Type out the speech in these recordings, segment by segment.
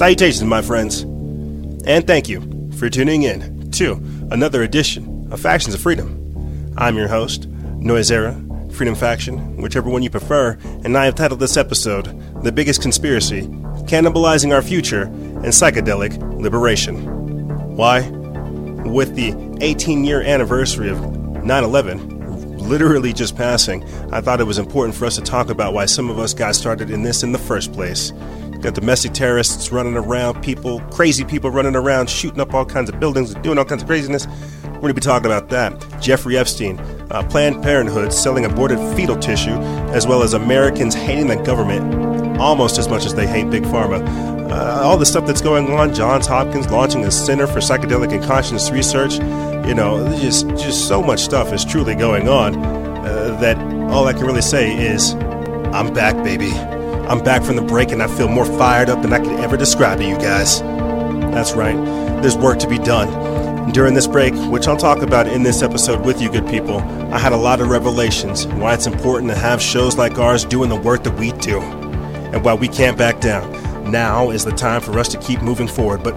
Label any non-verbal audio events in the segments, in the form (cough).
Salutations, my friends, and thank you for tuning in to another edition of Factions of Freedom. I'm your host, Noisera, Freedom Faction, whichever one you prefer, and I have titled this episode The Biggest Conspiracy Cannibalizing Our Future and Psychedelic Liberation. Why? With the 18 year anniversary of 9 11 literally just passing, I thought it was important for us to talk about why some of us got started in this in the first place. Got domestic terrorists running around, people, crazy people running around, shooting up all kinds of buildings, and doing all kinds of craziness. We're going to be talking about that. Jeffrey Epstein, uh, Planned Parenthood selling aborted fetal tissue, as well as Americans hating the government almost as much as they hate Big Pharma. Uh, all the stuff that's going on, Johns Hopkins launching a Center for Psychedelic and Conscious Research. You know, just just so much stuff is truly going on uh, that all I can really say is, I'm back, baby. I'm back from the break and I feel more fired up than I could ever describe to you guys. That's right, there's work to be done. During this break, which I'll talk about in this episode with you good people, I had a lot of revelations why it's important to have shows like ours doing the work that we do. And why we can't back down. Now is the time for us to keep moving forward, but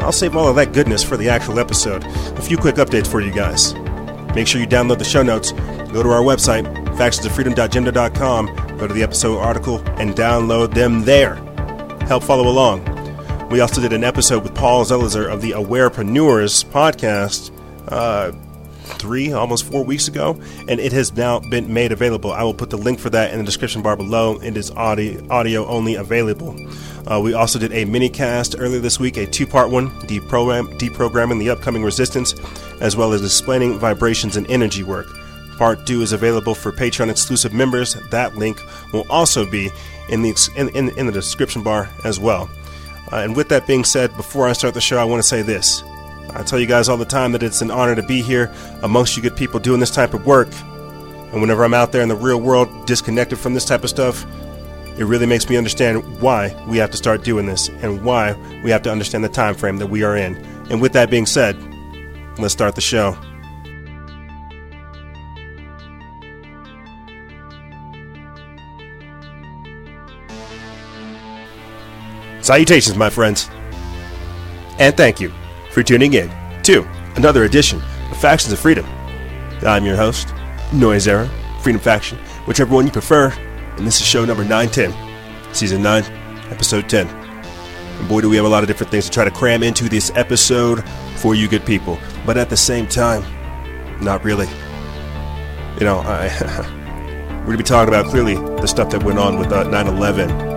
I'll save all of that goodness for the actual episode. A few quick updates for you guys. Make sure you download the show notes, go to our website, factionsoffreedom.jimdo.com, go to the episode article, and download them there. Help follow along. We also did an episode with Paul Zelizer of the Awarepreneurs podcast uh, three, almost four weeks ago, and it has now been made available. I will put the link for that in the description bar below. It is audio, audio only available. Uh, we also did a mini cast earlier this week, a two part one, deprogram, deprogramming the upcoming resistance, as well as explaining vibrations and energy work. Part 2 is available for Patreon exclusive members. That link will also be in the, in, in, in the description bar as well. Uh, and with that being said, before I start the show, I want to say this. I tell you guys all the time that it's an honor to be here amongst you good people doing this type of work. And whenever I'm out there in the real world, disconnected from this type of stuff, it really makes me understand why we have to start doing this and why we have to understand the time frame that we are in. And with that being said, let's start the show. Salutations, my friends. And thank you for tuning in to another edition of Factions of Freedom. I'm your host, Noise Era, Freedom Faction, whichever one you prefer, and this is show number 910, season 9, episode 10. And boy, do we have a lot of different things to try to cram into this episode for you good people. But at the same time, not really. You know, I, (laughs) we're going to be talking about clearly the stuff that went on with uh, 9 11 uh,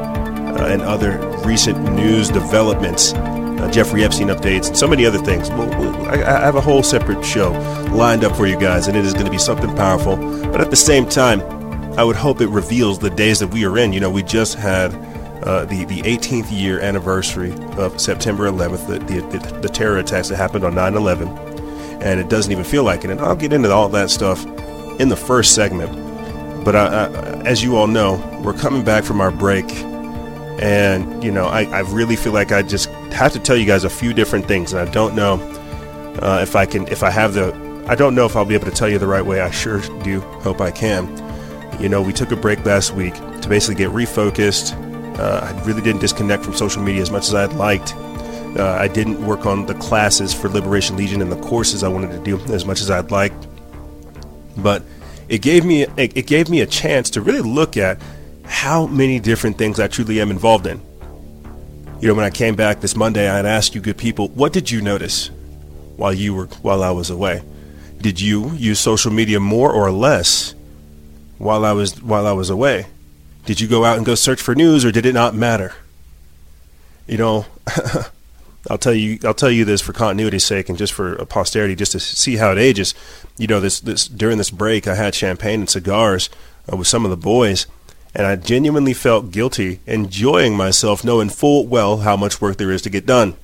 and other recent news developments, uh, Jeffrey Epstein updates, and so many other things. Well, I, I have a whole separate show lined up for you guys, and it is going to be something powerful. But at the same time, I would hope it reveals the days that we are in. You know, we just had uh, the the 18th year anniversary of September 11th, the, the, the terror attacks that happened on 9/11, and it doesn't even feel like it. And I'll get into all that stuff in the first segment. But I, I, as you all know, we're coming back from our break, and you know, I, I really feel like I just have to tell you guys a few different things, and I don't know uh, if I can, if I have the, I don't know if I'll be able to tell you the right way. I sure do hope I can. You know, we took a break last week to basically get refocused. Uh, I really didn't disconnect from social media as much as I'd liked. Uh, I didn't work on the classes for Liberation Legion and the courses I wanted to do as much as I'd liked. But it gave me it, it gave me a chance to really look at how many different things I truly am involved in. You know, when I came back this Monday, I had asked you good people, what did you notice while you were while I was away? Did you use social media more or less while I was while I was away? Did you go out and go search for news or did it not matter? You know, (laughs) I'll tell you I'll tell you this for continuity's sake and just for posterity just to see how it ages. You know, this this during this break I had champagne and cigars uh, with some of the boys and I genuinely felt guilty enjoying myself knowing full well how much work there is to get done.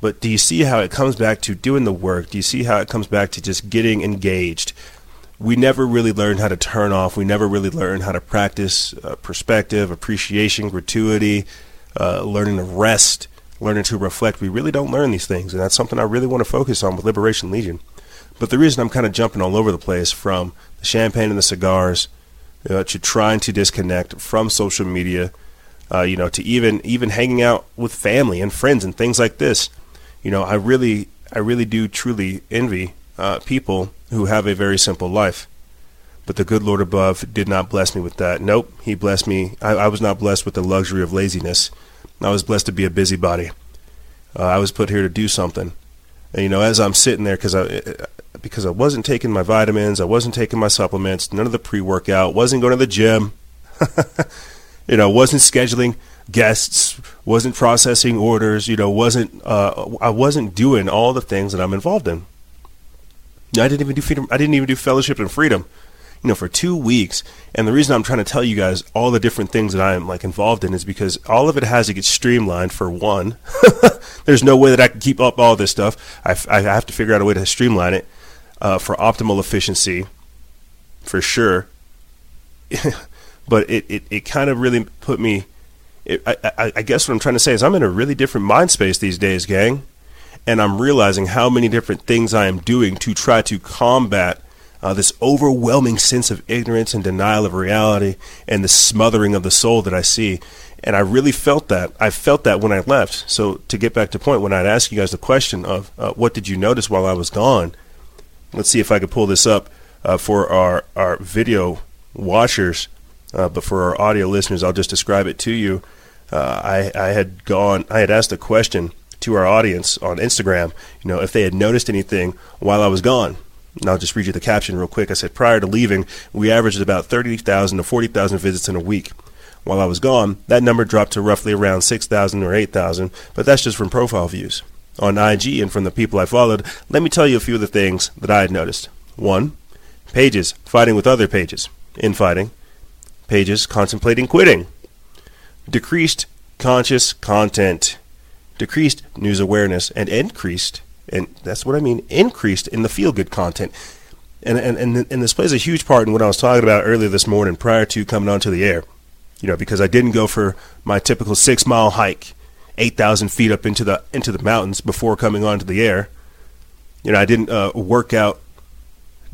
But do you see how it comes back to doing the work? Do you see how it comes back to just getting engaged? We never really learn how to turn off. We never really learn how to practice uh, perspective, appreciation, gratuity, uh, learning to rest, learning to reflect. We really don't learn these things, and that's something I really want to focus on with Liberation Legion. But the reason I'm kind of jumping all over the place from the champagne and the cigars uh, to trying to disconnect from social media uh, you know, to even even hanging out with family and friends and things like this. You know, I really I really do truly envy uh, people who have a very simple life. But the good Lord above did not bless me with that. Nope, He blessed me. I, I was not blessed with the luxury of laziness. I was blessed to be a busybody. Uh, I was put here to do something. And you know, as I'm sitting there, because I because I wasn't taking my vitamins, I wasn't taking my supplements, none of the pre-workout, wasn't going to the gym, (laughs) you know, wasn't scheduling guests, wasn't processing orders, you know, wasn't uh, I wasn't doing all the things that I'm involved in. I didn't even do freedom. I didn't even do fellowship and freedom, you know, for two weeks. And the reason I'm trying to tell you guys all the different things that I'm like involved in is because all of it has to get streamlined. For one, (laughs) there's no way that I can keep up all this stuff. I, I have to figure out a way to streamline it uh, for optimal efficiency, for sure. (laughs) but it, it, it kind of really put me. It, I, I, I guess what I'm trying to say is I'm in a really different mind space these days, gang and I'm realizing how many different things I am doing to try to combat uh, this overwhelming sense of ignorance and denial of reality and the smothering of the soul that I see. And I really felt that. I felt that when I left. So to get back to point, when I'd ask you guys the question of uh, what did you notice while I was gone, let's see if I could pull this up uh, for our, our video watchers. Uh, but for our audio listeners, I'll just describe it to you. Uh, I, I had gone, I had asked a question to our audience on Instagram, you know, if they had noticed anything while I was gone. And I'll just read you the caption real quick. I said, prior to leaving, we averaged about 30,000 to 40,000 visits in a week. While I was gone, that number dropped to roughly around 6,000 or 8,000, but that's just from profile views. On IG and from the people I followed, let me tell you a few of the things that I had noticed. One, pages fighting with other pages, infighting. Pages contemplating quitting. Decreased conscious content decreased news awareness and increased, and that's what I mean, increased in the feel good content. And, and, and, and this plays a huge part in what I was talking about earlier this morning prior to coming onto the air. You know, because I didn't go for my typical six mile hike, 8,000 feet up into the, into the mountains before coming onto the air. You know, I didn't uh, work out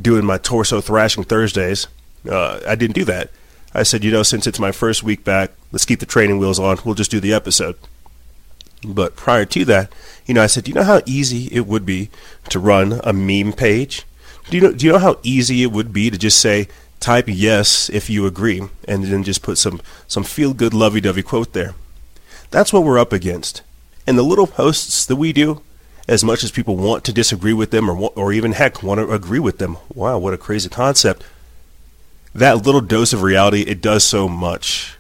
doing my torso thrashing Thursdays. Uh, I didn't do that. I said, you know, since it's my first week back, let's keep the training wheels on. We'll just do the episode. But prior to that, you know, I said, you know how easy it would be to run a meme page? Do you know, do you know how easy it would be to just say, type yes if you agree, and then just put some, some feel good lovey dovey quote there? That's what we're up against. And the little posts that we do, as much as people want to disagree with them or, or even heck want to agree with them, wow, what a crazy concept. That little dose of reality, it does so much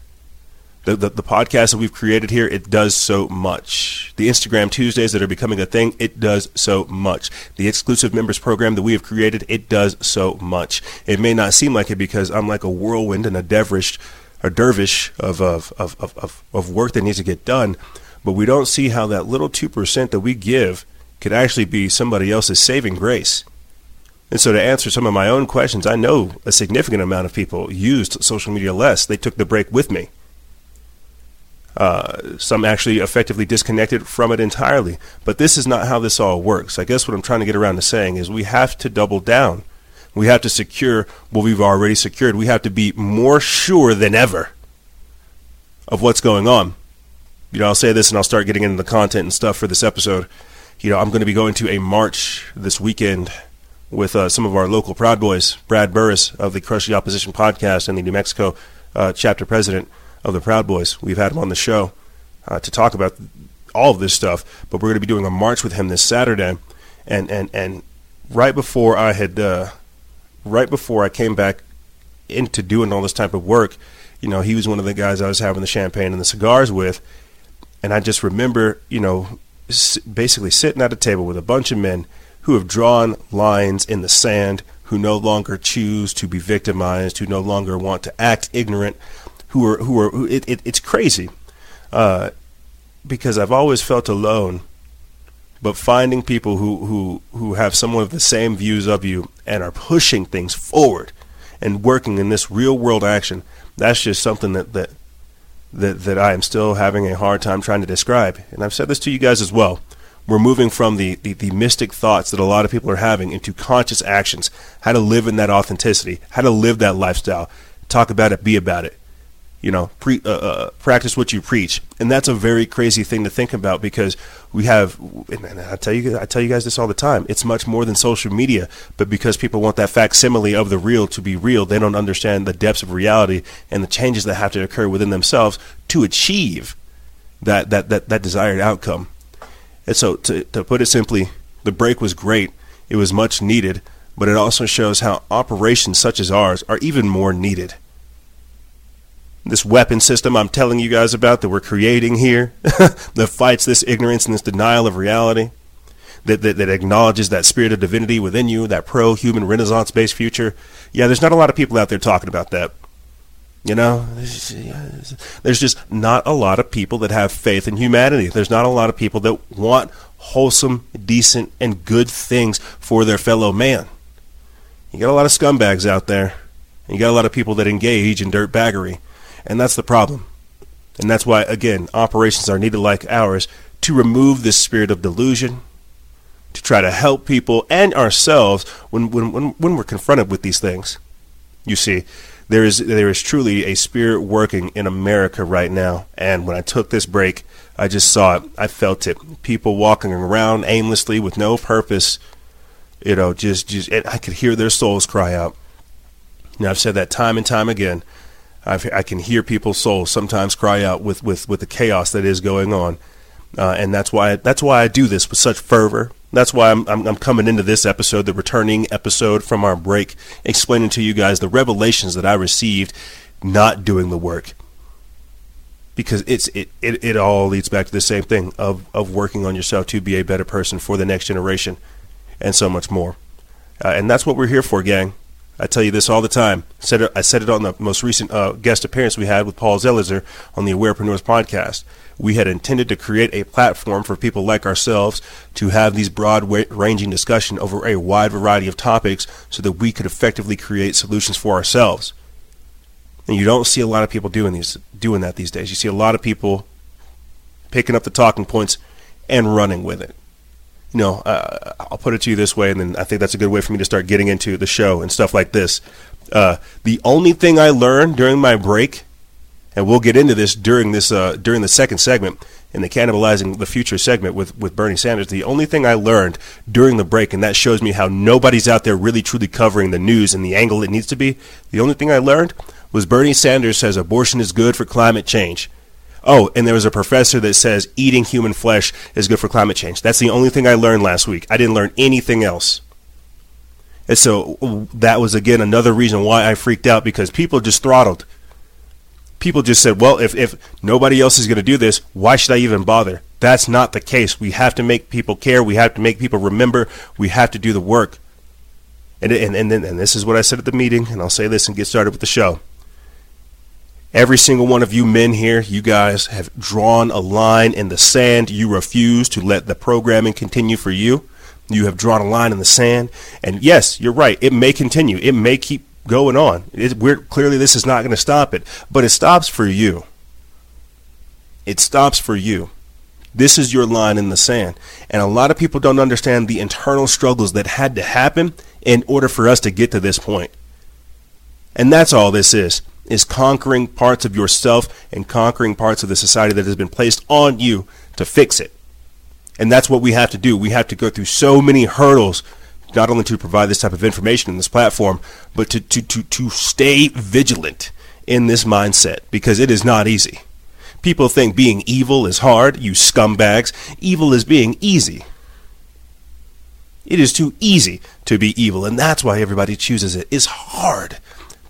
the, the, the podcast that we've created here, it does so much. The Instagram Tuesdays that are becoming a thing, it does so much. The exclusive members program that we have created, it does so much. It may not seem like it because I'm like a whirlwind and a dervish, a dervish of, of, of, of, of work that needs to get done, but we don't see how that little 2% that we give could actually be somebody else's saving grace. And so, to answer some of my own questions, I know a significant amount of people used social media less. They took the break with me. Uh, some actually effectively disconnected from it entirely. But this is not how this all works. I guess what I'm trying to get around to saying is we have to double down. We have to secure what we've already secured. We have to be more sure than ever of what's going on. You know, I'll say this and I'll start getting into the content and stuff for this episode. You know, I'm going to be going to a march this weekend with uh, some of our local Proud Boys, Brad Burris of the Crush the Opposition podcast and the New Mexico uh, chapter president of the Proud Boys. We've had him on the show uh, to talk about all of this stuff, but we're going to be doing a march with him this Saturday. And and and right before I had, uh, right before I came back into doing all this type of work, you know, he was one of the guys I was having the champagne and the cigars with, and I just remember, you know, basically sitting at a table with a bunch of men who have drawn lines in the sand, who no longer choose to be victimized, who no longer want to act ignorant, who are who are who, it, it, it's crazy uh, because I've always felt alone. But finding people who, who, who have some of the same views of you and are pushing things forward and working in this real world action, that's just something that, that that that I am still having a hard time trying to describe. And I've said this to you guys as well. We're moving from the, the, the, mystic thoughts that a lot of people are having into conscious actions, how to live in that authenticity, how to live that lifestyle, talk about it, be about it you know, pre, uh, uh, practice what you preach, and that's a very crazy thing to think about because we have. And I tell you, I tell you guys this all the time. It's much more than social media, but because people want that facsimile of the real to be real, they don't understand the depths of reality and the changes that have to occur within themselves to achieve that that that, that desired outcome. And so, to to put it simply, the break was great. It was much needed, but it also shows how operations such as ours are even more needed this weapon system I'm telling you guys about that we're creating here (laughs) that fights this ignorance and this denial of reality, that, that, that acknowledges that spirit of divinity within you, that pro human renaissance based future. Yeah, there's not a lot of people out there talking about that. You know, there's just not a lot of people that have faith in humanity. There's not a lot of people that want wholesome, decent, and good things for their fellow man. You got a lot of scumbags out there. You got a lot of people that engage in dirtbaggery. And that's the problem. And that's why, again, operations are needed like ours to remove this spirit of delusion, to try to help people and ourselves when, when, when, when we're confronted with these things. You see, there is, there is truly a spirit working in America right now. And when I took this break, I just saw it. I felt it. People walking around aimlessly with no purpose. You know, just, just, I could hear their souls cry out. Now, I've said that time and time again. I've, i can hear people's souls sometimes cry out with, with, with the chaos that is going on, uh, and that's why that's why I do this with such fervor. That's why I'm, I'm, I'm coming into this episode, the returning episode from our break, explaining to you guys the revelations that I received not doing the work. Because it's it, it, it all leads back to the same thing of, of working on yourself to be a better person for the next generation, and so much more. Uh, and that's what we're here for, gang. I tell you this all the time. I said it, I said it on the most recent uh, guest appearance we had with Paul Zelizer on the Awarepreneurs podcast. We had intended to create a platform for people like ourselves to have these broad ranging discussion over a wide variety of topics so that we could effectively create solutions for ourselves. And you don't see a lot of people doing these doing that these days. You see a lot of people picking up the talking points and running with it you know, uh, I'll put it to you this way, and then I think that's a good way for me to start getting into the show and stuff like this. Uh, the only thing I learned during my break, and we'll get into this during this uh, during the second segment in the cannibalizing the future segment with with Bernie Sanders. The only thing I learned during the break, and that shows me how nobody's out there really truly covering the news and the angle it needs to be. The only thing I learned was Bernie Sanders says abortion is good for climate change. Oh, and there was a professor that says eating human flesh is good for climate change. That's the only thing I learned last week. I didn't learn anything else. And so that was again another reason why I freaked out because people just throttled. People just said, well, if, if nobody else is going to do this, why should I even bother? That's not the case. We have to make people care. We have to make people remember. We have to do the work. And, and, and, and this is what I said at the meeting, and I'll say this and get started with the show. Every single one of you men here, you guys have drawn a line in the sand. You refuse to let the programming continue for you. You have drawn a line in the sand. And yes, you're right. It may continue. It may keep going on. It, we're, clearly, this is not going to stop it. But it stops for you. It stops for you. This is your line in the sand. And a lot of people don't understand the internal struggles that had to happen in order for us to get to this point. And that's all this is is conquering parts of yourself and conquering parts of the society that has been placed on you to fix it. And that's what we have to do. We have to go through so many hurdles, not only to provide this type of information in this platform, but to, to, to, to stay vigilant in this mindset because it is not easy. People think being evil is hard, you scumbags. Evil is being easy. It is too easy to be evil, and that's why everybody chooses it. It's hard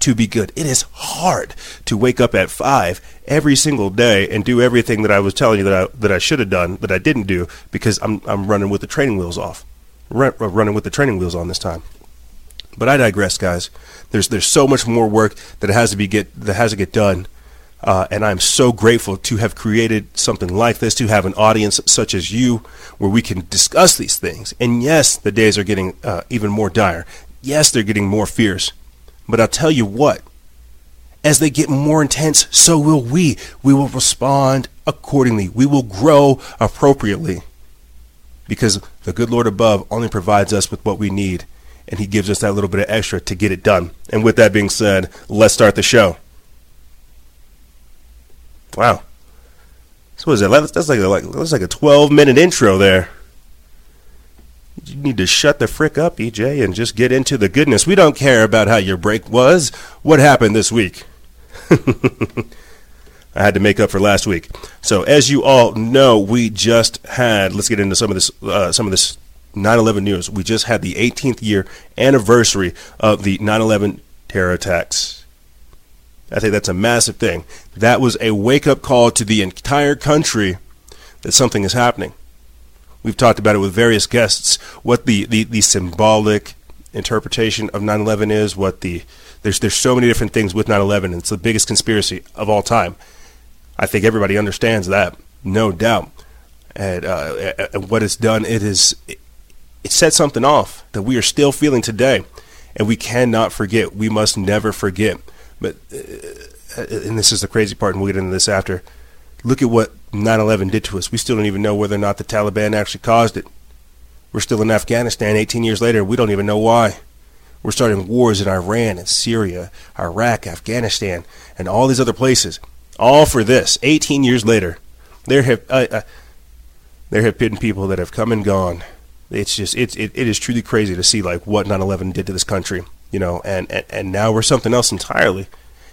to be good. It is hard to wake up at five every single day and do everything that I was telling you that I that I should have done that I didn't do because I'm I'm running with the training wheels off, Run, uh, running with the training wheels on this time. But I digress, guys. There's there's so much more work that has to be get that has to get done. Uh, and I'm so grateful to have created something like this, to have an audience such as you, where we can discuss these things. And yes, the days are getting uh, even more dire. Yes, they're getting more fierce. But I'll tell you what, as they get more intense, so will we. We will respond accordingly. We will grow appropriately. Because the good Lord above only provides us with what we need, and He gives us that little bit of extra to get it done. And with that being said, let's start the show. Wow. So what is that? That's like a, like that's like a 12 minute intro there. You need to shut the frick up, EJ, and just get into the goodness. We don't care about how your break was. What happened this week? (laughs) I had to make up for last week. So, as you all know, we just had. Let's get into some of this. Uh, some of this 9/11 news. We just had the 18th year anniversary of the 9/11 terror attacks. I think that's a massive thing. That was a wake-up call to the entire country that something is happening. We've talked about it with various guests. What the the, the symbolic interpretation of 9/11 is. What the there's there's so many different things with 9/11. It's the biggest conspiracy of all time. I think everybody understands that, no doubt. And, uh, and what it's done, it is it, it set something off that we are still feeling today, and we cannot forget. We must never forget. But uh, and this is the crazy part, and we'll get into this after. Look at what 9/11 did to us. We still don't even know whether or not the Taliban actually caused it. We're still in Afghanistan 18 years later. We don't even know why. We're starting wars in Iran and Syria, Iraq, Afghanistan, and all these other places. All for this. 18 years later, there have uh, uh, there have been people that have come and gone. It's just it's it, it is truly crazy to see like what 9/11 did to this country, you know, and, and and now we're something else entirely,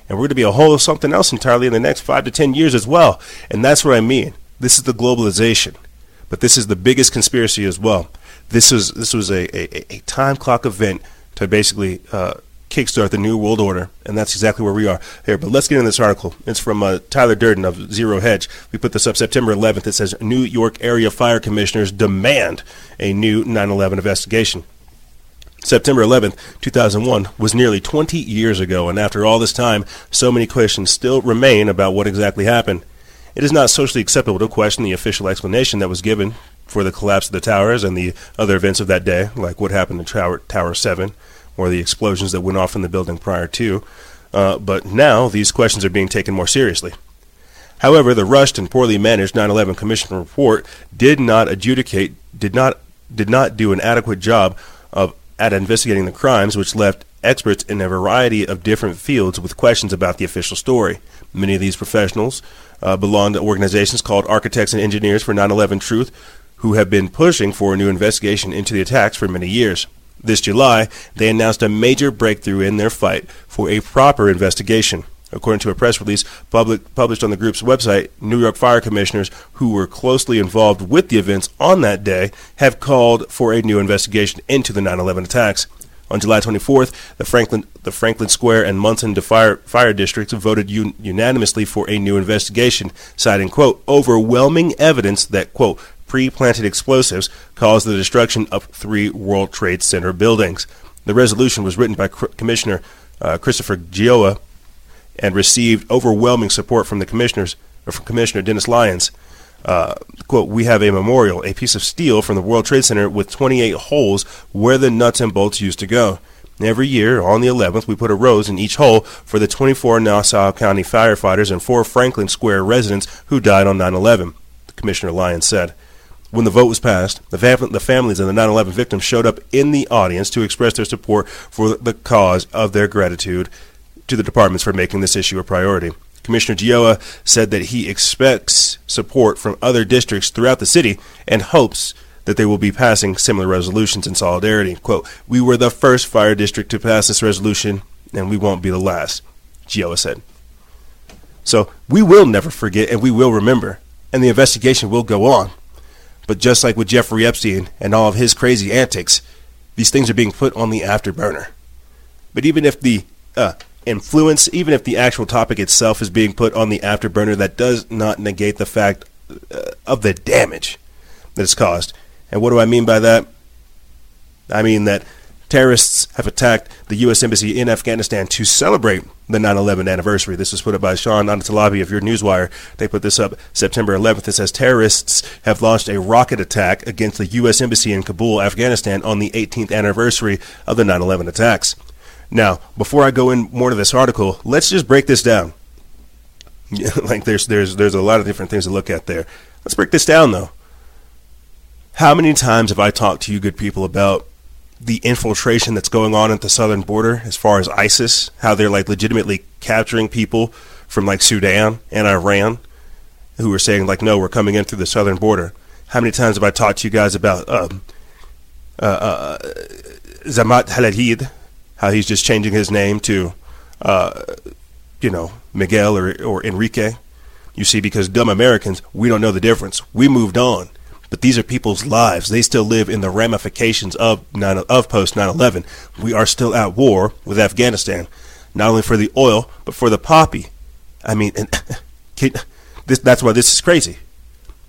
and we're going to be a whole something else entirely in the next five to ten years as well. And that's what I mean. This is the globalization, but this is the biggest conspiracy as well. This was, this was a a, a time clock event to basically. Uh, kickstart the new world order, and that's exactly where we are here. But let's get into this article. It's from uh, Tyler Durden of Zero Hedge. We put this up September 11th. It says New York area fire commissioners demand a new 9/11 investigation. September 11th, 2001 was nearly 20 years ago, and after all this time, so many questions still remain about what exactly happened. It is not socially acceptable to question the official explanation that was given for the collapse of the towers and the other events of that day, like what happened in Tower, Tower 7 or the explosions that went off in the building prior to. Uh, but now these questions are being taken more seriously. However, the rushed and poorly managed 9/11 Commission report did not adjudicate, did not did not do an adequate job of at investigating the crimes, which left experts in a variety of different fields with questions about the official story. Many of these professionals uh, belong to organizations called Architects and Engineers for 9/11 Truth, who have been pushing for a new investigation into the attacks for many years. This July, they announced a major breakthrough in their fight for a proper investigation. According to a press release public, published on the group's website, New York fire commissioners who were closely involved with the events on that day have called for a new investigation into the 9 11 attacks. On July 24th, the Franklin, the Franklin Square and Munson fire, fire districts voted un, unanimously for a new investigation, citing, quote, overwhelming evidence that, quote, pre-planted explosives caused the destruction of three World Trade Center buildings. The resolution was written by Commissioner uh, Christopher Gioia and received overwhelming support from the commissioners, or from Commissioner Dennis Lyons. Uh, quote, we have a memorial, a piece of steel from the World Trade Center with 28 holes where the nuts and bolts used to go. Every year, on the 11th, we put a rose in each hole for the 24 Nassau County firefighters and four Franklin Square residents who died on 9 11, Commissioner Lyons said. When the vote was passed, the, fam- the families of the 9 11 victims showed up in the audience to express their support for the cause of their gratitude to the departments for making this issue a priority. Commissioner Gioia said that he expects support from other districts throughout the city and hopes that they will be passing similar resolutions in solidarity. Quote, We were the first fire district to pass this resolution, and we won't be the last, Gioia said. So we will never forget and we will remember, and the investigation will go on. But just like with Jeffrey Epstein and all of his crazy antics, these things are being put on the afterburner. But even if the uh, influence, even if the actual topic itself is being put on the afterburner, that does not negate the fact uh, of the damage that it's caused. And what do I mean by that? I mean that terrorists have attacked the U.S. Embassy in Afghanistan to celebrate the 9 11 anniversary. This was put up by Sean Anatolabi of your Newswire. They put this up September 11th. It says terrorists have launched a rocket attack against the U.S. Embassy in Kabul, Afghanistan on the 18th anniversary of the 9 11 attacks. Now, before I go in more to this article, let's just break this down. (laughs) like there's there's there's a lot of different things to look at there. Let's break this down though. How many times have I talked to you good people about the infiltration that's going on at the southern border as far as ISIS, how they're like legitimately capturing people from like Sudan and Iran who were saying like, no, we're coming in through the southern border. How many times have I talked to you guys about um, uh, uh, Zamat Haladid, how he's just changing his name to, uh, you know, Miguel or, or Enrique? You see, because dumb Americans, we don't know the difference. We moved on. But these are people's lives. They still live in the ramifications of 9, of post 9/11. We are still at war with Afghanistan, not only for the oil but for the poppy. I mean, and, (laughs) this, that's why this is crazy.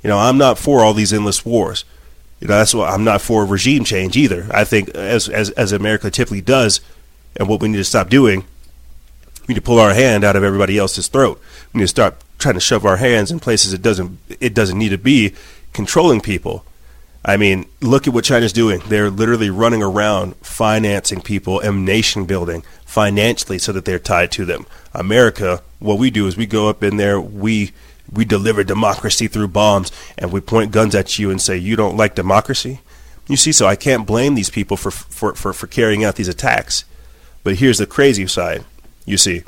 You know, I'm not for all these endless wars. You know, that's why I'm not for regime change either. I think as as as America typically does, and what we need to stop doing, we need to pull our hand out of everybody else's throat. We need to start trying to shove our hands in places it doesn't it doesn't need to be controlling people. I mean, look at what China's doing. They're literally running around financing people and nation building financially so that they're tied to them. America, what we do is we go up in there, we we deliver democracy through bombs, and we point guns at you and say, You don't like democracy? You see, so I can't blame these people for, for, for, for carrying out these attacks. But here's the crazy side, you see,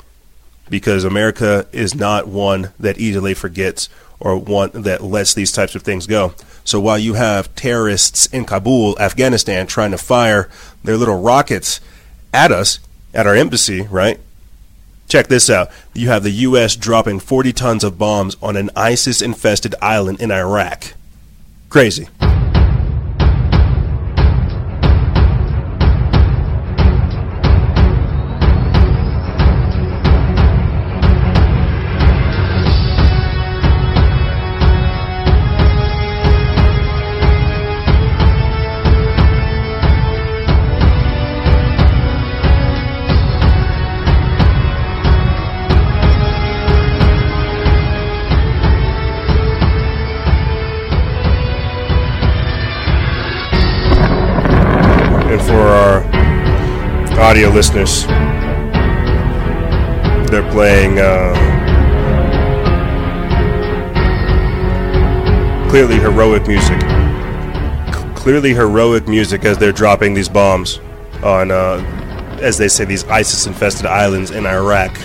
because America is not one that easily forgets or one that lets these types of things go. So while you have terrorists in Kabul, Afghanistan, trying to fire their little rockets at us, at our embassy, right? Check this out. You have the U.S. dropping 40 tons of bombs on an ISIS infested island in Iraq. Crazy. Audio listeners, they're playing uh, clearly heroic music. C- clearly heroic music as they're dropping these bombs on, uh, as they say, these ISIS-infested islands in Iraq.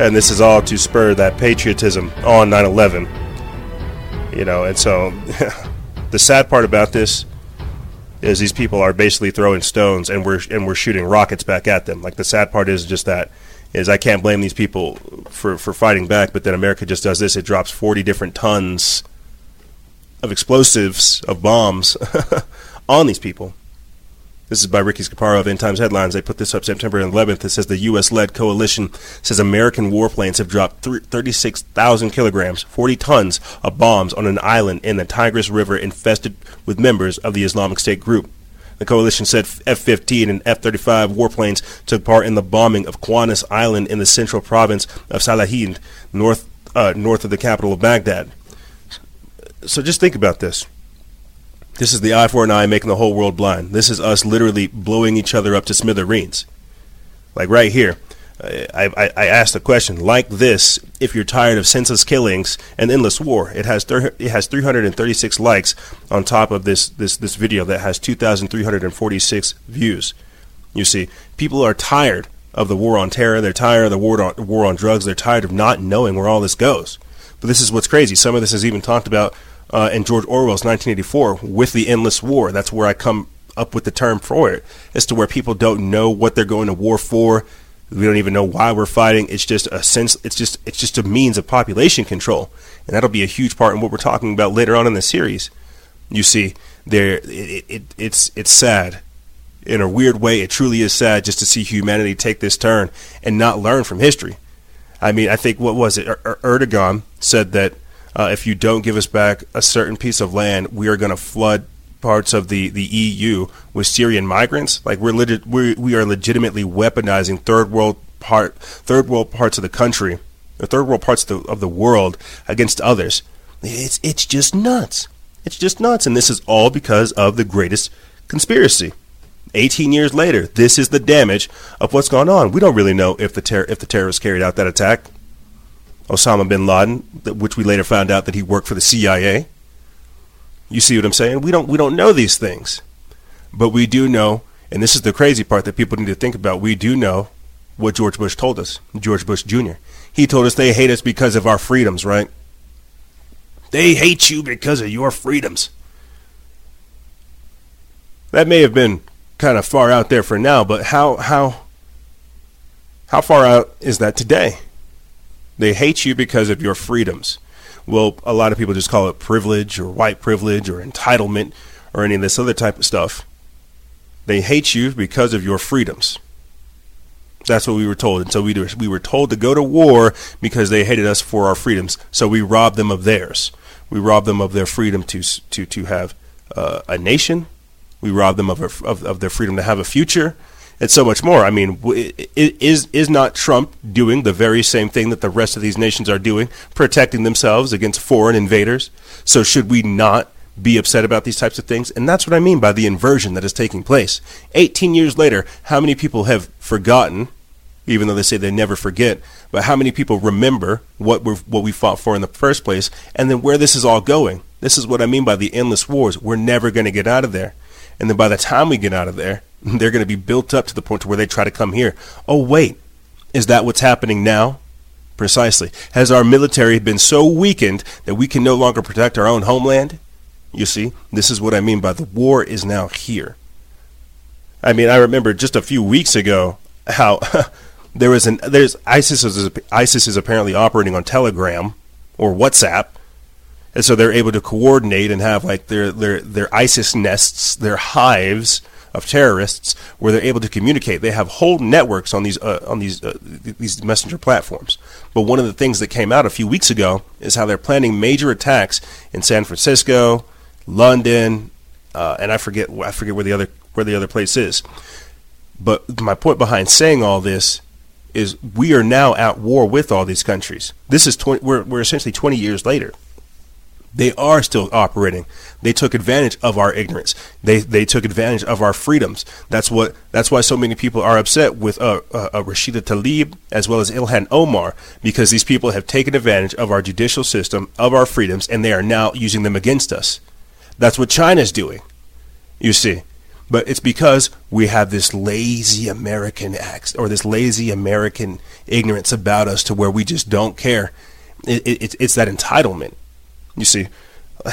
And this is all to spur that patriotism on 9/11. You know, and so (laughs) the sad part about this is these people are basically throwing stones and we're and we're shooting rockets back at them. Like the sad part is just that is I can't blame these people for for fighting back, but then America just does this. It drops 40 different tons of explosives of bombs (laughs) on these people. This is by Ricky Scaparo of End Times Headlines. They put this up September 11th. It says the U.S.-led coalition says American warplanes have dropped 36,000 kilograms, 40 tons of bombs on an island in the Tigris River infested with members of the Islamic State group. The coalition said F-15 and F-35 warplanes took part in the bombing of Qannas Island in the central province of Salahind, north uh, north of the capital of Baghdad. So just think about this. This is the eye for an eye making the whole world blind. This is us literally blowing each other up to smithereens. Like right here. I, I, I asked a question like this if you're tired of senseless killings and endless war. It has thir- it has 336 likes on top of this, this, this video that has 2,346 views. You see, people are tired of the war on terror. They're tired of the war on, war on drugs. They're tired of not knowing where all this goes. But this is what's crazy. Some of this is even talked about uh, in George Orwell's 1984 with the endless war. That's where I come up with the term for it, as to where people don't know what they're going to war for. We don't even know why we're fighting. It's just a sense. It's just it's just a means of population control, and that'll be a huge part in what we're talking about later on in the series. You see, there it, it it's it's sad in a weird way. It truly is sad just to see humanity take this turn and not learn from history. I mean, I think what was it? Er- Erdogan said that uh, if you don't give us back a certain piece of land, we are going to flood parts of the, the EU with Syrian migrants. Like we're legit, we we are legitimately weaponizing third world part third world parts of the country, the third world parts of the, of the world against others. It's it's just nuts. It's just nuts, and this is all because of the greatest conspiracy. 18 years later, this is the damage of what's gone on. We don't really know if the ter- if the terrorists carried out that attack. Osama bin Laden, which we later found out that he worked for the CIA. You see what I'm saying? We don't we don't know these things, but we do know, and this is the crazy part that people need to think about. We do know what George Bush told us, George Bush Jr. He told us they hate us because of our freedoms, right? They hate you because of your freedoms. That may have been kind of far out there for now, but how how how far out is that today? They hate you because of your freedoms. Well, a lot of people just call it privilege or white privilege or entitlement or any of this other type of stuff. They hate you because of your freedoms. That's what we were told. And so we, we were told to go to war because they hated us for our freedoms. So we robbed them of theirs. We robbed them of their freedom to, to, to have uh, a nation. We robbed them of, of, of their freedom to have a future and so much more. I mean, is is not Trump doing the very same thing that the rest of these nations are doing, protecting themselves against foreign invaders? So should we not be upset about these types of things? And that's what I mean by the inversion that is taking place. 18 years later, how many people have forgotten, even though they say they never forget, but how many people remember what we what we fought for in the first place and then where this is all going? This is what I mean by the endless wars. We're never going to get out of there. And then by the time we get out of there, (laughs) they're going to be built up to the point to where they try to come here. Oh, wait, is that what's happening now? Precisely. Has our military been so weakened that we can no longer protect our own homeland? You see, this is what I mean by the war is now here. I mean, I remember just a few weeks ago how (laughs) there was an there's ISIS is ISIS is apparently operating on Telegram or WhatsApp, and so they're able to coordinate and have like their their their ISIS nests, their hives of terrorists where they're able to communicate. They have whole networks on these uh, on these uh, these messenger platforms. But one of the things that came out a few weeks ago is how they're planning major attacks in San Francisco, London, uh, and I forget I forget where the other where the other place is. But my point behind saying all this is we are now at war with all these countries. This is 20, we're, we're essentially 20 years later. They are still operating. They took advantage of our ignorance. They they took advantage of our freedoms. That's what. That's why so many people are upset with uh, uh, uh, Rashida Tlaib as well as Ilhan Omar because these people have taken advantage of our judicial system, of our freedoms, and they are now using them against us. That's what China's doing. You see, but it's because we have this lazy American act or this lazy American ignorance about us to where we just don't care. It, it, it's that entitlement. You see, (laughs)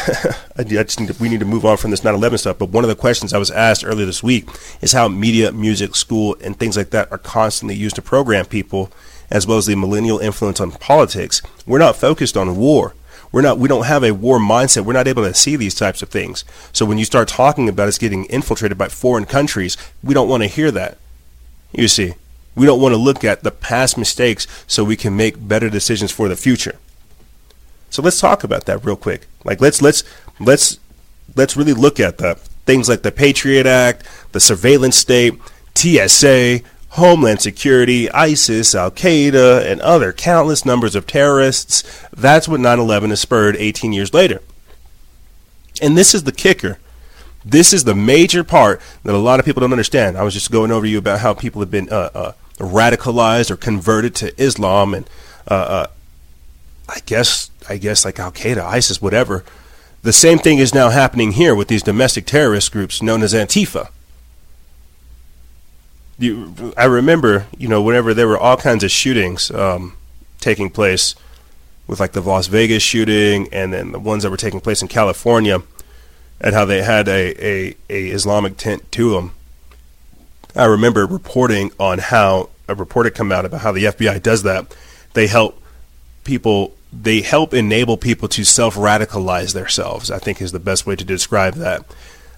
I just need to, we need to move on from this 9/11 stuff. But one of the questions I was asked earlier this week is how media, music, school, and things like that are constantly used to program people, as well as the millennial influence on politics. We're not focused on war. We're not. We don't have a war mindset. We're not able to see these types of things. So when you start talking about us getting infiltrated by foreign countries, we don't want to hear that. You see, we don't want to look at the past mistakes so we can make better decisions for the future. So let's talk about that real quick. Like let's let's let's let's really look at the things like the Patriot Act, the surveillance state, TSA, Homeland Security, ISIS, Al Qaeda, and other countless numbers of terrorists. That's what 9 11 has spurred 18 years later. And this is the kicker. This is the major part that a lot of people don't understand. I was just going over you about how people have been uh, uh, radicalized or converted to Islam, and uh, uh I guess I guess like Al Qaeda, ISIS, whatever. The same thing is now happening here with these domestic terrorist groups known as Antifa. You, I remember, you know, whenever there were all kinds of shootings um, taking place, with like the Las Vegas shooting and then the ones that were taking place in California, and how they had a, a, a Islamic tint to them. I remember reporting on how a report had come out about how the FBI does that. They help people they help enable people to self radicalize themselves. I think is the best way to describe that.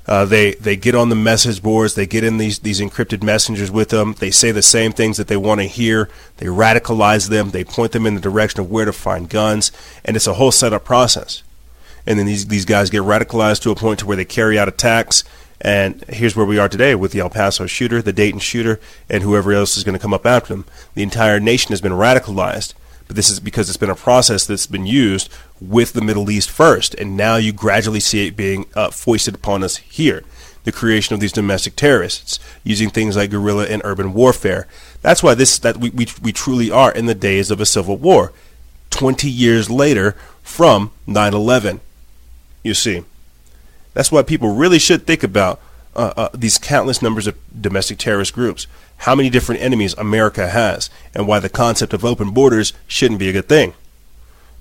Uh, they they get on the message boards. They get in these these encrypted messengers with them. They say the same things that they want to hear. They radicalize them. They point them in the direction of where to find guns, and it's a whole setup process. And then these these guys get radicalized to a point to where they carry out attacks. And here's where we are today with the El Paso shooter, the Dayton shooter, and whoever else is going to come up after them. The entire nation has been radicalized but this is because it's been a process that's been used with the Middle East first, and now you gradually see it being uh, foisted upon us here. The creation of these domestic terrorists using things like guerrilla and urban warfare. That's why this that we, we, we truly are in the days of a civil war. 20 years later from 9 11. You see. That's why people really should think about uh, uh, these countless numbers of domestic terrorist groups, how many different enemies America has, and why the concept of open borders shouldn't be a good thing.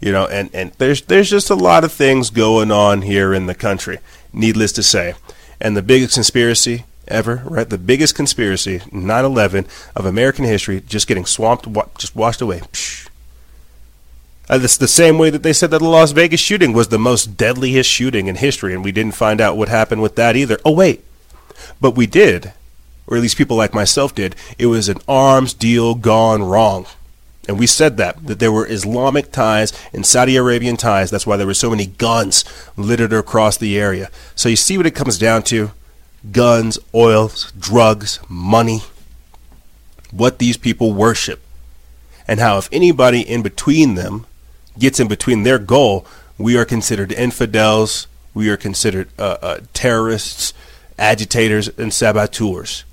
You know, and, and there's there's just a lot of things going on here in the country, needless to say. And the biggest conspiracy ever, right? The biggest conspiracy, 9/11 of American history, just getting swamped, just washed away. Psh. Uh, the same way that they said that the Las Vegas shooting was the most deadliest shooting in history, and we didn't find out what happened with that either. Oh wait, but we did, or at least people like myself did. It was an arms deal gone wrong. And we said that, that there were Islamic ties and Saudi Arabian ties. That's why there were so many guns littered across the area. So you see what it comes down to guns, oil, drugs, money, what these people worship. And how if anybody in between them gets in between their goal, we are considered infidels, we are considered uh, uh, terrorists, agitators, and saboteurs.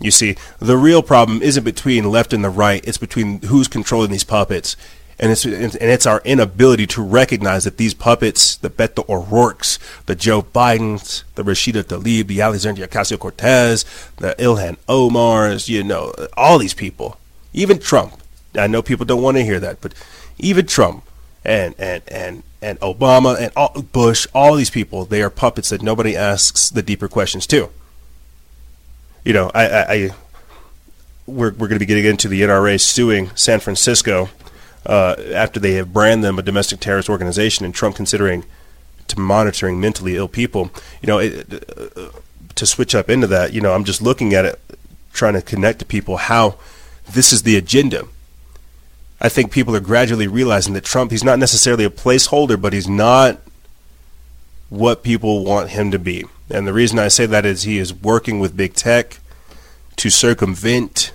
You see, the real problem isn't between left and the right, it's between who's controlling these puppets. And it's, and it's our inability to recognize that these puppets, the Beto O'Rourke's, the Joe Bidens, the Rashida Tlaib, the Alexandria Ocasio Cortez, the Ilhan Omars, you know, all these people, even Trump. I know people don't want to hear that, but even Trump and, and, and, and Obama and all, Bush, all these people, they are puppets that nobody asks the deeper questions to you know, I, I, I we're, we're going to be getting into the NRA suing San Francisco uh, after they have branded them a domestic terrorist organization, and Trump considering to monitoring mentally ill people. You know, it, uh, to switch up into that, you know, I'm just looking at it, trying to connect to people how this is the agenda. I think people are gradually realizing that Trump, he's not necessarily a placeholder, but he's not what people want him to be. And the reason I say that is he is working with big tech to circumvent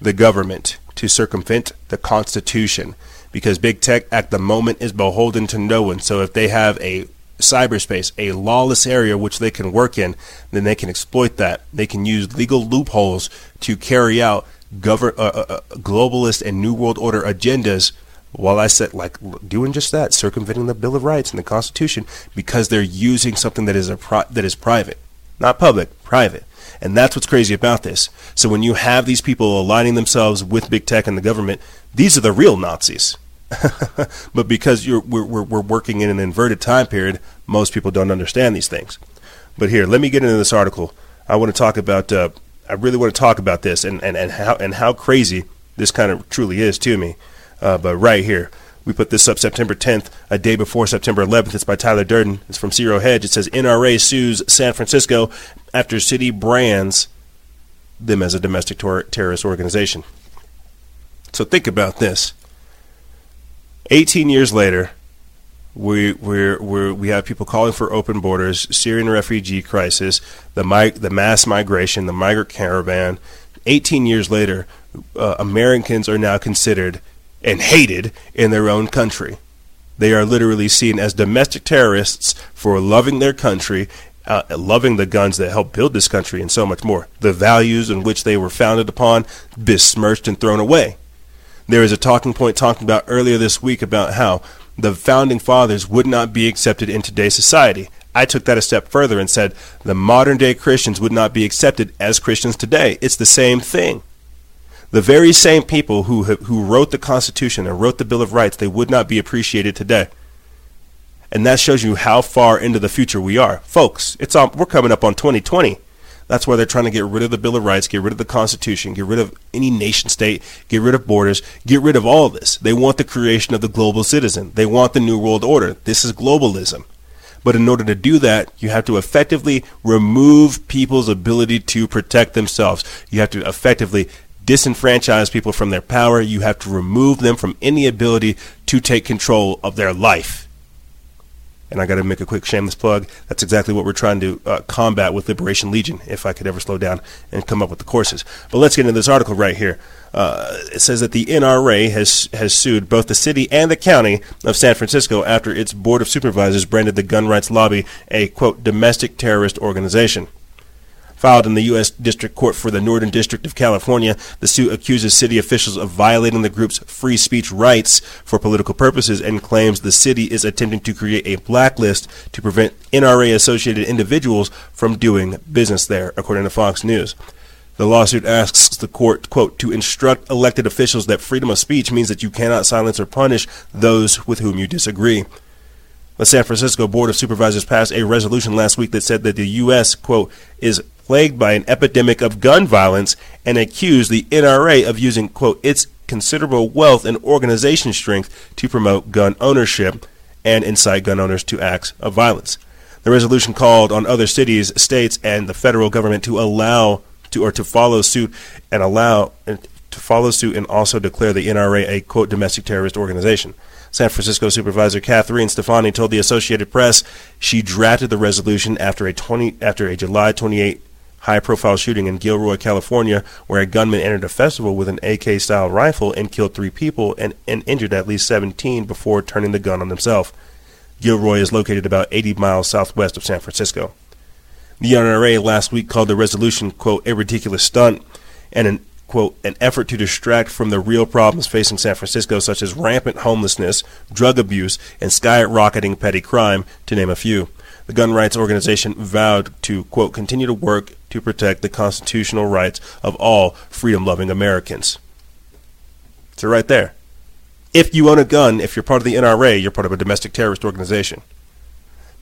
the government, to circumvent the Constitution, because big tech at the moment is beholden to no one. So if they have a cyberspace, a lawless area which they can work in, then they can exploit that. They can use legal loopholes to carry out govern, uh, uh, uh globalist and New World Order agendas while I said like doing just that, circumventing the Bill of Rights and the Constitution, because they're using something that is a pri- that is private, not public, private, and that's what's crazy about this. So when you have these people aligning themselves with big tech and the government, these are the real Nazis. (laughs) but because you're we're, we're, we're working in an inverted time period, most people don't understand these things. But here, let me get into this article. I want to talk about. Uh, I really want to talk about this and, and, and how and how crazy this kind of truly is to me. Uh, but right here, we put this up September 10th, a day before September 11th. It's by Tyler Durden. It's from Zero Hedge. It says NRA sues San Francisco after city brands them as a domestic tor- terrorist organization. So think about this. 18 years later, we we we we have people calling for open borders, Syrian refugee crisis, the mi- the mass migration, the migrant caravan. 18 years later, uh, Americans are now considered and hated in their own country. They are literally seen as domestic terrorists for loving their country, uh, loving the guns that helped build this country, and so much more. The values in which they were founded upon besmirched and thrown away. There is a talking point talking about earlier this week about how the founding fathers would not be accepted in today's society. I took that a step further and said the modern day Christians would not be accepted as Christians today. It's the same thing. The very same people who who wrote the Constitution and wrote the Bill of Rights, they would not be appreciated today. And that shows you how far into the future we are, folks. It's we're coming up on 2020. That's why they're trying to get rid of the Bill of Rights, get rid of the Constitution, get rid of any nation state, get rid of borders, get rid of all this. They want the creation of the global citizen. They want the New World Order. This is globalism. But in order to do that, you have to effectively remove people's ability to protect themselves. You have to effectively disenfranchise people from their power. You have to remove them from any ability to take control of their life. And I got to make a quick shameless plug. That's exactly what we're trying to uh, combat with Liberation Legion, if I could ever slow down and come up with the courses. But let's get into this article right here. Uh, it says that the NRA has has sued both the city and the county of San Francisco after its board of supervisors branded the gun rights lobby a quote domestic terrorist organization. Filed in the U.S. District Court for the Northern District of California. The suit accuses city officials of violating the group's free speech rights for political purposes and claims the city is attempting to create a blacklist to prevent NRA associated individuals from doing business there, according to Fox News. The lawsuit asks the court, quote, to instruct elected officials that freedom of speech means that you cannot silence or punish those with whom you disagree. The San Francisco Board of Supervisors passed a resolution last week that said that the U.S., quote, is plagued by an epidemic of gun violence and accused the NRA of using, quote, its considerable wealth and organization strength to promote gun ownership and incite gun owners to acts of violence. The resolution called on other cities, states, and the federal government to allow to or to follow suit and allow to follow suit and also declare the NRA a quote domestic terrorist organization. San Francisco Supervisor Catherine Stefani told the Associated Press she drafted the resolution after a 20 after a July 28 high-profile shooting in Gilroy, California, where a gunman entered a festival with an AK-style rifle and killed three people and, and injured at least 17 before turning the gun on himself. Gilroy is located about 80 miles southwest of San Francisco. The NRA last week called the resolution, quote, a ridiculous stunt and an, quote, an effort to distract from the real problems facing San Francisco, such as rampant homelessness, drug abuse, and skyrocketing petty crime, to name a few. The gun rights organization vowed to, quote, continue to work to protect the constitutional rights of all freedom loving Americans. So, right there. If you own a gun, if you're part of the NRA, you're part of a domestic terrorist organization.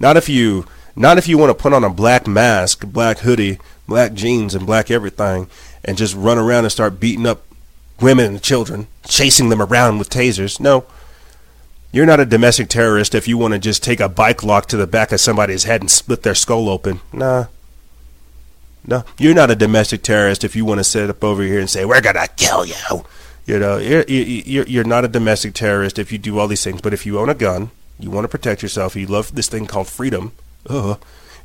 Not if you not if you want to put on a black mask, black hoodie, black jeans, and black everything, and just run around and start beating up women and children, chasing them around with tasers. No. You're not a domestic terrorist if you want to just take a bike lock to the back of somebody's head and split their skull open. Nah. No. You're not a domestic terrorist if you want to sit up over here and say, we're going to kill you. You know, you're, you're, you're not a domestic terrorist if you do all these things. But if you own a gun, you want to protect yourself, you love this thing called freedom, uh,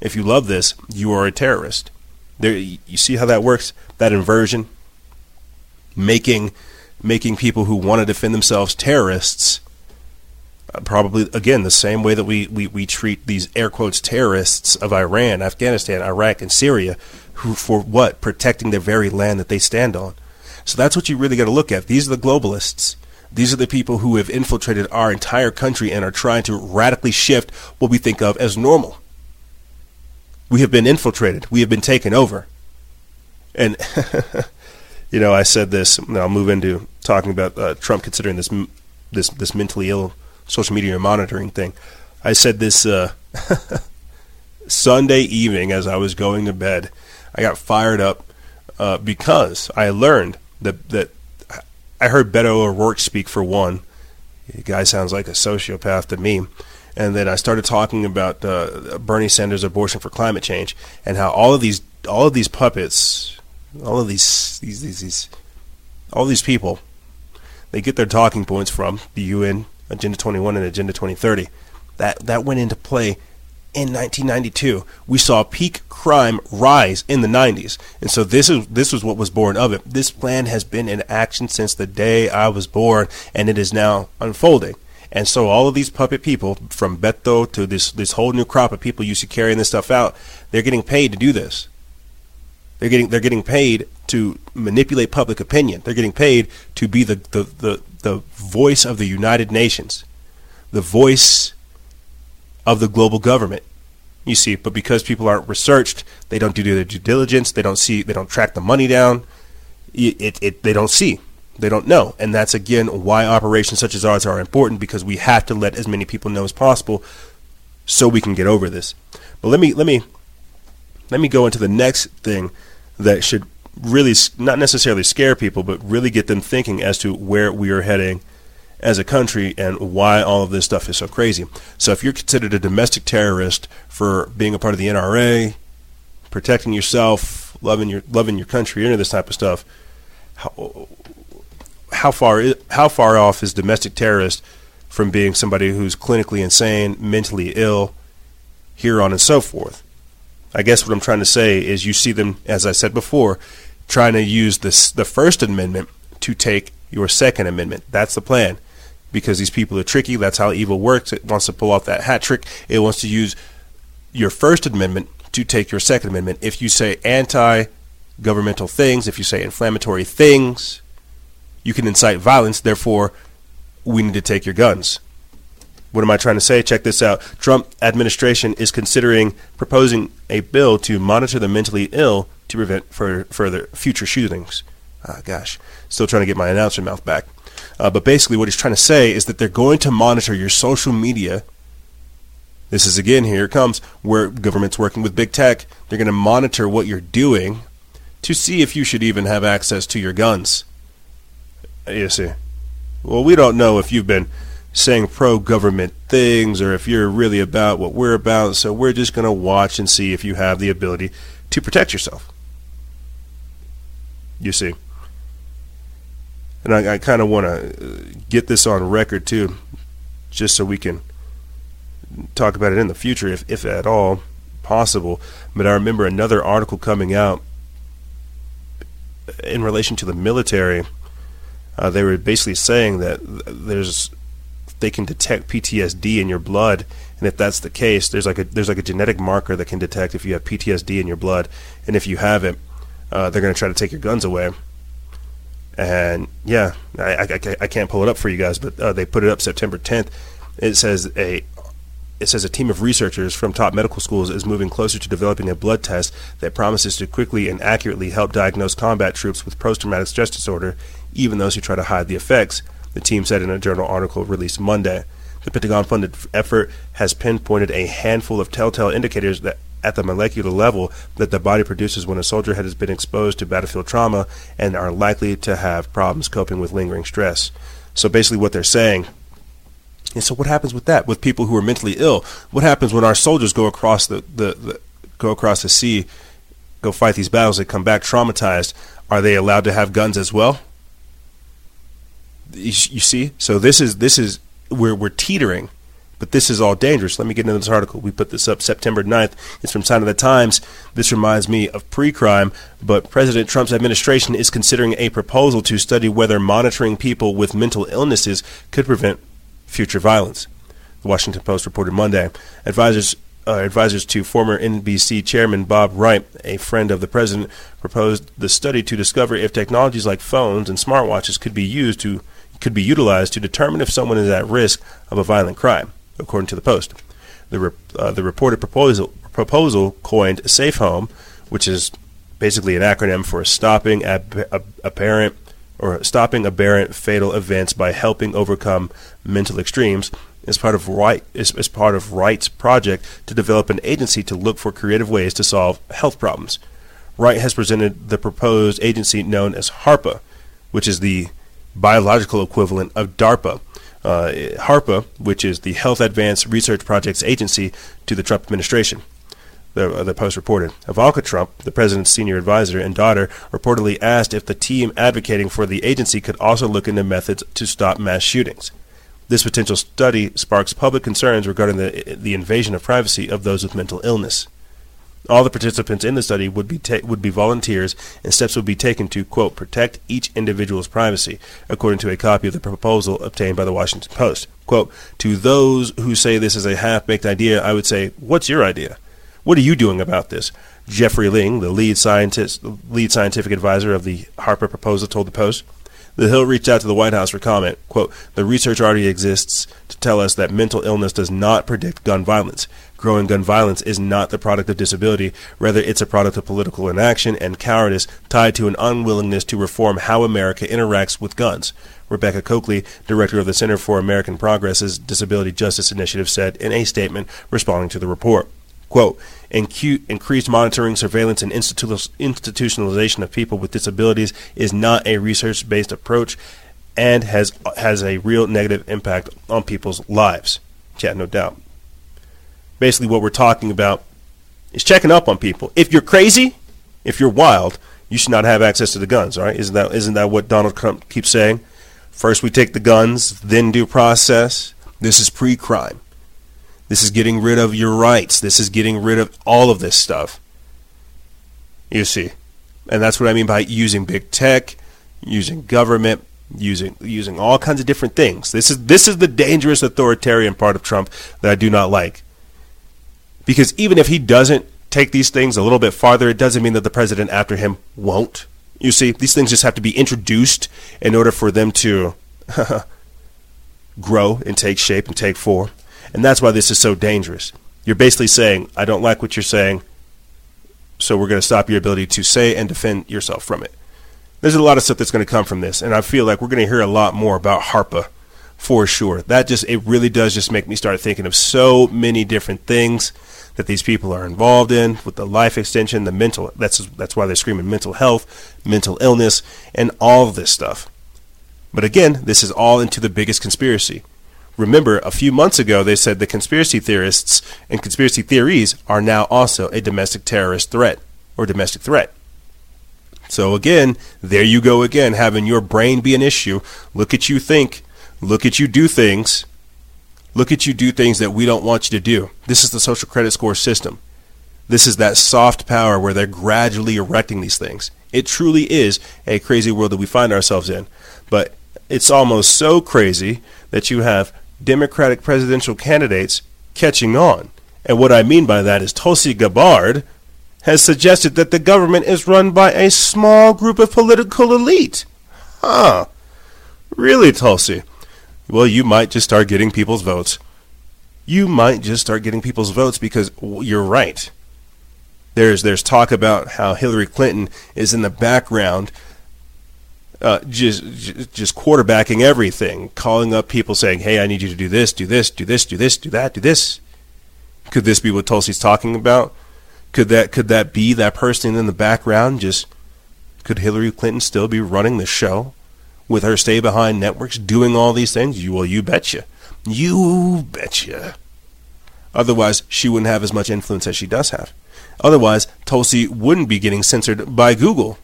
if you love this, you are a terrorist. There, you see how that works? That inversion, making making people who want to defend themselves terrorists. Uh, probably again the same way that we, we, we treat these air quotes terrorists of Iran, Afghanistan, Iraq, and Syria, who for what protecting their very land that they stand on. So that's what you really got to look at. These are the globalists. These are the people who have infiltrated our entire country and are trying to radically shift what we think of as normal we have been infiltrated. We have been taken over. And, (laughs) you know, I said this, and I'll move into talking about uh, Trump considering this, this, this mentally ill social media monitoring thing. I said this uh, (laughs) Sunday evening as I was going to bed. I got fired up uh, because I learned that, that I heard Beto O'Rourke speak for one. The guy sounds like a sociopath to me and then I started talking about uh, Bernie Sanders' abortion for climate change and how all of these all of these puppets, all of these these these, these all these people, they get their talking points from the UN Agenda 21 and Agenda 2030. That that went into play in 1992. We saw peak crime rise in the 90s, and so this is this was what was born of it. This plan has been in action since the day I was born, and it is now unfolding. And so all of these puppet people, from Beto to this this whole new crop of people used to carrying this stuff out, they're getting paid to do this. They're getting they're getting paid to manipulate public opinion. They're getting paid to be the, the, the, the voice of the United Nations, the voice of the global government. You see, but because people aren't researched, they don't do their due diligence. They don't see. They don't track the money down. It, it, it they don't see. They don't know. And that's again why operations such as ours are important because we have to let as many people know as possible so we can get over this. But let me let me let me go into the next thing that should really not necessarily scare people but really get them thinking as to where we are heading as a country and why all of this stuff is so crazy. So if you're considered a domestic terrorist for being a part of the NRA, protecting yourself, loving your loving your country, any of this type of stuff, how, how far how far off is domestic terrorist from being somebody who's clinically insane, mentally ill, here on and so forth. I guess what I'm trying to say is you see them, as I said before, trying to use this the First Amendment to take your Second Amendment. That's the plan. Because these people are tricky. That's how evil works. It wants to pull off that hat trick. It wants to use your First Amendment to take your Second Amendment. If you say anti governmental things, if you say inflammatory things, you can incite violence. Therefore, we need to take your guns. What am I trying to say? Check this out. Trump administration is considering proposing a bill to monitor the mentally ill to prevent further, future shootings. Ah, gosh, still trying to get my announcer mouth back. Uh, but basically, what he's trying to say is that they're going to monitor your social media. This is again, here it comes, where government's working with big tech. They're going to monitor what you're doing to see if you should even have access to your guns. You see. Well, we don't know if you've been saying pro government things or if you're really about what we're about, so we're just going to watch and see if you have the ability to protect yourself. You see. And I, I kind of want to get this on record too, just so we can talk about it in the future, if, if at all possible. But I remember another article coming out in relation to the military. Uh, they were basically saying that there's they can detect PTSD in your blood, and if that's the case, there's like a there's like a genetic marker that can detect if you have PTSD in your blood, and if you have it, uh, they're going to try to take your guns away. And yeah, I, I, I, can't pull it up for you guys, but uh, they put it up September 10th. It says a it says a team of researchers from top medical schools is moving closer to developing a blood test that promises to quickly and accurately help diagnose combat troops with post-traumatic stress disorder, even those who try to hide the effects. The team said in a journal article released Monday. The Pentagon funded effort has pinpointed a handful of telltale indicators that at the molecular level that the body produces when a soldier has been exposed to battlefield trauma and are likely to have problems coping with lingering stress. So basically, what they're saying. And so, what happens with that? With people who are mentally ill, what happens when our soldiers go across the, the, the go across the sea, go fight these battles, they come back traumatized? Are they allowed to have guns as well? You, see, so this is this is we're we're teetering but this is all dangerous. Let me get into this article. We put this up September 9th. It's from Sign of the Times. This reminds me of pre crime, but President Trump's administration is considering a proposal to study whether monitoring people with mental illnesses could prevent future violence. The Washington Post reported Monday. Advisors uh, advisors to former NBC chairman Bob Wright, a friend of the president, proposed the study to discover if technologies like phones and smartwatches could be used to could be utilized to determine if someone is at risk of a violent crime according to the Post. The, re- uh, the reported proposal, proposal coined Safe Home, which is basically an acronym for stopping ab- apparent or stopping aberrant fatal events by helping overcome mental extremes is part of Wright is, is part of Wright's project to develop an agency to look for creative ways to solve health problems. Wright has presented the proposed agency known as HARPA, which is the biological equivalent of DARPA, uh, HARPA, which is the Health Advanced Research Projects Agency to the Trump administration. The, uh, the Post reported. Ivanka Trump, the president's senior advisor and daughter, reportedly asked if the team advocating for the agency could also look into methods to stop mass shootings. This potential study sparks public concerns regarding the, the invasion of privacy of those with mental illness. All the participants in the study would be ta- would be volunteers, and steps would be taken to quote protect each individual's privacy, according to a copy of the proposal obtained by the Washington Post. Quote: To those who say this is a half-baked idea, I would say, what's your idea? What are you doing about this? Jeffrey Ling, the lead scientist, lead scientific advisor of the HARPA proposal, told the Post. The Hill reached out to the White House for comment. Quote, the research already exists to tell us that mental illness does not predict gun violence. Growing gun violence is not the product of disability. Rather, it's a product of political inaction and cowardice tied to an unwillingness to reform how America interacts with guns. Rebecca Cokley, director of the Center for American Progress's Disability Justice Initiative, said in a statement responding to the report. Quote, increased monitoring, surveillance, and institutionalization of people with disabilities is not a research based approach and has, has a real negative impact on people's lives. Yeah, no doubt. Basically, what we're talking about is checking up on people. If you're crazy, if you're wild, you should not have access to the guns, right? Isn't that, isn't that what Donald Trump keeps saying? First we take the guns, then due process. This is pre crime. This is getting rid of your rights. This is getting rid of all of this stuff. You see. And that's what I mean by using big tech, using government, using using all kinds of different things. This is this is the dangerous authoritarian part of Trump that I do not like. Because even if he doesn't take these things a little bit farther, it doesn't mean that the president after him won't. You see, these things just have to be introduced in order for them to (laughs) grow and take shape and take form. And that's why this is so dangerous. You're basically saying, I don't like what you're saying, so we're going to stop your ability to say and defend yourself from it. There's a lot of stuff that's going to come from this, and I feel like we're going to hear a lot more about HARPA for sure. That just, it really does just make me start thinking of so many different things that these people are involved in with the life extension, the mental, that's, that's why they're screaming mental health, mental illness, and all this stuff. But again, this is all into the biggest conspiracy. Remember, a few months ago, they said the conspiracy theorists and conspiracy theories are now also a domestic terrorist threat or domestic threat. So, again, there you go again, having your brain be an issue. Look at you think, look at you do things, look at you do things that we don't want you to do. This is the social credit score system. This is that soft power where they're gradually erecting these things. It truly is a crazy world that we find ourselves in. But it's almost so crazy that you have Democratic presidential candidates catching on. And what I mean by that is Tulsi Gabbard has suggested that the government is run by a small group of political elite. Huh. Really, Tulsi? Well, you might just start getting people's votes. You might just start getting people's votes because you're right. There's there's talk about how Hillary Clinton is in the background uh, just just quarterbacking everything, calling up people saying, "Hey, I need you to do this, do this, do this, do this, do that, do this." Could this be what Tulsi's talking about? Could that could that be that person in the background? Just could Hillary Clinton still be running the show with her stay behind networks, doing all these things? You well, you betcha, you betcha. Otherwise, she wouldn't have as much influence as she does have. Otherwise, Tulsi wouldn't be getting censored by Google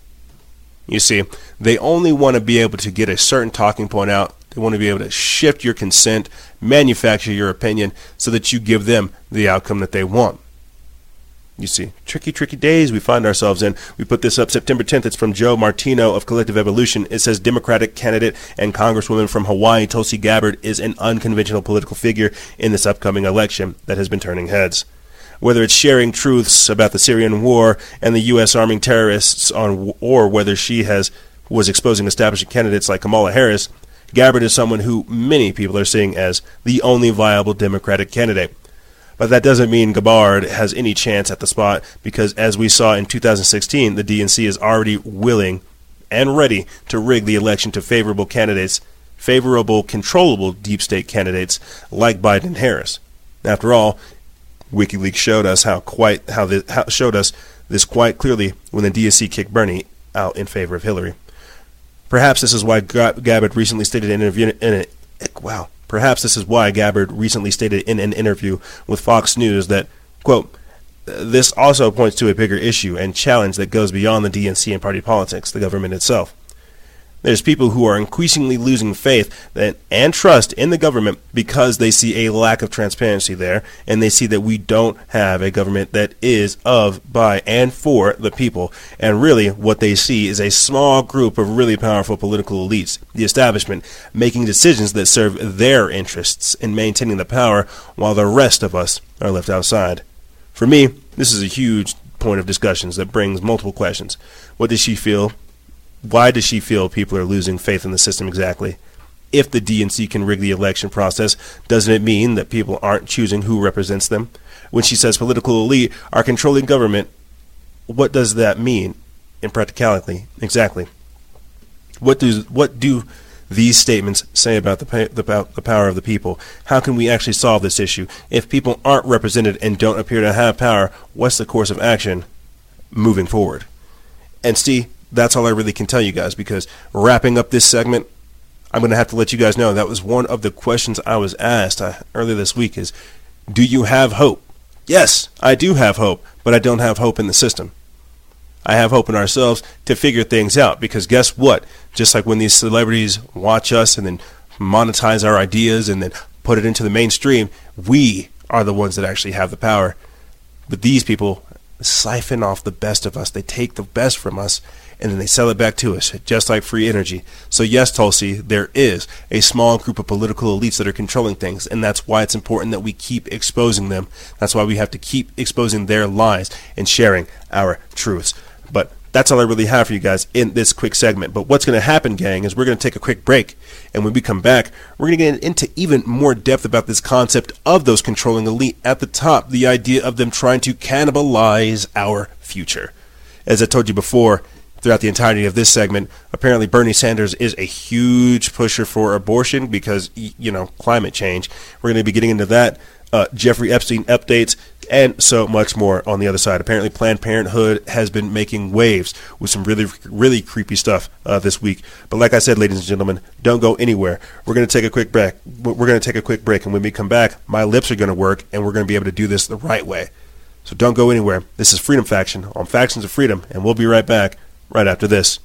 you see, they only want to be able to get a certain talking point out. They want to be able to shift your consent, manufacture your opinion, so that you give them the outcome that they want. You see, tricky, tricky days we find ourselves in. We put this up September 10th. It's from Joe Martino of Collective Evolution. It says Democratic candidate and Congresswoman from Hawaii, Tulsi Gabbard, is an unconventional political figure in this upcoming election that has been turning heads whether it's sharing truths about the Syrian war and the U.S. arming terrorists on, or whether she has was exposing establishing candidates like Kamala Harris, Gabbard is someone who many people are seeing as the only viable Democratic candidate. But that doesn't mean Gabbard has any chance at the spot because, as we saw in 2016, the DNC is already willing and ready to rig the election to favorable candidates, favorable, controllable deep state candidates like Biden and Harris. After all, WikiLeaks showed us how quite how, how showed us this quite clearly when the DSC kicked Bernie out in favor of Hillary. Perhaps this is why Gabbard recently stated in an interview in a, wow. Perhaps this is why Gabbard recently stated in an interview with Fox News that quote this also points to a bigger issue and challenge that goes beyond the DNC and party politics, the government itself. There's people who are increasingly losing faith and trust in the government because they see a lack of transparency there, and they see that we don't have a government that is of, by, and for the people. And really, what they see is a small group of really powerful political elites, the establishment, making decisions that serve their interests in maintaining the power, while the rest of us are left outside. For me, this is a huge point of discussions that brings multiple questions. What does she feel? Why does she feel people are losing faith in the system exactly? If the DNC can rig the election process, doesn't it mean that people aren't choosing who represents them? When she says political elite are controlling government, what does that mean in practicality? Exactly. What do what do these statements say about the, the, the power of the people? How can we actually solve this issue? If people aren't represented and don't appear to have power, what's the course of action moving forward? And see, that's all I really can tell you guys because wrapping up this segment, I'm going to have to let you guys know that was one of the questions I was asked uh, earlier this week is do you have hope? Yes, I do have hope, but I don't have hope in the system. I have hope in ourselves to figure things out because guess what? Just like when these celebrities watch us and then monetize our ideas and then put it into the mainstream, we are the ones that actually have the power. But these people siphon off the best of us. They take the best from us and then they sell it back to us, just like free energy. So yes, Tulsi, there is a small group of political elites that are controlling things, and that's why it's important that we keep exposing them. That's why we have to keep exposing their lies and sharing our truths. But that's all I really have for you guys in this quick segment. But what's going to happen, gang, is we're going to take a quick break. And when we come back, we're going to get into even more depth about this concept of those controlling elite at the top, the idea of them trying to cannibalize our future. As I told you before, throughout the entirety of this segment, apparently Bernie Sanders is a huge pusher for abortion because, you know, climate change. We're going to be getting into that. Uh, Jeffrey Epstein updates, and so much more on the other side. Apparently, Planned Parenthood has been making waves with some really, really creepy stuff uh, this week. But like I said, ladies and gentlemen, don't go anywhere. We're going to take a quick break. We're going to take a quick break, and when we come back, my lips are going to work, and we're going to be able to do this the right way. So don't go anywhere. This is Freedom Faction on Factions of Freedom, and we'll be right back right after this.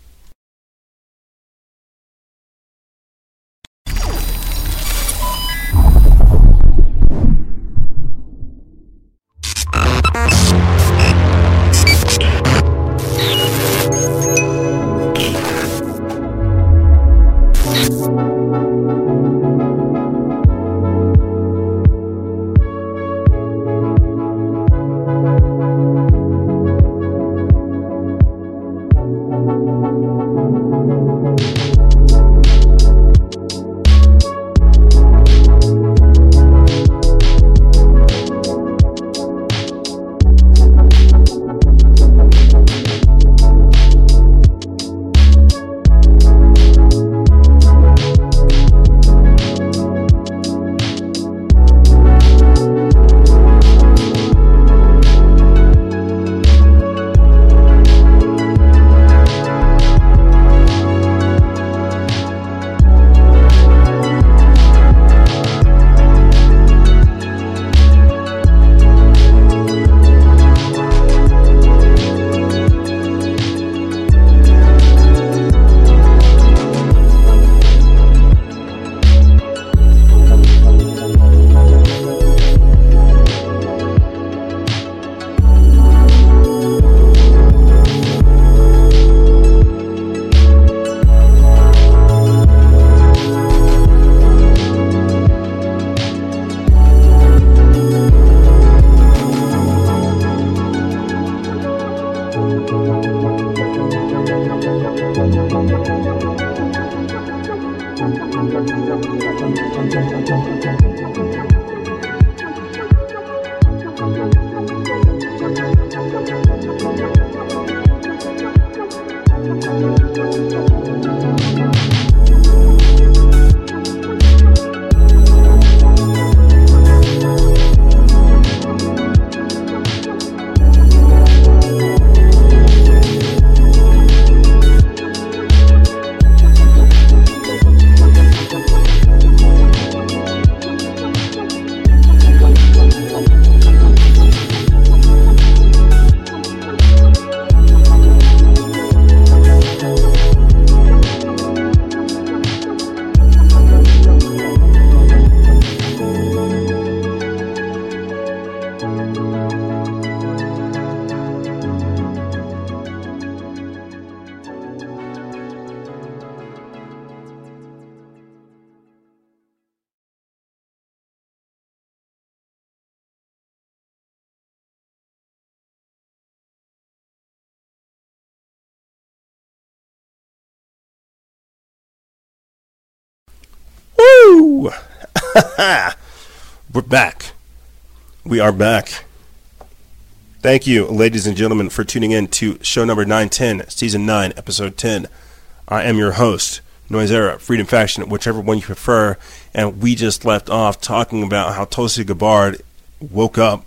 (laughs) We're back. We are back. Thank you, ladies and gentlemen, for tuning in to show number 910, season 9, episode 10. I am your host, Noisera, Freedom Faction, whichever one you prefer. And we just left off talking about how Tulsi Gabbard woke up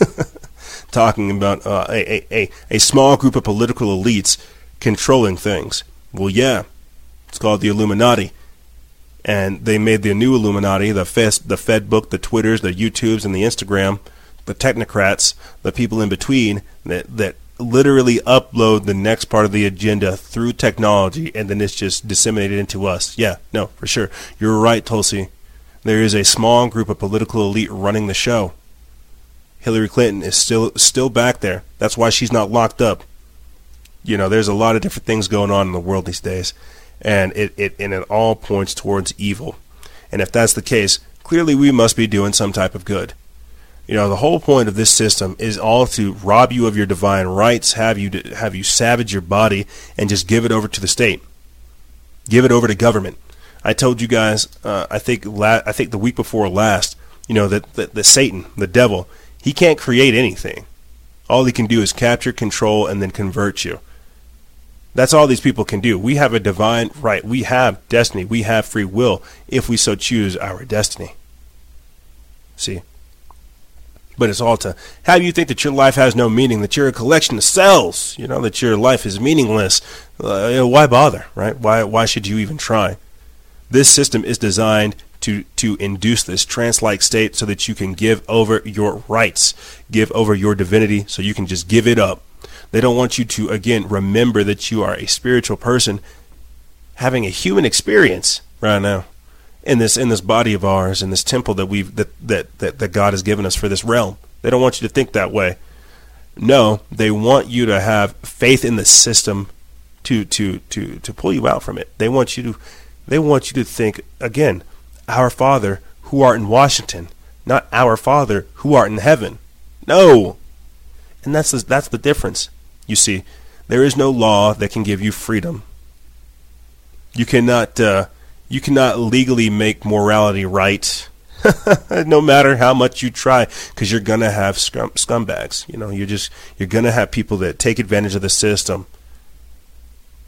(laughs) talking about uh, a, a, a small group of political elites controlling things. Well, yeah, it's called the Illuminati and they made the new Illuminati, the Fed, the Fed book, the Twitters, the YouTubes, and the Instagram, the technocrats, the people in between that that literally upload the next part of the agenda through technology, and then it's just disseminated into us. Yeah, no, for sure, you're right, Tulsi. There is a small group of political elite running the show. Hillary Clinton is still still back there. That's why she's not locked up. You know, there's a lot of different things going on in the world these days, and it, it and it all points towards evil. And if that's the case, clearly we must be doing some type of good. You know, the whole point of this system is all to rob you of your divine rights, have you have you savage your body, and just give it over to the state, give it over to government. I told you guys, uh, I think la- I think the week before last, you know that the, the Satan, the devil, he can't create anything. All he can do is capture, control, and then convert you. That's all these people can do. We have a divine right. We have destiny. We have free will if we so choose our destiny. See? But it's all to have you think that your life has no meaning, that you're a collection of cells, you know, that your life is meaningless. Uh, why bother, right? Why, why should you even try? This system is designed to, to induce this trance like state so that you can give over your rights, give over your divinity, so you can just give it up they don't want you to, again, remember that you are a spiritual person having a human experience right now in this in this body of ours, in this temple that we've that, that, that, that God has given us for this realm. They don't want you to think that way. No, they want you to have faith in the system to to to to pull you out from it. They want you to they want you to think again, our Father who art in Washington, not our Father who art in heaven. No. And that's the, that's the difference. You see, there is no law that can give you freedom. You cannot uh, you cannot legally make morality right, (laughs) no matter how much you try, because you're gonna have scum, scumbags. You know, you're just you're gonna have people that take advantage of the system.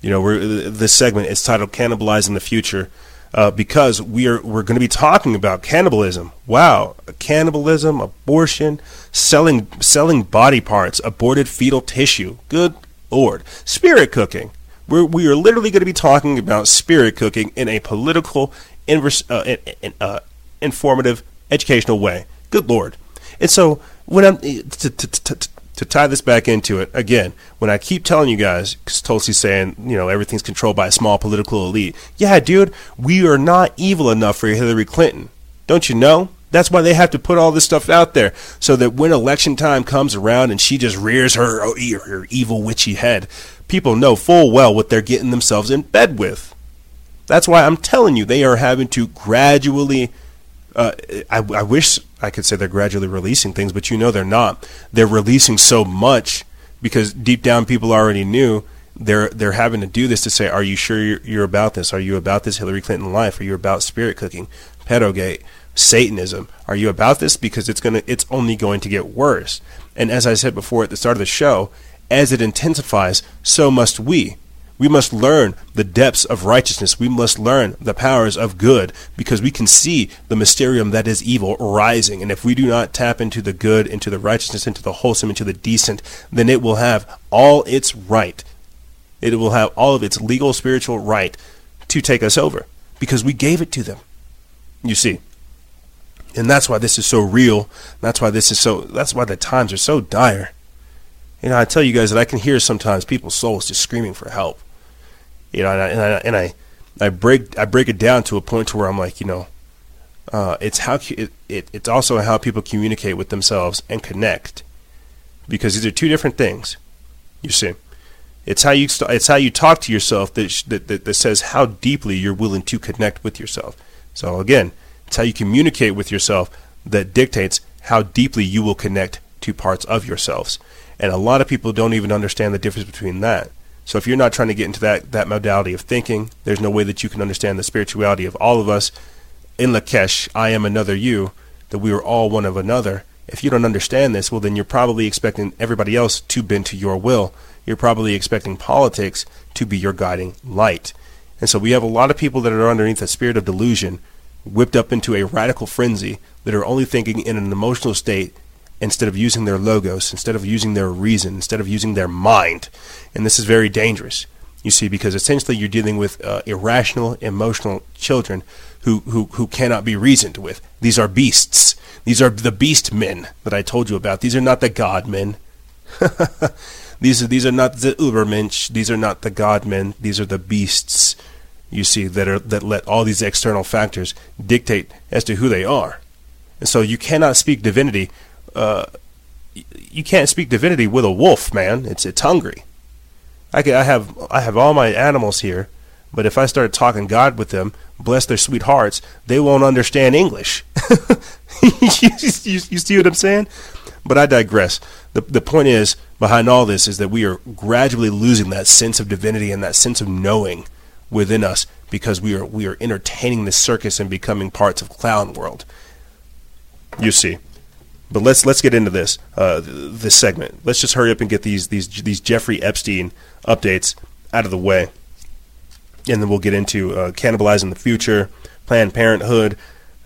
You know, we're this segment is titled "Cannibalizing the Future." Uh, because we are we're going to be talking about cannibalism. Wow, cannibalism, abortion, selling selling body parts, aborted fetal tissue. Good lord, spirit cooking. We're, we are literally going to be talking about spirit cooking in a political, inverse, uh, in, in, uh, informative, educational way. Good lord. And so when I'm to tie this back into it again, when I keep telling you guys, because Tulsi's saying, you know, everything's controlled by a small political elite. Yeah, dude, we are not evil enough for Hillary Clinton. Don't you know? That's why they have to put all this stuff out there so that when election time comes around and she just rears her, her evil witchy head, people know full well what they're getting themselves in bed with. That's why I'm telling you they are having to gradually. Uh, I, I wish I could say they're gradually releasing things, but you know they're not. They're releasing so much because deep down people already knew they're they're having to do this to say, are you sure you're, you're about this? Are you about this Hillary Clinton life? Are you about spirit cooking, pedogate? Satanism. Are you about this? Because it's gonna it's only going to get worse. And as I said before at the start of the show, as it intensifies, so must we. We must learn the depths of righteousness. We must learn the powers of good because we can see the mysterium that is evil rising. And if we do not tap into the good, into the righteousness, into the wholesome, into the decent, then it will have all its right. It will have all of its legal, spiritual right to take us over because we gave it to them. You see. And that's why this is so real. That's why this is so, that's why the times are so dire. Know, I tell you guys that I can hear sometimes people's souls just screaming for help. You know, and I, and I, and I, I break, I break it down to a point to where I'm like, you know, uh, it's how it, it, it's also how people communicate with themselves and connect, because these are two different things. You see, it's how you it's how you talk to yourself that, that that, that says how deeply you're willing to connect with yourself. So again, it's how you communicate with yourself that dictates how deeply you will connect to parts of yourselves. And a lot of people don't even understand the difference between that. So if you're not trying to get into that, that modality of thinking, there's no way that you can understand the spirituality of all of us. In Lak'ech, I am another you, that we are all one of another. If you don't understand this, well, then you're probably expecting everybody else to bend to your will. You're probably expecting politics to be your guiding light. And so we have a lot of people that are underneath a spirit of delusion whipped up into a radical frenzy that are only thinking in an emotional state instead of using their logos, instead of using their reason, instead of using their mind. And this is very dangerous, you see, because essentially you're dealing with uh, irrational, emotional children who, who, who cannot be reasoned with. These are beasts. These are the beast men that I told you about. These are not the God men. (laughs) these, are, these are not the Ubermensch. These are not the God men. These are the beasts you see, that are that let all these external factors dictate as to who they are. And so you cannot speak divinity. Uh, you can't speak divinity with a wolf, man. It's it's hungry. I, can, I have I have all my animals here, but if I start talking God with them, bless their sweet hearts, they won't understand English. you, (laughs) you, you see what I'm saying? But I digress. The, the point is, behind all this, is that we are gradually losing that sense of divinity and that sense of knowing within us because we are we are entertaining the circus and becoming parts of clown world. You see. But let's let's get into this uh, this segment. Let's just hurry up and get these these these Jeffrey Epstein updates out of the way, and then we'll get into uh, cannibalizing the future, Planned Parenthood,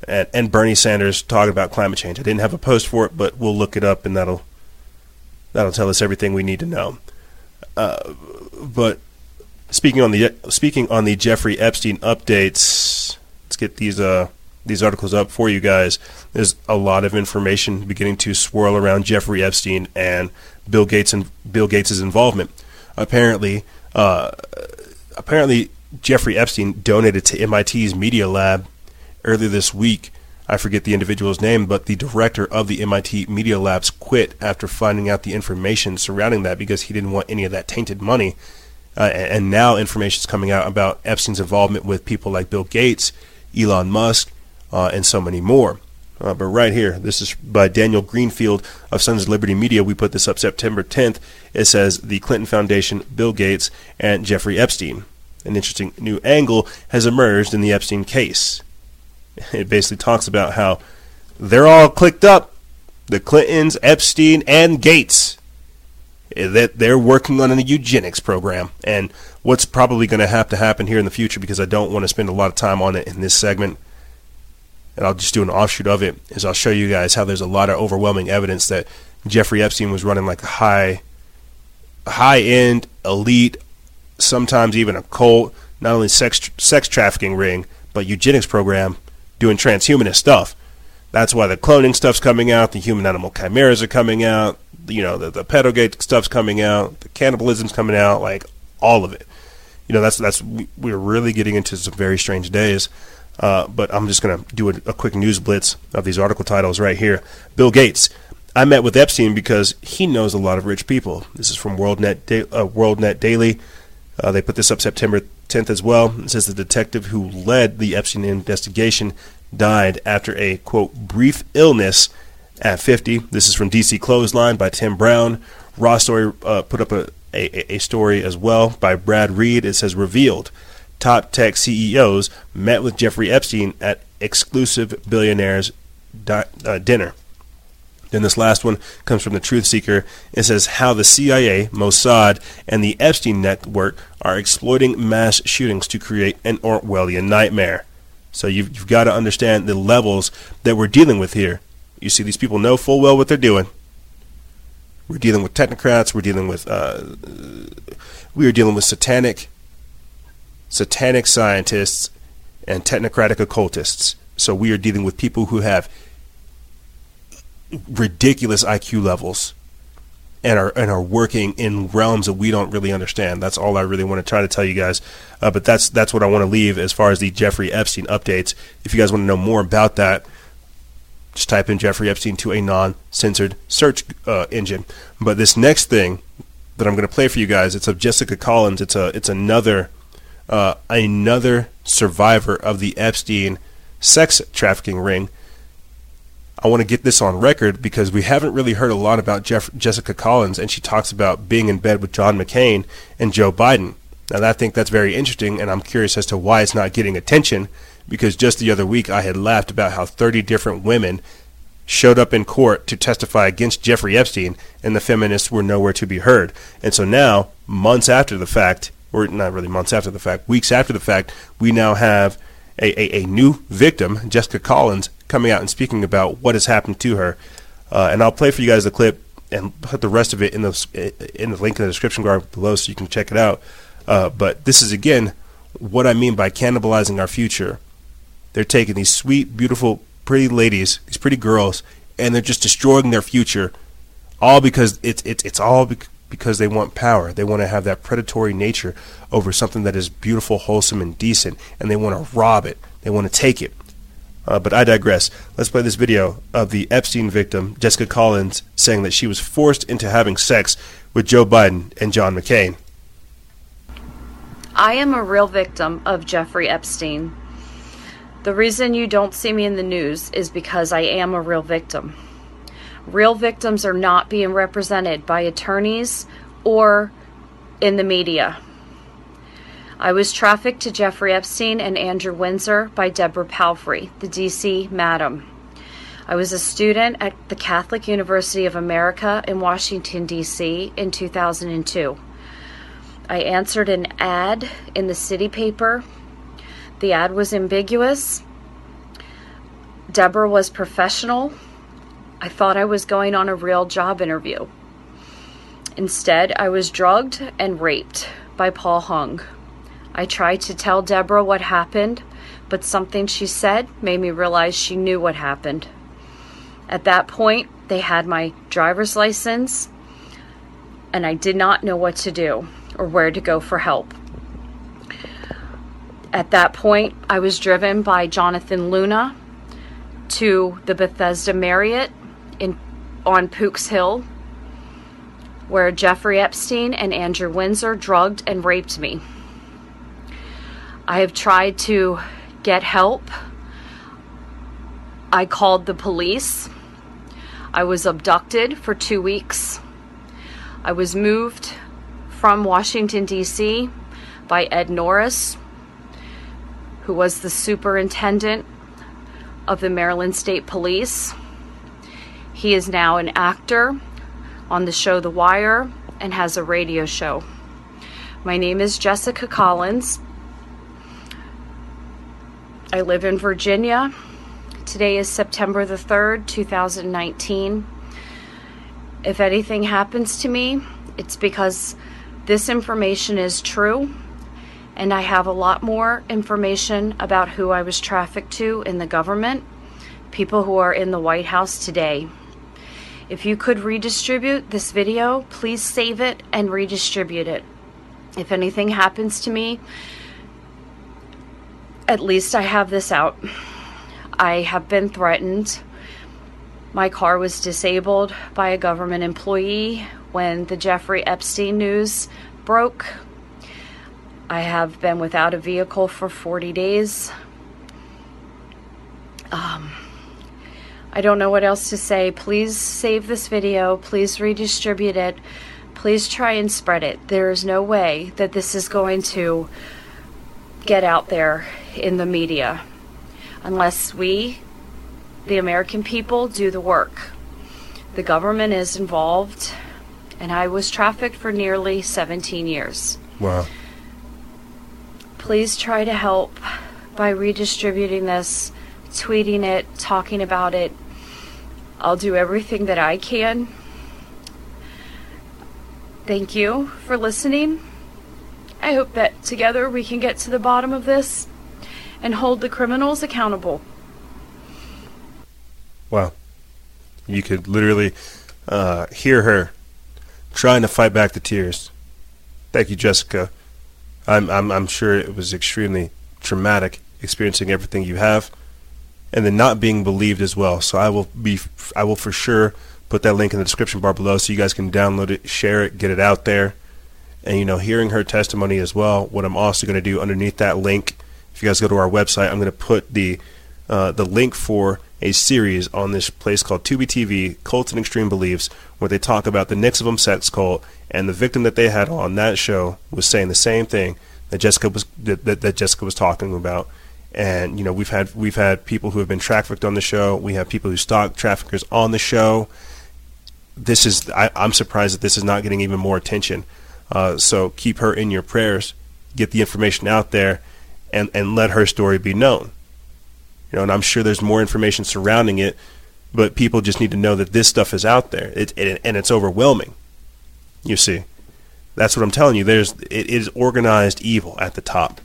and, and Bernie Sanders talking about climate change. I didn't have a post for it, but we'll look it up, and that'll that'll tell us everything we need to know. Uh, but speaking on the speaking on the Jeffrey Epstein updates, let's get these uh these articles up for you guys. There's a lot of information beginning to swirl around Jeffrey Epstein and Bill Gates and Bill Gates's involvement. Apparently, uh, apparently Jeffrey Epstein donated to MIT's Media Lab earlier this week. I forget the individual's name, but the director of the MIT Media Labs quit after finding out the information surrounding that because he didn't want any of that tainted money. Uh, and now information is coming out about Epstein's involvement with people like Bill Gates, Elon Musk, uh, and so many more. Uh, but right here, this is by Daniel Greenfield of Sons of Liberty Media. We put this up September 10th. It says the Clinton Foundation, Bill Gates, and Jeffrey Epstein. An interesting new angle has emerged in the Epstein case. (laughs) It basically talks about how they're all clicked up the Clintons, Epstein, and Gates. That they're working on a eugenics program. And what's probably going to have to happen here in the future, because I don't want to spend a lot of time on it in this segment, and I'll just do an offshoot of it, is I'll show you guys how there's a lot of overwhelming evidence that Jeffrey Epstein was running like a high, high end, elite, sometimes even a cult, not only sex sex trafficking ring, but eugenics program doing transhumanist stuff. That's why the cloning stuff's coming out, the human animal chimeras are coming out, you know, the, the pedogate stuff's coming out, the cannibalism's coming out, like all of it. You know, that's that's we're really getting into some very strange days. Uh, but I'm just going to do a, a, quick news blitz of these article titles right here. Bill Gates. I met with Epstein because he knows a lot of rich people. This is from WorldNet, da- uh, WorldNet Daily. Uh, they put this up September 10th as well. It says the detective who led the Epstein investigation died after a, quote, brief illness at 50. This is from DC Clothesline by Tim Brown. Raw Story uh, put up a, a, a story as well by Brad Reed. It says revealed top tech CEOs met with Jeffrey Epstein at exclusive billionaires di- uh, dinner. Then this last one comes from the Truth Seeker. It says how the CIA, Mossad, and the Epstein network are exploiting mass shootings to create an Orwellian nightmare. So you've, you've got to understand the levels that we're dealing with here. You see, these people know full well what they're doing. We're dealing with technocrats. We're dealing with uh, we are dealing with satanic satanic scientists, and technocratic occultists. So we are dealing with people who have ridiculous IQ levels and are and are working in realms that we don't really understand. That's all I really want to try to tell you guys. Uh, but that's that's what I want to leave as far as the Jeffrey Epstein updates. If you guys want to know more about that, just type in Jeffrey Epstein to a non-censored search uh, engine. But this next thing that I'm going to play for you guys, it's of Jessica Collins. It's a it's another uh, another survivor of the Epstein sex trafficking ring. I want to get this on record because we haven't really heard a lot about Jeff- Jessica Collins, and she talks about being in bed with John McCain and Joe Biden. Now, I think that's very interesting, and I'm curious as to why it's not getting attention. Because just the other week, I had laughed about how 30 different women showed up in court to testify against Jeffrey Epstein, and the feminists were nowhere to be heard. And so now, months after the fact, or not really months after the fact, weeks after the fact, we now have a, a, a new victim, Jessica Collins, coming out and speaking about what has happened to her. Uh, and I'll play for you guys the clip and put the rest of it in the in the link in the description bar below so you can check it out. Uh, but this is again what I mean by cannibalizing our future. They're taking these sweet, beautiful, pretty ladies, these pretty girls, and they're just destroying their future, all because it's it's it's all because they want power. They want to have that predatory nature over something that is beautiful, wholesome, and decent, and they want to rob it. They want to take it. Uh, but I digress. Let's play this video of the Epstein victim, Jessica Collins, saying that she was forced into having sex with Joe Biden and John McCain. I am a real victim of Jeffrey Epstein. The reason you don't see me in the news is because I am a real victim. Real victims are not being represented by attorneys or in the media. I was trafficked to Jeffrey Epstein and Andrew Windsor by Deborah Palfrey, the DC madam. I was a student at the Catholic University of America in Washington, D.C. in 2002. I answered an ad in the city paper. The ad was ambiguous. Deborah was professional. I thought I was going on a real job interview. Instead, I was drugged and raped by Paul Hung. I tried to tell Deborah what happened, but something she said made me realize she knew what happened. At that point, they had my driver's license, and I did not know what to do or where to go for help. At that point, I was driven by Jonathan Luna to the Bethesda Marriott on Pook's Hill, where Jeffrey Epstein and Andrew Windsor drugged and raped me. I have tried to get help. I called the police. I was abducted for two weeks. I was moved from Washington, D.C. by Ed Norris, who was the superintendent of the Maryland State Police. He is now an actor on the show The Wire and has a radio show. My name is Jessica Collins. I live in Virginia. Today is September the 3rd, 2019. If anything happens to me, it's because this information is true, and I have a lot more information about who I was trafficked to in the government, people who are in the White House today. If you could redistribute this video, please save it and redistribute it. If anything happens to me, at least I have this out. I have been threatened. My car was disabled by a government employee when the Jeffrey Epstein news broke. I have been without a vehicle for 40 days. Um, I don't know what else to say. Please save this video. Please redistribute it. Please try and spread it. There is no way that this is going to get out there in the media unless we, the American people, do the work. The government is involved and I was trafficked for nearly 17 years. Wow. Please try to help by redistributing this, tweeting it, talking about it. I'll do everything that I can. Thank you for listening. I hope that together we can get to the bottom of this and hold the criminals accountable. Wow. You could literally uh, hear her trying to fight back the tears. Thank you, Jessica. I'm, I'm, I'm sure it was extremely traumatic experiencing everything you have and then not being believed as well. So I will be, I will for sure put that link in the description bar below so you guys can download it, share it, get it out there. And, you know, hearing her testimony as well, what I'm also going to do underneath that link, if you guys go to our website, I'm going to put the, uh, the link for a series on this place called Tubi TV, Cults and Extreme Beliefs, where they talk about the NXIVM sex cult, and the victim that they had on that show was saying the same thing that Jessica was that, that Jessica was talking about. And you know we've had we've had people who have been trafficked on the show. We have people who stalk traffickers on the show. This is I, am surprised that this is not getting even more attention. Uh, so keep her in your prayers. Get the information out there, and and let her story be known you know, and I'm sure there's more information surrounding it, but people just need to know that this stuff is out there. It, it, and it's overwhelming. You see, that's what I'm telling you. There's it is organized evil at the top,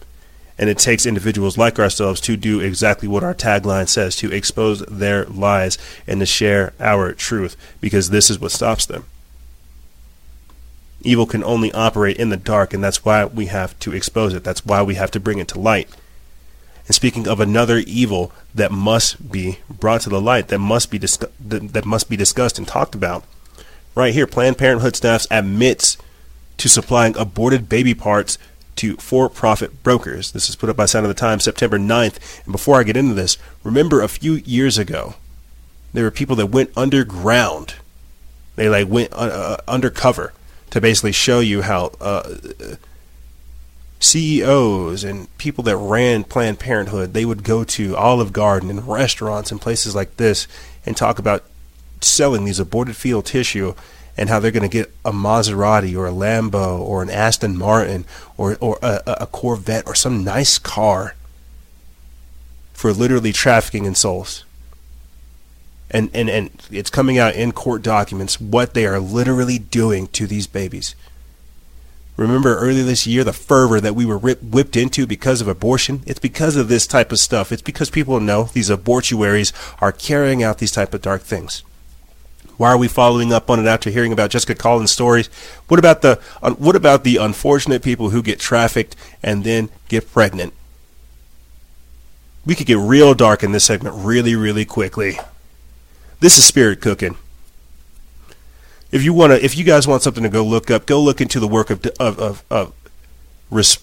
and it takes individuals like ourselves to do exactly what our tagline says: to expose their lies and to share our truth, because this is what stops them. Evil can only operate in the dark, and that's why we have to expose it. That's why we have to bring it to light. And speaking of another evil that must be brought to the light, that must be dis- that, must be discussed and talked about, right here, Planned Parenthood staff admits to supplying aborted baby parts to for profit brokers. This is put up by Sound of the Times September 9th. And before I get into this, remember a few years ago, there were people that went underground. They like went uh, uh undercover to basically show you how uh, CEOs and people that ran Planned Parenthood, they would go to Olive Garden and restaurants and places like this and talk about selling these aborted fetal tissue and how they're going to get a Maserati or a Lambo or an Aston Martin or, or a, a Corvette or some nice car for literally trafficking in souls. And, and, and it's coming out in court documents what they are literally doing to these babies. Remember earlier this year the fervor that we were whipped into because of abortion? It's because of this type of stuff. It's because people know these abortuaries are carrying out these type of dark things. Why are we following up on it after hearing about Jessica Collins' stories? What about the uh, what about the unfortunate people who get trafficked and then get pregnant? We could get real dark in this segment really, really quickly. This is spirit cooking. If you want to, if you guys want something to go look up, go look into the work of of of of,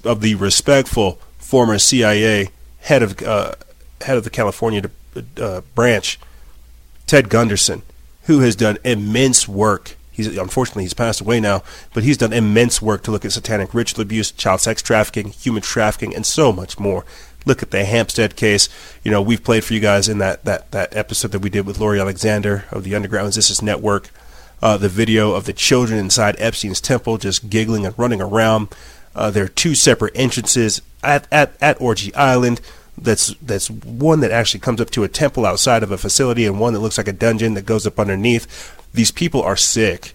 of the respectful former CIA head of uh, head of the California uh, branch, Ted Gunderson who has done immense work. He's unfortunately he's passed away now, but he's done immense work to look at satanic ritual abuse, child sex trafficking, human trafficking, and so much more. Look at the Hampstead case. You know, we've played for you guys in that that that episode that we did with Laurie Alexander of the Underground Resistance Network. Uh, the video of the children inside Epstein's temple just giggling and running around. Uh, there are two separate entrances at, at, at Orgy Island that's that's one that actually comes up to a temple outside of a facility and one that looks like a dungeon that goes up underneath. These people are sick.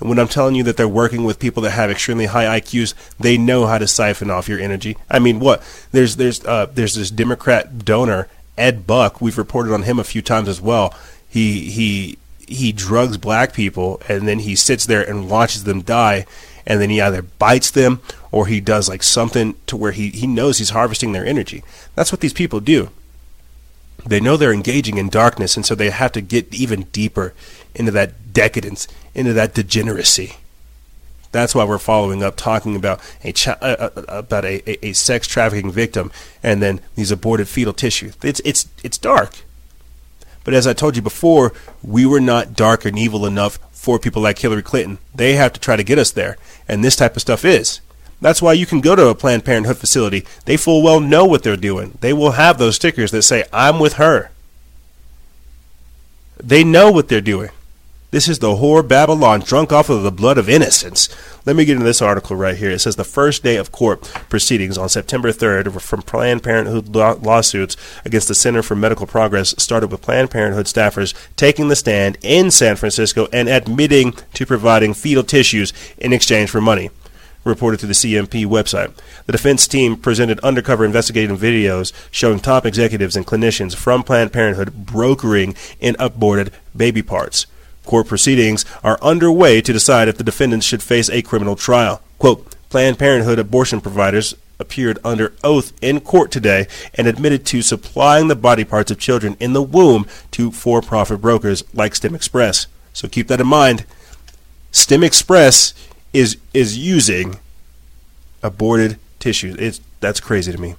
And when I'm telling you that they're working with people that have extremely high IQs, they know how to siphon off your energy. I mean, what? There's there's uh, there's this Democrat donor Ed Buck. We've reported on him a few times as well. He he he drugs black people and then he sits there and watches them die and then he either bites them or he does like something to where he, he knows he's harvesting their energy. That's what these people do. They know they're engaging in darkness, and so they have to get even deeper into that decadence, into that degeneracy. That's why we're following up talking about a uh, uh, uh, about a, a, a, sex trafficking victim and then these aborted fetal tissue. It's it's it's dark. But as I told you before, we were not dark and evil enough for people like Hillary Clinton. They have to try to get us there, and this type of stuff is. That's why you can go to a Planned Parenthood facility. They full well know what they're doing. They will have those stickers that say, I'm with her. They know what they're doing. This is the whore Babylon drunk off of the blood of innocents. Let me get into this article right here. It says the first day of court proceedings on September 3rd from Planned Parenthood lawsuits against the Center for Medical Progress started with Planned Parenthood staffers taking the stand in San Francisco and admitting to providing fetal tissues in exchange for money reported to the CMP website. The defense team presented undercover investigative videos showing top executives and clinicians from Planned Parenthood brokering in aborted baby parts. Court proceedings are underway to decide if the defendants should face a criminal trial. Quote, Planned Parenthood abortion providers appeared under oath in court today and admitted to supplying the body parts of children in the womb to for profit brokers like STEM Express. So keep that in mind. STEM Express is is using aborted tissues. It's that's crazy to me.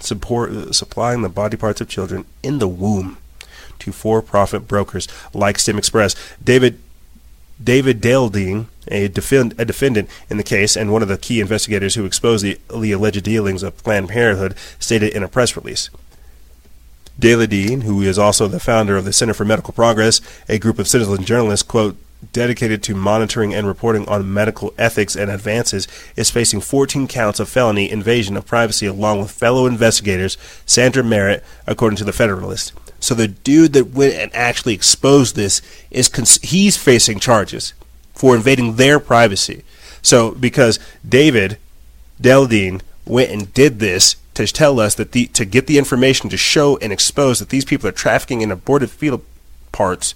Support supplying the body parts of children in the womb to for-profit brokers like Stem Express. David David Daleiden, a, defend, a defendant in the case and one of the key investigators who exposed the, the alleged dealings of Planned Parenthood, stated in a press release. Daleiden, who is also the founder of the Center for Medical Progress, a group of citizen journalists, quote, dedicated to monitoring and reporting on medical ethics and advances, is facing 14 counts of felony invasion of privacy along with fellow investigators Sandra Merritt, according to the Federalist. So the dude that went and actually exposed this is cons- he's facing charges for invading their privacy. So because David Daleiden went and did this to tell us that the to get the information to show and expose that these people are trafficking in aborted fetal parts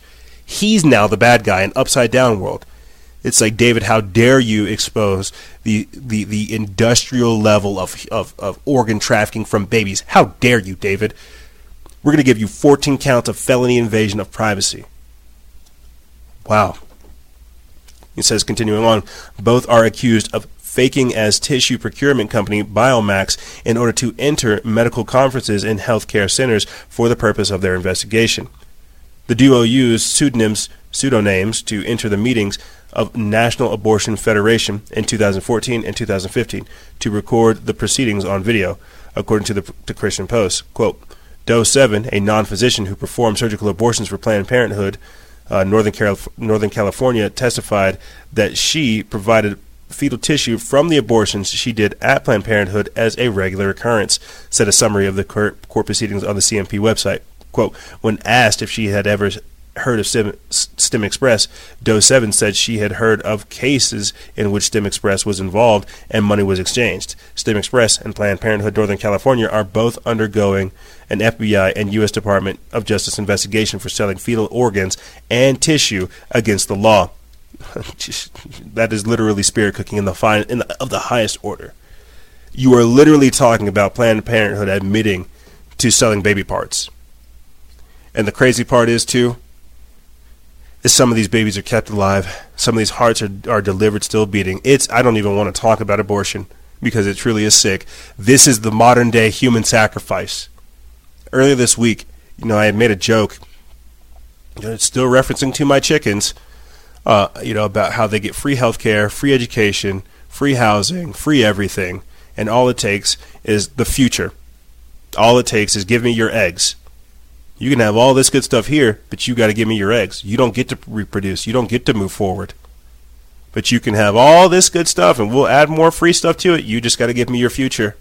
He's now the bad guy in Upside Down World. It's like David, how dare you expose the the, the industrial level of, of, of organ trafficking from babies? How dare you, David? We're going to give you 14 counts of felony invasion of privacy. Wow. He says, continuing on, both are accused of faking as tissue procurement company Biomax in order to enter medical conferences and healthcare centers for the purpose of their investigation. The duo used pseudonyms, pseudonames to enter the meetings of National Abortion Federation in 2014 and 2015 to record the proceedings on video, according to the to Christian Post. Quote, Doe 7, a non-physician who performed surgical abortions for Planned Parenthood, uh, Northern, Northern California, testified that she provided fetal tissue from the abortions she did at Planned Parenthood as a regular occurrence, said a summary of the court, court proceedings on the CMP website. Quote, when asked if she had ever heard of Stem, Express, Doe 7 said she had heard of cases in which Stem Express was involved and money was exchanged. Stem Express and Planned Parenthood Northern California are both undergoing an FBI and U.S. Department of Justice investigation for selling fetal organs and tissue against the law. (laughs) that is literally spirit cooking in the fine in the, of the highest order. You are literally talking about Planned Parenthood admitting to selling baby parts. And the crazy part is too is some of these babies are kept alive. Some of these hearts are, are delivered still beating. It's I don't even want to talk about abortion because it truly is sick. This is the modern day human sacrifice. Earlier this week, you know, I had made a joke, still referencing to my chickens, uh, you know, about how they get free health care, free education, free housing, free everything, and all it takes is the future. All it takes is give me your eggs. You can have all this good stuff here, but you got to give me your eggs. You don't get to reproduce. You don't get to move forward. But you can have all this good stuff, and we'll add more free stuff to it. You just got to give me your future.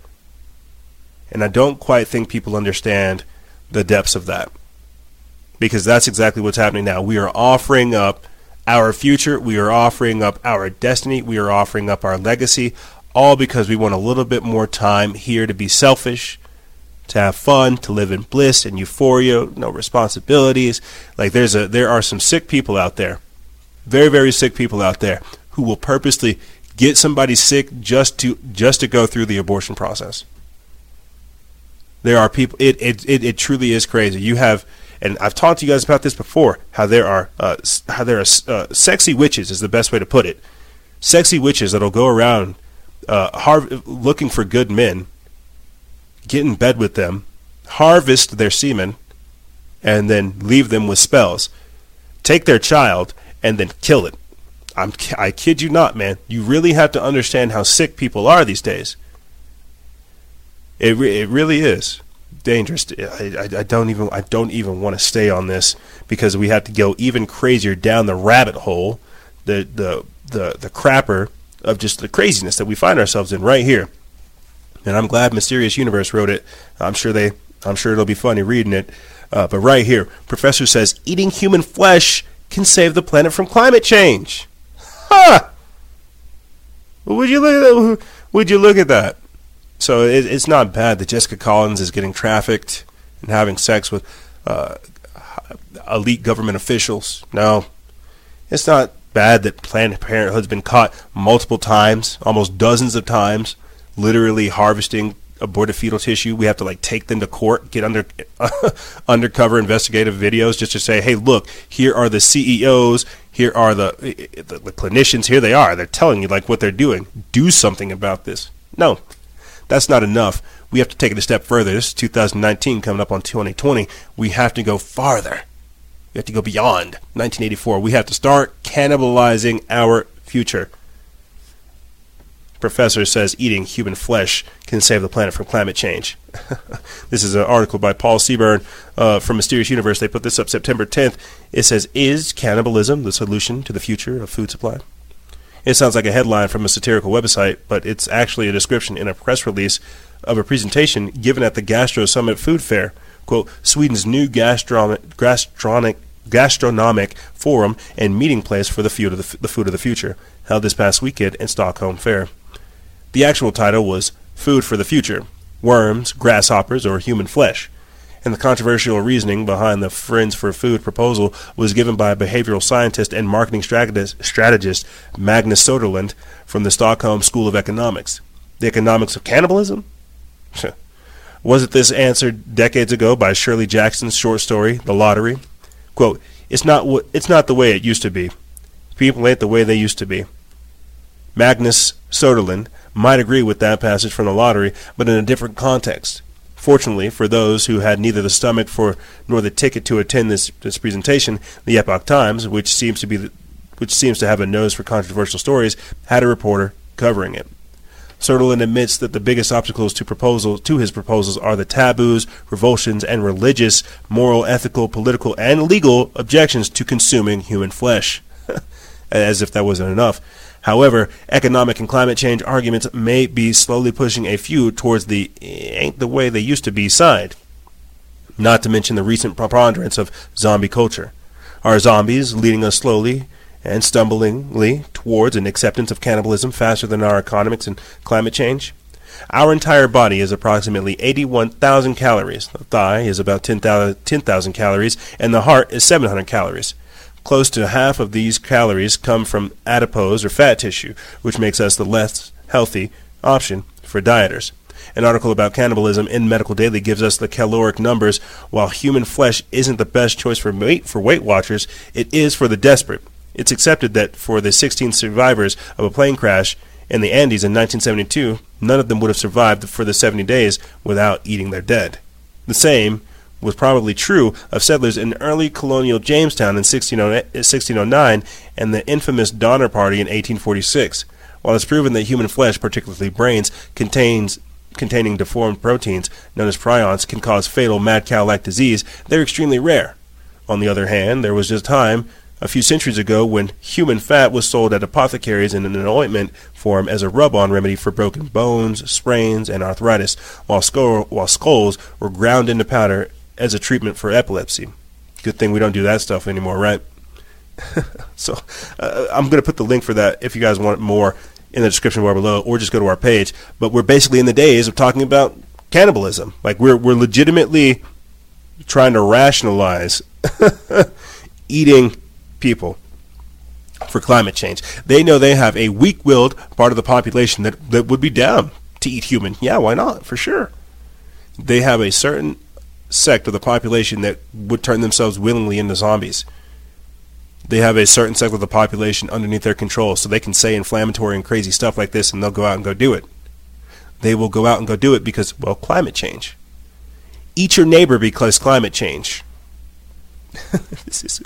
And I don't quite think people understand the depths of that. Because that's exactly what's happening now. We are offering up our future, we are offering up our destiny, we are offering up our legacy, all because we want a little bit more time here to be selfish, to have fun, to live in bliss and euphoria, no responsibilities. Like there's a there are some sick people out there. Very very sick people out there who will purposely get somebody sick just to just to go through the abortion process. There are people it it it, it truly is crazy. You have and I've talked to you guys about this before. How there are uh, how there are uh, sexy witches is the best way to put it. Sexy witches that'll go around uh, looking for good men get in bed with them, harvest their semen, and then leave them with spells. Take their child and then kill it. I'm, I kid you not, man. You really have to understand how sick people are these days. It, re- it really is dangerous. I, I, I don't even I don't even want to stay on this because we have to go even crazier down the rabbit hole, the the the the crapper of just the craziness that we find ourselves in right here and I'm glad Mysterious Universe wrote it. I'm sure they, I'm sure it'll be funny reading it. Uh, but right here, Professor says eating human flesh can save the planet from climate change. Huh? Would you look at that? Would you look at that? So it, it's not bad that Jessica Collins is getting trafficked and having sex with uh, elite government officials. No, it's not bad that Planned Parenthood's been caught multiple times, almost dozens of times, literally harvesting aborted fetal tissue. We have to like take them to court, get under (laughs) undercover investigative videos just to say, "Hey, look, here are the CEOs, here are the, eh, eh, the, the clinicians, here they are. They're telling you like what they're doing. Do something about this." No. That's not enough. We have to take it a step further. This is 2019 coming up on 2020. We have to go farther. We have to go beyond 1984. We have to start cannibalizing our future professor says eating human flesh can save the planet from climate change. (laughs) this is an article by Paul Seaburn uh, from Mysterious Universe. They put this up September 10th. It says, Is cannibalism the solution to the future of food supply? It sounds like a headline from a satirical website, but it's actually a description in a press release of a presentation given at the Gastro Summit Food Fair. Quote, Sweden's new gastronomic, gastronomic, gastronomic forum and meeting place for the food, of the, the food of the future, held this past weekend in Stockholm Fair. The actual title was Food for the Future Worms, Grasshoppers, or Human Flesh. And the controversial reasoning behind the Friends for Food proposal was given by behavioral scientist and marketing strategist Magnus Soderlund from the Stockholm School of Economics. The economics of cannibalism? Wasn't this answered decades ago by Shirley Jackson's short story, The Lottery? Quote, it's not, it's not the way it used to be. People ain't the way they used to be. Magnus Soderlund might agree with that passage from the lottery, but in a different context. Fortunately for those who had neither the stomach for nor the ticket to attend this, this presentation, the Epoch Times, which seems to be the, which seems to have a nose for controversial stories, had a reporter covering it. Soderlund admits that the biggest obstacles to proposals to his proposals are the taboos, revulsions, and religious, moral, ethical, political, and legal objections to consuming human flesh. (laughs) As if that wasn't enough. However, economic and climate change arguments may be slowly pushing a few towards the ain't the way they used to be side. Not to mention the recent preponderance of zombie culture. Are zombies leading us slowly and stumblingly towards an acceptance of cannibalism faster than our economics and climate change? Our entire body is approximately 81,000 calories. The thigh is about 10,000 10, calories, and the heart is 700 calories. Close to half of these calories come from adipose or fat tissue, which makes us the less healthy option for dieters. An article about cannibalism in Medical Daily gives us the caloric numbers. While human flesh isn't the best choice for weight for Weight Watchers, it is for the desperate. It's accepted that for the 16 survivors of a plane crash in the Andes in 1972, none of them would have survived for the 70 days without eating their dead. The same was probably true of settlers in early colonial Jamestown in 1609 and the infamous Donner Party in 1846. While it's proven that human flesh, particularly brains, contains containing deformed proteins known as prions can cause fatal mad cow-like disease, they're extremely rare. On the other hand, there was just time a few centuries ago when human fat was sold at apothecaries in an ointment form as a rub-on remedy for broken bones, sprains, and arthritis, while, while skulls were ground into powder as a treatment for epilepsy. Good thing we don't do that stuff anymore, right? (laughs) so uh, I'm going to put the link for that if you guys want more in the description bar below, or just go to our page. But we're basically in the days of talking about cannibalism. Like we're we're legitimately trying to rationalize (laughs) eating people for climate change. They know they have a weak-willed part of the population that that would be down to eat human. Yeah, why not? For sure. They have a certain sect of the population that would turn themselves willingly into zombies. They have a certain sect of the population underneath their control, so they can say inflammatory and crazy stuff like this, and they'll go out and go do it. They will go out and go do it because, well, climate change. Eat your neighbor because climate change. (laughs) this is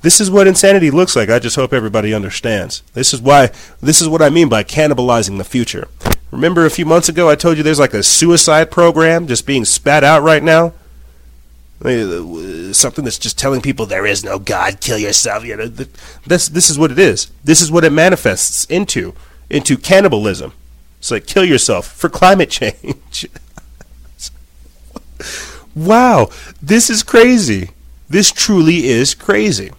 this is what insanity looks like. I just hope everybody understands. This is why this is what I mean by cannibalizing the future. Remember a few months ago I told you there's like a suicide program just being spat out right now? Uh, something that's just telling people there is no God, kill yourself. You know, this this is what it is. This is what it manifests into into cannibalism. It's like kill yourself for (laughs) climate change. (laughs) wow, this is crazy. This truly is crazy.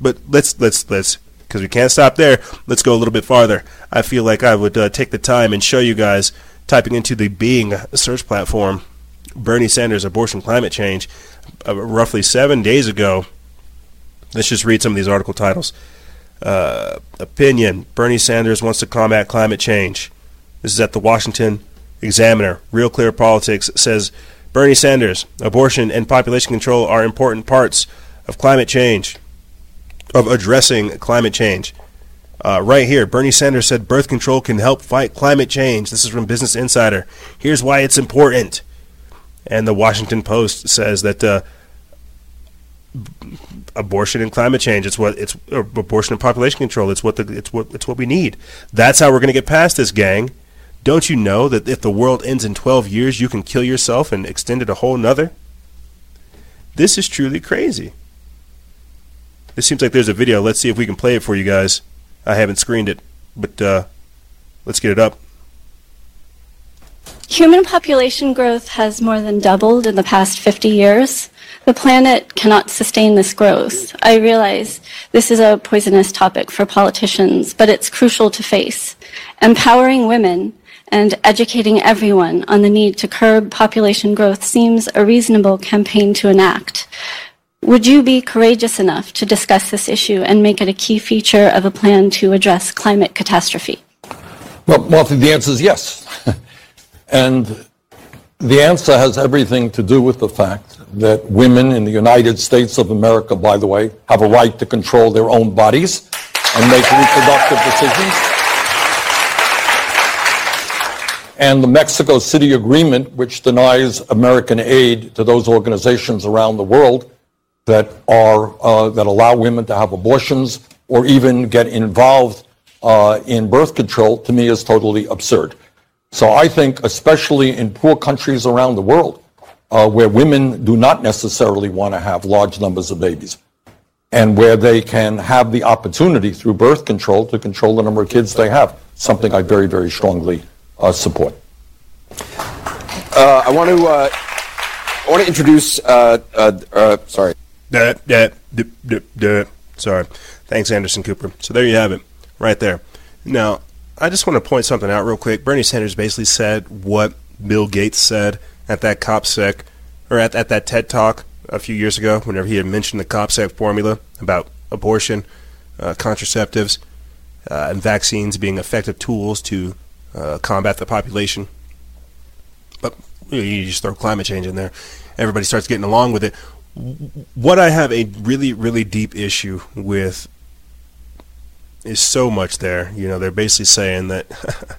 But let's let's let's because we can't stop there. Let's go a little bit farther. I feel like I would uh, take the time and show you guys typing into the Bing search platform Bernie Sanders abortion climate change uh, roughly seven days ago. Let's just read some of these article titles. Uh, opinion Bernie Sanders wants to combat climate change. This is at the Washington Examiner. Real Clear Politics says Bernie Sanders, abortion and population control are important parts of climate change of addressing climate change. Uh, right here, Bernie Sanders said birth control can help fight climate change. This is from Business Insider. Here's why it's important. And the Washington Post says that uh, abortion and climate change it's what it's abortion and population control it's what the it's what it's what we need that's how we're going to get past this gang don't you know that if the world ends in 12 years you can kill yourself and extend it a whole nother this is truly crazy it seems like there's a video. Let's see if we can play it for you guys. I haven't screened it, but uh, let's get it up. Human population growth has more than doubled in the past 50 years. The planet cannot sustain this growth. I realize this is a poisonous topic for politicians, but it's crucial to face. Empowering women and educating everyone on the need to curb population growth seems a reasonable campaign to enact. Would you be courageous enough to discuss this issue and make it a key feature of a plan to address climate catastrophe? Well, Martha, the answer is yes. (laughs) and the answer has everything to do with the fact that women in the United States of America, by the way, have a right to control their own bodies. and make reproductive decisions. And the Mexico City Agreement, which denies American aid to those organizations around the world that are uh, that allow women to have abortions or even get involved uh, in birth control, to me is totally absurd. So I think, especially in poor countries around the world, uh, where women do not necessarily want to have large numbers of babies, and where they can have the opportunity through birth control to control the number of kids they have, something I very, very strongly uh, support. Uh, I want to uh, I want to introduce. Sorry. Duh, duh, duh. Sorry. Thanks, Anderson Cooper. So there you have it, right there. Now, I just want to point something out real quick. Bernie Sanders basically said what Bill Gates said at that COPSEC, or at, at that TED Talk a few years ago, whenever he had mentioned the COPSEC formula about abortion, uh, contraceptives, uh, and vaccines being effective tools to uh, combat the population. But you just throw climate change in there, everybody starts getting along with it what I have a really, really deep issue with is so much there. You know, they're basically saying that. (laughs)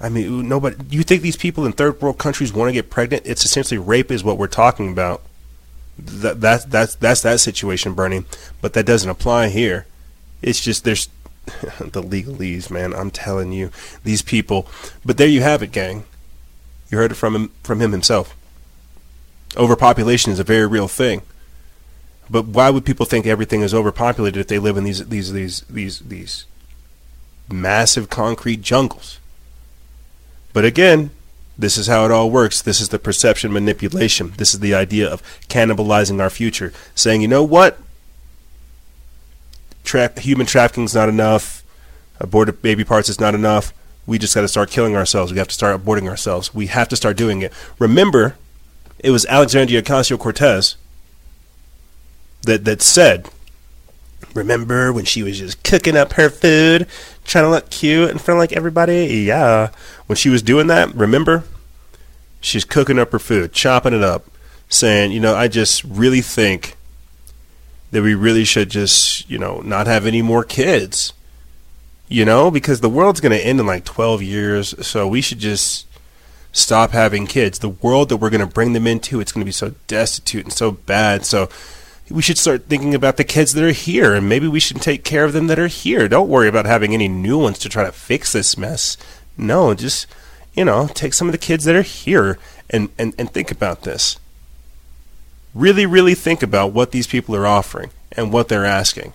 I mean, nobody. You think these people in third world countries want to get pregnant? It's essentially rape, is what we're talking about. That that's that's that's that situation, Bernie. But that doesn't apply here. It's just there's (laughs) the legalese, man. I'm telling you, these people. But there you have it, gang. You heard it from him from him himself overpopulation is a very real thing. But why would people think everything is overpopulated if they live in these these these these these massive concrete jungles? But again, this is how it all works. This is the perception manipulation. This is the idea of cannibalizing our future, saying, you know what? Tra- human trafficking is not enough. Aborted baby parts is not enough. We just got to start killing ourselves. We have to start aborting ourselves. We have to start doing it. Remember, it was Alexandria Ocasio Cortez that that said, "Remember when she was just cooking up her food, trying to look cute in front of like everybody? Yeah, when she was doing that, remember, she's cooking up her food, chopping it up, saying, you know, I just really think." that we really should just, you know, not have any more kids. You know, because the world's going to end in like 12 years, so we should just stop having kids. The world that we're going to bring them into, it's going to be so destitute and so bad. So we should start thinking about the kids that are here, and maybe we should take care of them that are here. Don't worry about having any new ones to try to fix this mess. No, just you know, take some of the kids that are here and, and, and think about this. Really, really think about what these people are offering and what they're asking.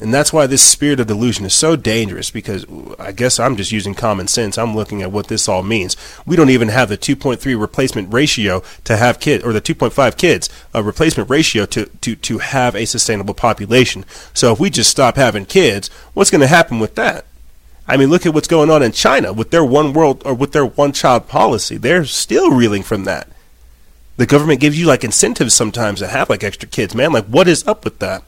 And that's why this spirit of delusion is so dangerous because I guess I'm just using common sense. I'm looking at what this all means. We don't even have the 2.3 replacement ratio to have kids, or the 2.5 kids a replacement ratio to, to, to have a sustainable population. So if we just stop having kids, what's going to happen with that? I mean, look at what's going on in China with their one world or with their one child policy. They're still reeling from that. The government gives you like incentives sometimes to have like extra kids. Man, like what is up with that?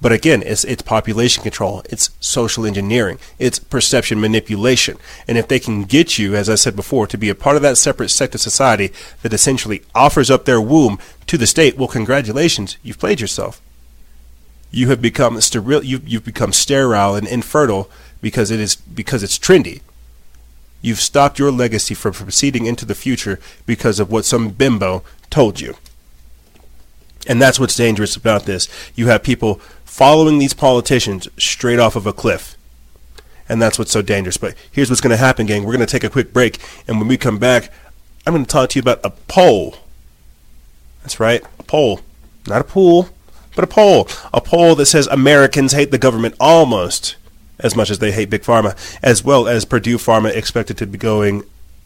But again, it's, it's population control, it's social engineering, it's perception manipulation. And if they can get you, as I said before, to be a part of that separate sect of society that essentially offers up their womb to the state, well, congratulations, you've played yourself. You have become sterile. You've, you've become sterile and infertile because it is because it's trendy. You've stopped your legacy from proceeding into the future because of what some bimbo told you. And that's what's dangerous about this. You have people following these politicians straight off of a cliff. And that's what's so dangerous. But here's what's going to happen, gang. We're going to take a quick break. And when we come back, I'm going to talk to you about a poll. That's right, a poll. Not a pool, but a poll. A poll that says Americans hate the government almost as much as they hate Big Pharma, as well as Purdue Pharma expected to be going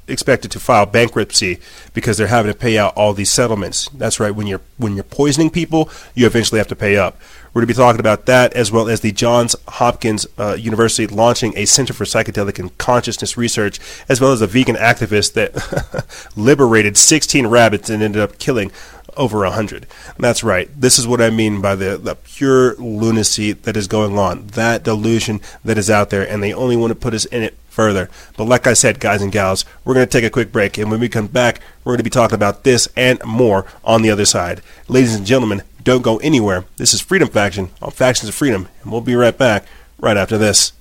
expected to file bankruptcy because they're having to pay out all these settlements. That's right. When you're when you're poisoning people, you eventually have to pay up. We're going to be talking about that as well as the Johns Hopkins uh, University launching a Center for Psychedelic and Consciousness Research, as well as a vegan activist that (laughs) liberated 16 rabbits and ended up killing over 100. That's right. This is what I mean by the, the pure lunacy that is going on, that delusion that is out there, and they only want to put us in it further. But like I said, guys and gals, we're going to take a quick break, and when we come back, we're going to be talking about this and more on the other side. Ladies and gentlemen, Don't go anywhere. This is Freedom Faction on Factions of Freedom, and we'll be right back right after this.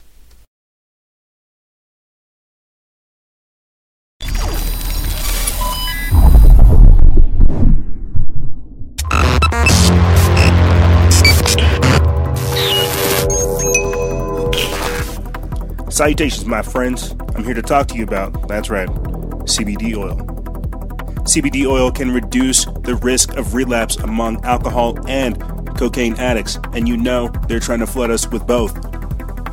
Salutations, my friends. I'm here to talk to you about, that's right, CBD oil. CBD oil can reduce the risk of relapse among alcohol and cocaine addicts, and you know they're trying to flood us with both.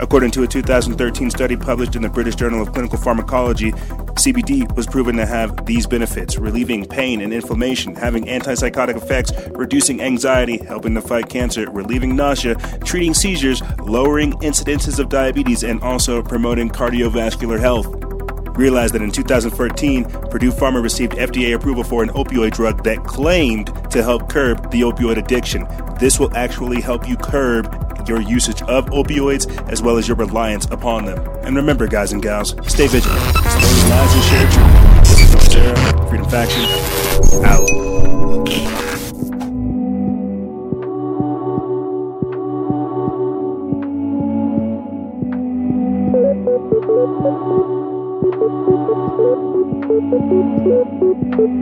According to a 2013 study published in the British Journal of Clinical Pharmacology, CBD was proven to have these benefits relieving pain and inflammation, having antipsychotic effects, reducing anxiety, helping to fight cancer, relieving nausea, treating seizures, lowering incidences of diabetes, and also promoting cardiovascular health. Realize that in 2014, Purdue Pharma received FDA approval for an opioid drug that claimed to help curb the opioid addiction. This will actually help you curb your usage of opioids as well as your reliance upon them. And remember, guys and gals, stay vigilant. Lies and share Freedom Faction, out.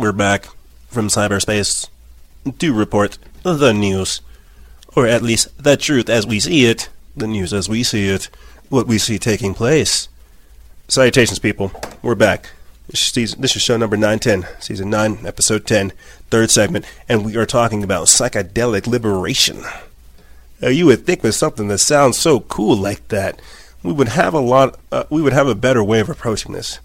We're back. from cyberspace to report the news, or at least the truth as we see it, the news as we see it, what we see taking place. Salutations, people. We're back. This is, show number 910, season 9, episode 10, third segment, and we are talking about psychedelic liberation. Now, you would think with something that sounds so cool like that, we would have a lot, uh, we would have a better way of approaching this.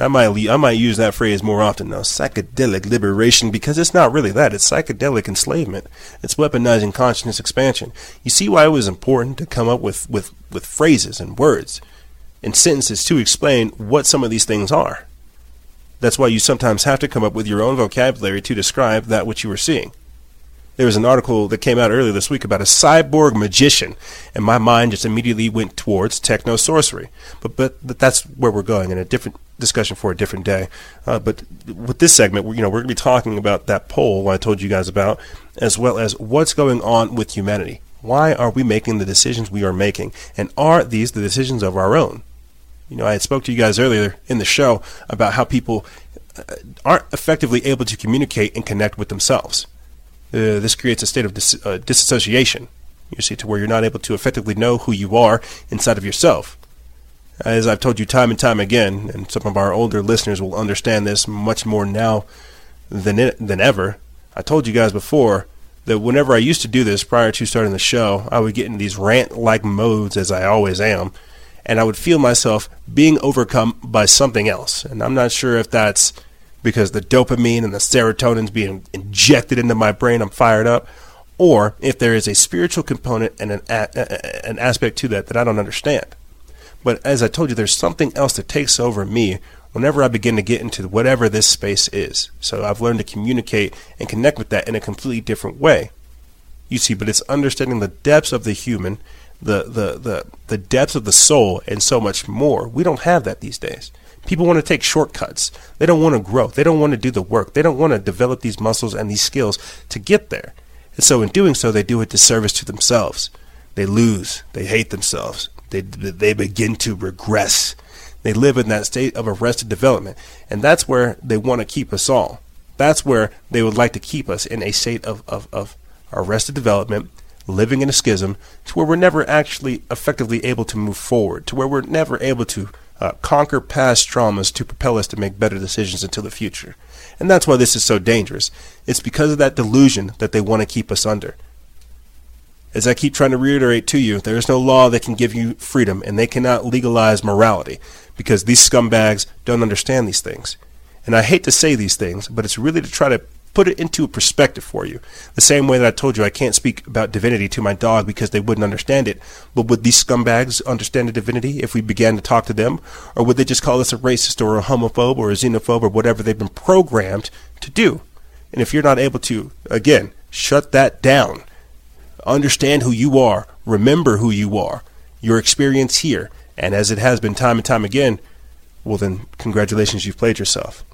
I might I might use that phrase more often now, psychedelic liberation, because it's not really that. It's psychedelic enslavement. It's weaponizing consciousness expansion. You see why it was important to come up with, with, with phrases and words and sentences to explain what some of these things are. That's why you sometimes have to come up with your own vocabulary to describe that which you are seeing. There was an article that came out earlier this week about a cyborg magician, and my mind just immediately went towards techno sorcery. But, but but that's where we're going in a different discussion for a different day. Uh, but with this segment, you know, we're going to be talking about that poll I told you guys about, as well as what's going on with humanity. Why are we making the decisions we are making, and are these the decisions of our own? You know, I had spoke to you guys earlier in the show about how people uh, aren't effectively able to communicate and connect with themselves. Uh, this creates a state of dis- uh, disassociation. You see, to where you're not able to effectively know who you are inside of yourself. As I've told you time and time again, and some of our older listeners will understand this much more now than it, than ever. I told you guys before that whenever I used to do this prior to starting the show, I would get in these rant-like modes, as I always am, and I would feel myself being overcome by something else. And I'm not sure if that's because the dopamine and the serotonin's being injected into my brain, I'm fired up, or if there is a spiritual component and an, a, an aspect to that that I don't understand. But as I told you, there's something else that takes over me whenever I begin to get into whatever this space is. So I've learned to communicate and connect with that in a completely different way. You see, but it's understanding the depths of the human, the, the, the, the depths of the soul, and so much more. We don't have that these days. People want to take shortcuts. They don't want to grow. They don't want to do the work. They don't want to develop these muscles and these skills to get there. And so in doing so, they do a disservice to themselves. They lose. They hate themselves. They, they begin to regress. They live in that state of arrested development. And that's where they want to keep us all. That's where they would like to keep us in a state of, of, of arrested development, living in a schism, to where we're never actually effectively able to move forward, to where we're never able to uh, conquer past traumas to propel us to make better decisions into the future. And that's why this is so dangerous. It's because of that delusion that they want to keep us under. As I keep trying to reiterate to you, there is no law that can give you freedom, and they cannot legalize morality because these scumbags don't understand these things. And I hate to say these things, but it's really to try to put it into perspective for you. The same way that I told you I can't speak about divinity to my dog because they wouldn't understand it. But would these scumbags understand the divinity if we began to talk to them? Or would they just call us a racist or a homophobe or a xenophobe or whatever they've been programmed to do? And if you're not able to, again, shut that down Understand who you are. Remember who you are. Your experience here. And as it has been time and time again, well, then, congratulations, you've played yourself.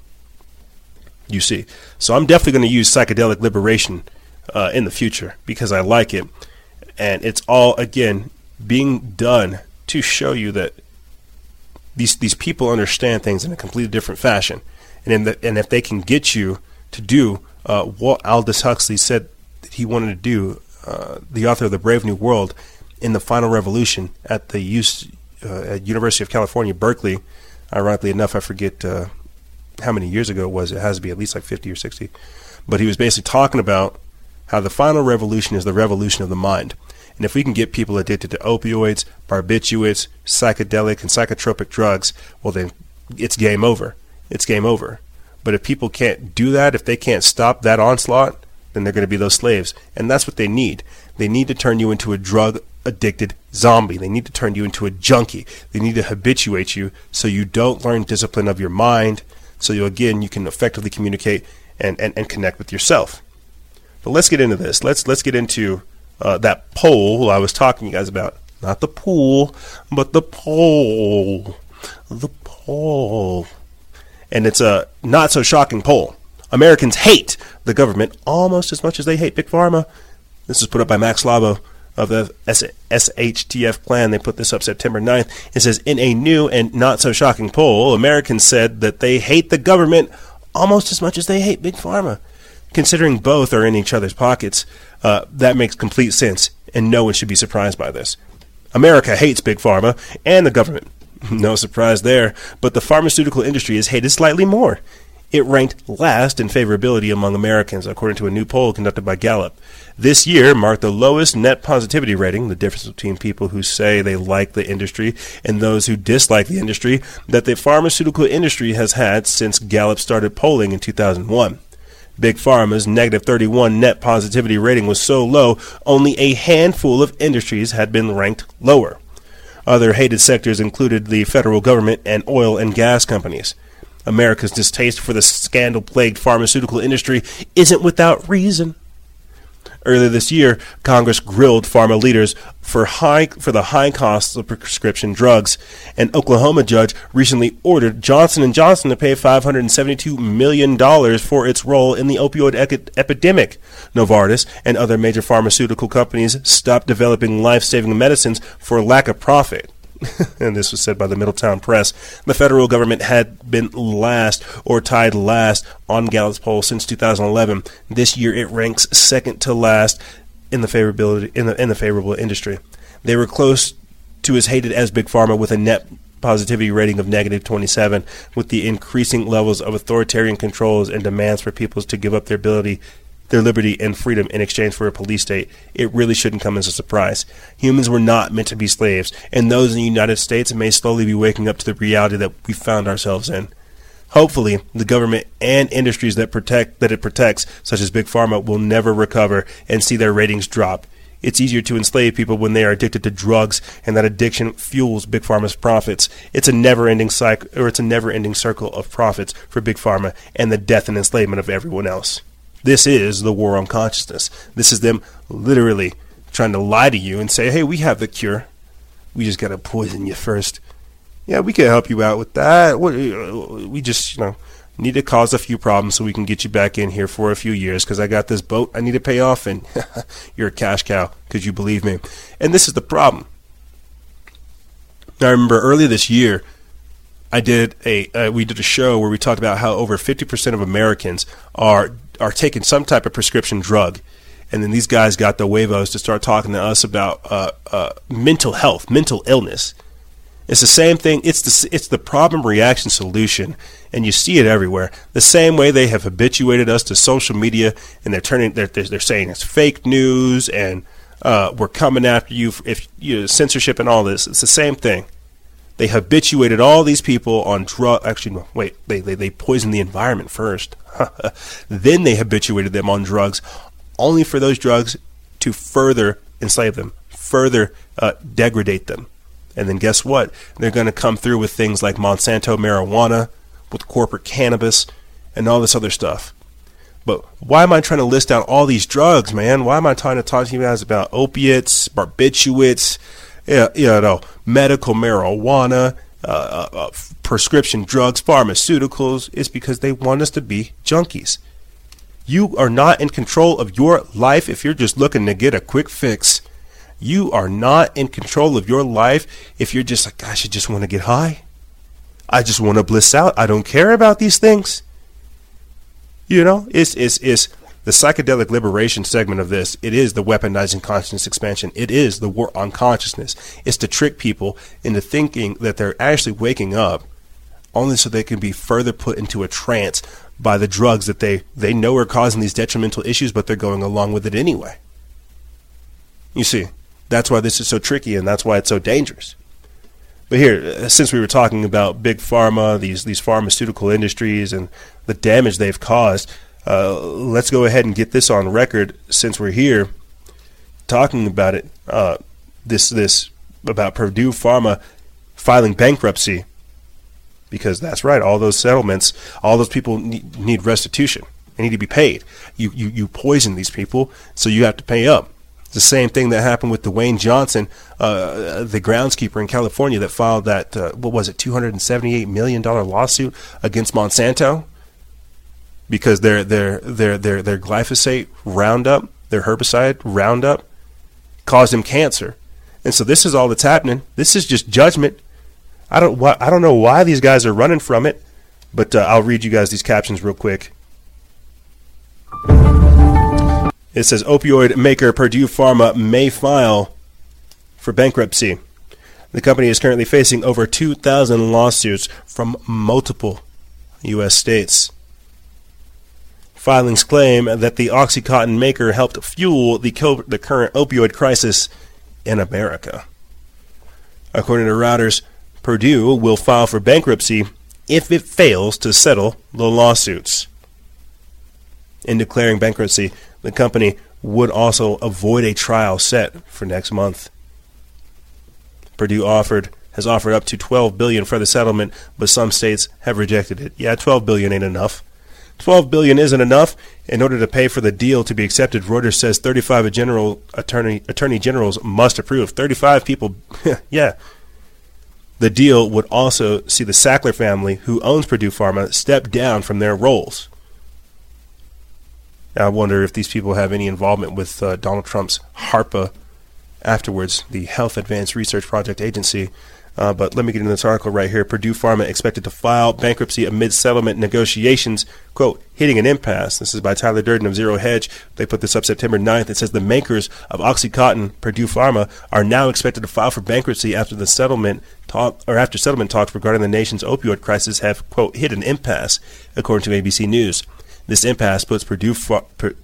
You see. So I'm definitely going to use psychedelic liberation uh, in the future because I like it. And it's all, again, being done to show you that these, these people understand things in a completely different fashion. And, the, and if they can get you to do uh, what Aldous Huxley said that he wanted to do uh, the author of the Brave New World, in the Final Revolution at the UC, uh, at University of California, Berkeley. Ironically enough, I forget uh, how many years ago it was. It has to be at least like 50 or 60. But he was basically talking about how the final revolution is the revolution of the mind. And if we can get people addicted to opioids, barbiturates, psychedelic, and psychotropic drugs, well, then it's game over. It's game over. But if people can't do that, if they can't stop that onslaught, then they're going to be those slaves. And that's what they need. They need to turn you into a drug addicted zombie. They need to turn you into a junkie. They need to habituate you so you don't learn discipline of your mind. So you again you can effectively communicate and, and, and connect with yourself. But let's get into this. Let's let's get into uh, that poll I was talking to you guys about. Not the pool, but the poll. The poll. And it's a not so shocking poll. Americans hate the government almost as much as they hate Big Pharma. This was put up by Mac Slavo of the SHTF plan. They put this up September 9th. It says, in a new and not so shocking poll, Americans said that they hate the government almost as much as they hate Big Pharma. Considering both are in each other's pockets, uh, that makes complete sense, and no one should be surprised by this. America hates Big Pharma and the government. (laughs) No surprise there, but the pharmaceutical industry is hated slightly more. It ranked last in favorability among Americans, according to a new poll conducted by Gallup. This year marked the lowest net positivity rating, the difference between people who say they like the industry and those who dislike the industry, that the pharmaceutical industry has had since Gallup started polling in 2001. Big Pharma's negative 31 net positivity rating was so low, only a handful of industries had been ranked lower. Other hated sectors included the federal government and oil and gas companies. America's distaste for the scandal plagued pharmaceutical industry isn't without reason. Earlier this year, Congress grilled pharma leaders for high for the high costs of prescription drugs. An Oklahoma judge recently ordered Johnson & Johnson to pay 572 million dollars for its role in the opioid epidemic. Novartis and other major pharmaceutical companies stopped developing life-saving medicines for lack of profit. (laughs) and this was said by the Middletown Press, the federal government had been last or tied last on Gallup's poll since 2011. This year, it ranks second to last in the favorability in the in the favorable industry. They were close to as hated as Big Pharma with a net positivity rating of negative 27, with the increasing levels of authoritarian controls and demands for peoples to give up their ability their liberty and freedom in exchange for a police state, it really shouldn't come as a surprise. Humans were not meant to be slaves, and those in the United States may slowly be waking up to the reality that we found ourselves in. Hopefully, the government and industries that protect that it protects, such as Big Pharma, will never recover and see their ratings drop. It's easier to enslave people when they are addicted to drugs, and that addiction fuels Big Pharma's profits. It's a never-ending cycle, or it's a never-ending circle of profits for Big Pharma and the death and enslavement of everyone else. This is the war on consciousness. This is them literally trying to lie to you and say, hey, we have the cure. We just got to poison you first. Yeah, we can help you out with that. We just, you know, need to cause a few problems so we can get you back in here for a few years because I got this boat I need to pay off and (laughs) you're a cash cow because you believe me. And this is the problem. I remember earlier this year, I did a uh, we did a show where we talked about how over 50% of Americans are are taking some type of prescription drug. And then these guys got the huevos to start talking to us about uh, uh, mental health, mental illness. It's the same thing. It's the it's the problem reaction solution, and you see it everywhere. The same way they have habituated us to social media, and they're turning they're they're saying it's fake news, and uh, we're coming after you if you know, censorship and all this. It's the same thing. They habituated all these people on drug. Actually, wait. They, they they poisoned the environment first. (laughs) then they habituated them on drugs, only for those drugs to further enslave them, further uh, degrade them. And then guess what? They're going to come through with things like Monsanto marijuana, with corporate cannabis, and all this other stuff. But why am I trying to list out all these drugs, man? Why am I trying to talk to you guys about opiates, barbiturates, you know, medical marijuana, uh, uh, uh, prescription drugs, pharmaceuticals, is because they want us to be junkies. You are not in control of your life if you're just looking to get a quick fix. You are not in control of your life if you're just like, I should just want to get high. I just want to bliss out. I don't care about these things. You know, it's it's it's the psychedelic liberation segment of this, it is the weaponizing consciousness expansion. It is the war on consciousness. It's to trick people into thinking that they're actually waking up only so they can be further put into a trance by the drugs that they, they know are causing these detrimental issues, but they're going along with it anyway. You see, that's why this is so tricky and that's why it's so dangerous. But here, uh, since we were talking about big pharma, these these pharmaceutical industries and the damage they've caused, uh, let's go ahead and get this on record since we're here talking about it. Uh, this this about Purdue Pharma filing bankruptcy because that's right. All those settlements, all those people need, need restitution. They need to be paid. You, you you poison these people, so you have to pay up. It's the same thing that happened with Dewayne Johnson, uh, the groundskeeper in California that filed that uh, what was it, two hundred and seventy eight million dollar lawsuit against Monsanto because their their their their their glyphosate Roundup, their herbicide Roundup, caused him cancer. And so this is all that's happening. This is just judgment. I don't why, I don't know why these guys are running from it. But uh, I'll read you guys these captions real quick. It says opioid maker Purdue Pharma may file for bankruptcy. The company is currently facing over 2,000 lawsuits from multiple U.S. states. Filings claim that the Oxycontin maker helped fuel the, co- the current opioid crisis in America. According to Reuters, Purdue will file for bankruptcy if it fails to settle the lawsuits. In declaring bankruptcy, the company would also avoid a trial set for next month. Purdue offered has offered up to 12 billion for the settlement, but some states have rejected it. Yeah, 12 billion ain't enough. 12 billion isn't enough in order to pay for the deal to be accepted. Reuters says 35 general attorney attorney generals must approve. 35 people, (laughs) yeah. The deal would also see the Sackler family, who owns Purdue Pharma, step down from their roles. I wonder if these people have any involvement with uh, Donald Trump's HARPA afterwards, the Health Advanced Research Project Agency. Uh, but let me get into this article right here. Purdue Pharma expected to file bankruptcy amid settlement negotiations, quote, hitting an impasse. This is by Tyler Durden of Zero Hedge. They put this up September 9th. It says the makers of Oxycontin, Purdue Pharma, are now expected to file for bankruptcy after the settlement talk or after settlement talks regarding the nation's opioid crisis have, quote, hit an impasse, according to ABC News. This impasse puts, Purdue,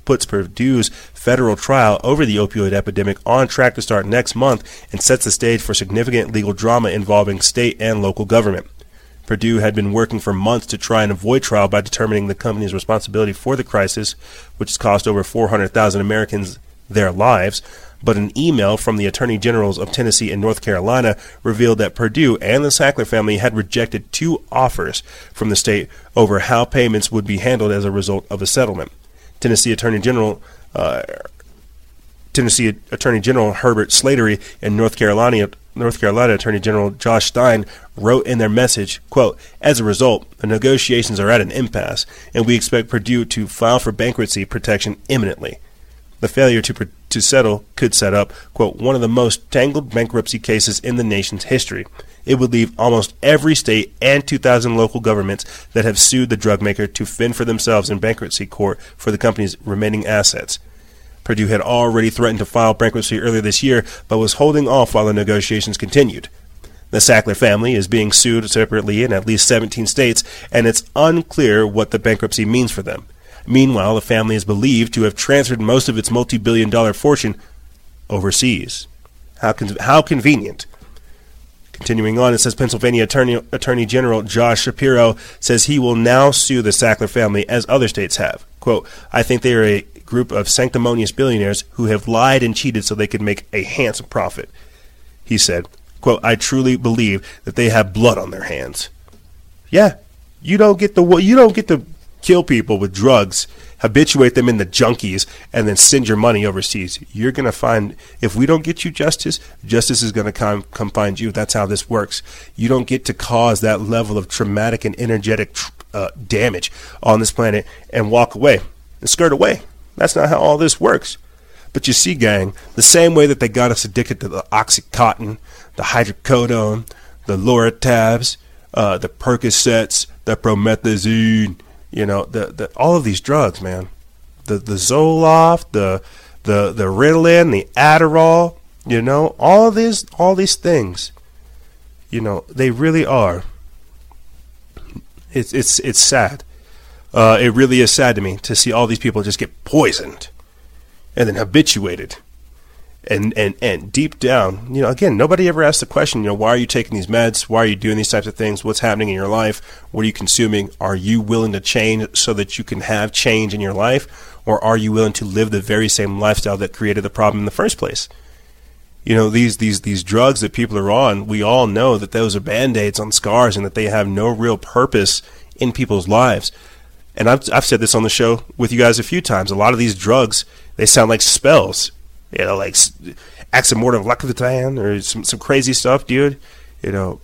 puts Purdue's federal trial over the opioid epidemic on track to start next month and sets the stage for significant legal drama involving state and local government. Purdue had been working for months to try and avoid trial by determining the company's responsibility for the crisis, which has cost over 400,000 Americans their lives, but an email from the Attorney Generals of Tennessee and North Carolina revealed that Purdue and the Sackler family had rejected two offers from the state over how payments would be handled as a result of a settlement. Tennessee Attorney General uh, Tennessee Attorney General Herbert Slatery and North Carolina North Carolina Attorney General Josh Stein wrote in their message, quote, As a result, the negotiations are at an impasse, and we expect Purdue to file for bankruptcy protection imminently. The failure to, to settle could set up, quote, one of the most tangled bankruptcy cases in the nation's history. It would leave almost every state and 2,000 local governments that have sued the drug maker to fend for themselves in bankruptcy court for the company's remaining assets. Purdue had already threatened to file bankruptcy earlier this year, but was holding off while the negotiations continued. The Sackler family is being sued separately in at least 17 states, and it's unclear what the bankruptcy means for them. Meanwhile, the family is believed to have transferred most of its multi billion dollar fortune overseas. How, con- how convenient. Continuing on, it says Pennsylvania Attorney, Attorney General Josh Shapiro says he will now sue the Sackler family as other states have. Quote, I think they are a group of sanctimonious billionaires who have lied and cheated so they could make a handsome profit. He said, quote, I truly believe that they have blood on their hands. Yeah, you don't get the you don't get to kill people with drugs, habituate them into junkies, and then send your money overseas. You're going to find, if we don't get you justice, justice is going to come, come find you. That's how this works. You don't get to cause that level of traumatic and energetic uh, damage on this planet and walk away and skirt away. That's not how all this works. But you see, gang, the same way that they got us addicted to the Oxycontin, the hydrocodone, the Loratabs, uh, the Percocets, the promethazine, you know, the, the all of these drugs, man. The the Zoloft, the the the Ritalin, the Adderall, you know, all these all these things. You know, they really are. It's it's it's sad. Uh, it really is sad to me to see all these people just get poisoned and then habituated and and and deep down, you know, again, nobody ever asked the question, you know, why are you taking these meds? Why are you doing these types of things? What's happening in your life? What are you consuming? Are you willing to change so that you can have change in your life, or are you willing to live the very same lifestyle that created the problem in the first place? You know, these these these drugs that people are on, we all know that those are band-aids on scars and that they have no real purpose in people's lives. And I've I've said this on the show with you guys a few times. A lot of these drugs, they sound like spells you know, like Oxymortem Lactatan or some some crazy stuff, dude. You know,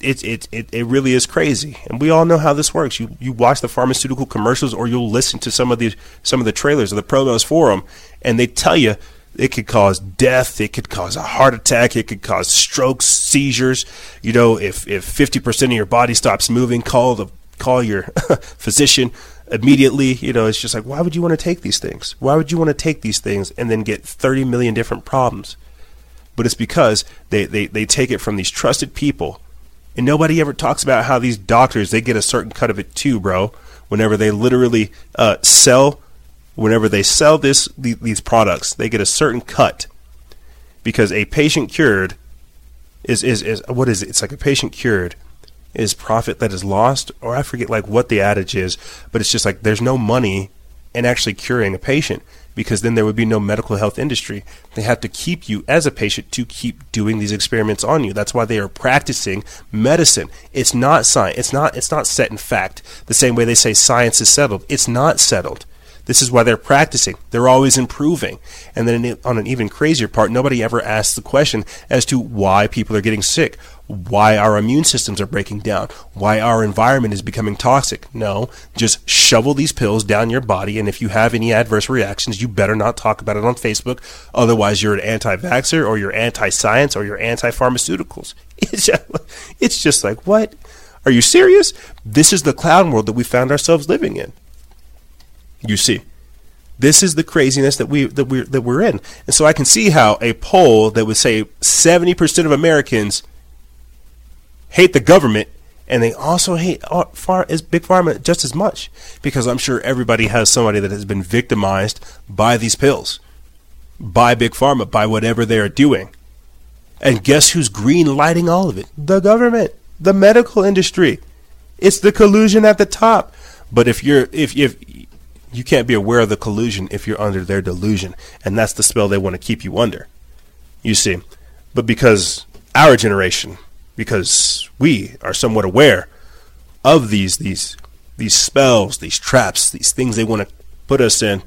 it, it it it really is crazy, and we all know how this works. You you watch the pharmaceutical commercials, or you'll listen to some of the some of the trailers or the promos for them, and they tell you it could cause death, it could cause a heart attack, it could cause strokes, seizures. You know, if if fifty percent of your body stops moving, call the call your (laughs) physician immediately. You know, it's just like, why would you want to take these things? Why would you want to take these things and then get 30 million different problems? But it's because they, they, they take it from these trusted people. And nobody ever talks about how these doctors, they get a certain cut of it too, bro. Whenever they literally uh, sell, whenever they sell this these products, they get a certain cut because a patient cured is, is, is what is it? It's like a patient cured is profit that is lost, or I forget like what the adage is, but it's just like there's no money in actually curing a patient because then there would be no medical health industry. They have to keep you as a patient to keep doing these experiments on you. That's why they are practicing medicine. It's not science. It's not. It's not set in fact. The same way they say science is settled. It's not settled. This is why they're practicing. They're always improving. And then on an even crazier part, nobody ever asks the question as to why people are getting sick, why our immune systems are breaking down, why our environment is becoming toxic. No, just shovel these pills down your body. And if you have any adverse reactions, you better not talk about it on Facebook. Otherwise, you're an anti vaxxer or you're anti science or you're anti pharmaceuticals. (laughs) It's just, it's just like, what? Are you serious? This is the clown world that we found ourselves living in. You see, this is the craziness that we that we that we're in, and so I can see how a poll that would say seventy percent of Americans hate the government, and they also hate uh, far as big pharma just as much, because I'm sure everybody has somebody that has been victimized by these pills, by big pharma, by whatever they are doing, and guess who's green lighting all of it? The government, the medical industry. It's the collusion at the top. But if you're if if you can't be aware of the collusion if you're under their delusion, and that's the spell they want to keep you under. You see, but because our generation, because we are somewhat aware of these these these spells, these traps, these things they want to put us in,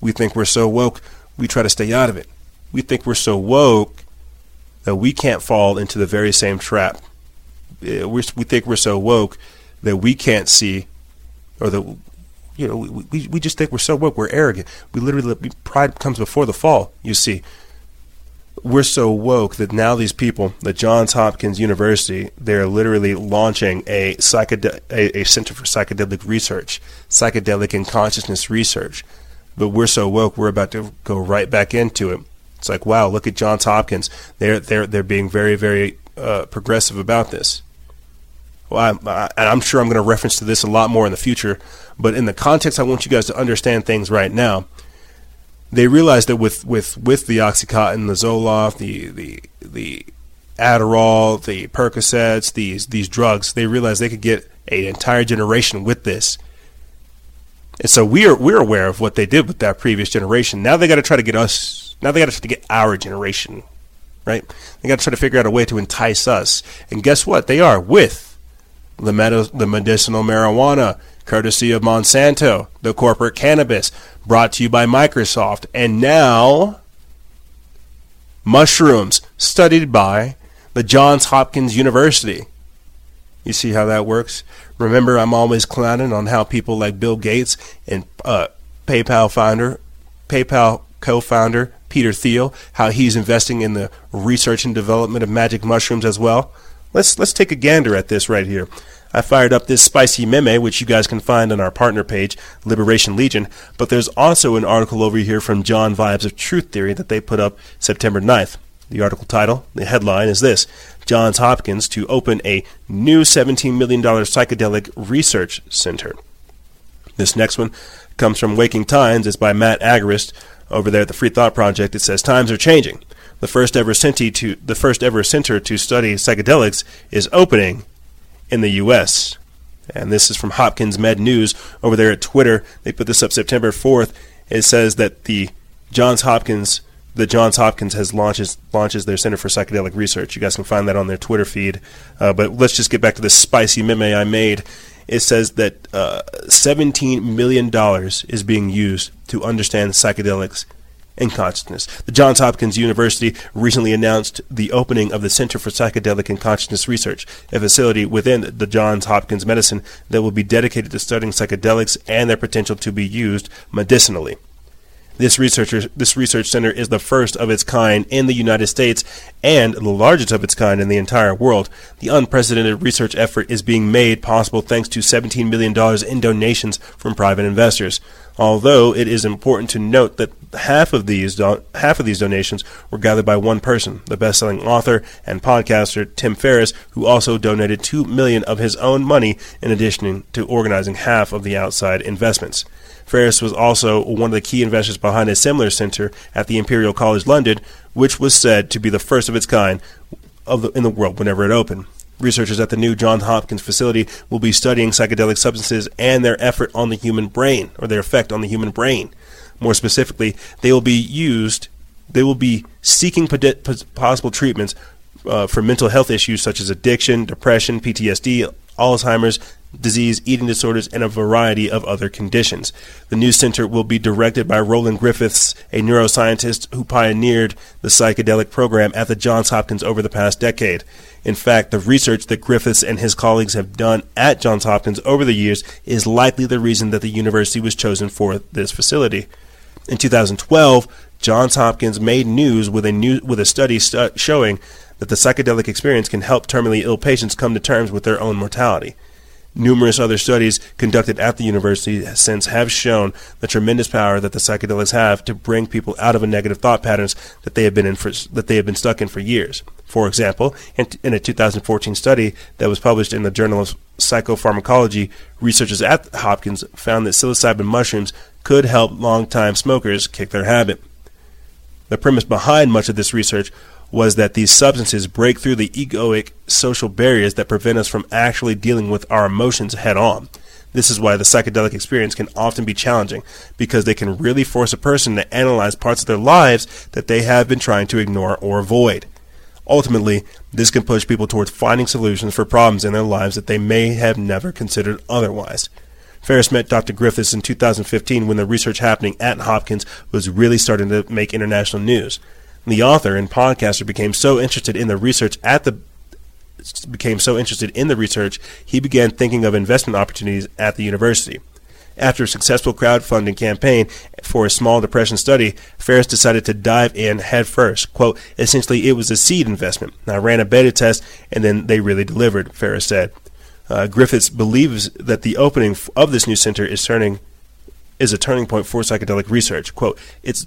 we think we're so woke, we try to stay out of it. We think we're so woke that we can't fall into the very same trap. Eh, we we think we're so woke that we can't see, or that you know, we, we, we just think we're so woke, we're arrogant. We literally, pride comes before the fall, you see. We're so woke that now these people, the Johns Hopkins University, they're literally launching a, psychede- a, a Center for Psychedelic Research, psychedelic and consciousness research. But we're so woke, we're about to go right back into it. It's like, wow, look at Johns Hopkins. They're, they're, they're being very, very uh, progressive about this. Well, I, I, I'm sure I'm going to reference to this a lot more in the future, but in the context, I want you guys to understand things right now. They realized that with, with, with the OxyContin, the Zoloft, the, the, the Adderall, the Percocets, these, these drugs, they realized they could get an entire generation with this. And so we are, we're aware of what they did with that previous generation. Now they got to try to get us, now they got to try to get our generation, right? They got to try to figure out a way to entice us. And guess what? They are with the, med- the medicinal marijuana, courtesy of Monsanto, the corporate cannabis, brought to you by Microsoft, and now mushrooms, studied by the Johns Hopkins University. You see how that works? Remember, I'm always clowning on how people like Bill Gates and uh, PayPal founder, PayPal co-founder Peter Thiel, how he's investing in the research and development of magic mushrooms as well. Let's let's take a gander at this right here. I fired up this spicy meme, which you guys can find on our partner page, Liberation Legion. But there's also an article over here from John Vibes of Truth Theory that they put up September 9th. The article title, the headline is this Johns Hopkins to open a new $17 million psychedelic research center. This next one comes from Waking Times. It's by Matt Agorist over there at the Free Thought Project. It says, Times are changing the first ever center to the first ever center to study psychedelics is opening in the U.S. And this is from Hopkins Med News over there at Twitter. They put this up September 4th. It says that the Johns Hopkins the Johns Hopkins has launches launches their Center for Psychedelic Research. You guys can find that on their Twitter feed. Uh, but let's just get back to this spicy meme I made. It says that uh, $17 million is being used to understand psychedelics and consciousness. The Johns Hopkins University recently announced the opening of the Center for Psychedelic and Consciousness Research, a facility within the Johns Hopkins Medicine that will be dedicated to studying psychedelics and their potential to be used medicinally. This researcher, this research center is the first of its kind in the United States and the largest of its kind in the entire world. The unprecedented research effort is being made possible thanks to $17 million in donations from private investors. Although it is important to note that half of these do- half of these donations were gathered by one person, the best-selling author and podcaster Tim Ferriss, who also donated 2 million of his own money in addition to organizing half of the outside investments. Ferriss was also one of the key investors behind a similar center at the Imperial College London, which was said to be the first of its kind of the, in the world whenever it opened. Researchers at the new Johns Hopkins facility will be studying psychedelic substances and their effort on the human brain, or their effect on the human brain. More specifically, they will be used, they will be seeking possible treatments uh, for mental health issues such as addiction, depression, PTSD, Alzheimer's, disease, eating disorders, and a variety of other conditions. The new center will be directed by Roland Griffiths, a neuroscientist who pioneered the psychedelic program at the Johns Hopkins over the past decade. In fact, the research that Griffiths and his colleagues have done at Johns Hopkins over the years is likely the reason that the university was chosen for this facility. In 2012, Johns Hopkins made news with a new with a study stu- showing that the psychedelic experience can help terminally ill patients come to terms with their own mortality. Numerous other studies conducted at the university since have shown the tremendous power that the psychedelics have to bring people out of a negative thought patterns that they have been in for, that they have been stuck in for years. For example, in, in a 2014 study that was published in the Journal of Psychopharmacology, researchers at Hopkins found that psilocybin mushrooms could help long-time smokers kick their habit. The premise behind much of this research was that these substances break through the egoic social barriers that prevent us from actually dealing with our emotions head on. This is why the psychedelic experience can often be challenging, because they can really force a person to analyze parts of their lives that they have been trying to ignore or avoid. Ultimately, this can push people towards finding solutions for problems in their lives that they may have never considered otherwise. Ferriss met Dr. Griffiths in 2015 when the research happening at Hopkins was really starting to make international news. The author and podcaster became so interested in the research at the became so interested in the research, he began thinking of investment opportunities at the university. After a successful crowdfunding campaign for a small depression study, Ferriss decided to dive in headfirst. Quote, essentially, it was a seed investment. I ran a beta test, and then they really delivered, Ferriss said. Uh, Griffiths believes that the opening of this new center is turning is a turning point for psychedelic research. Quote, it's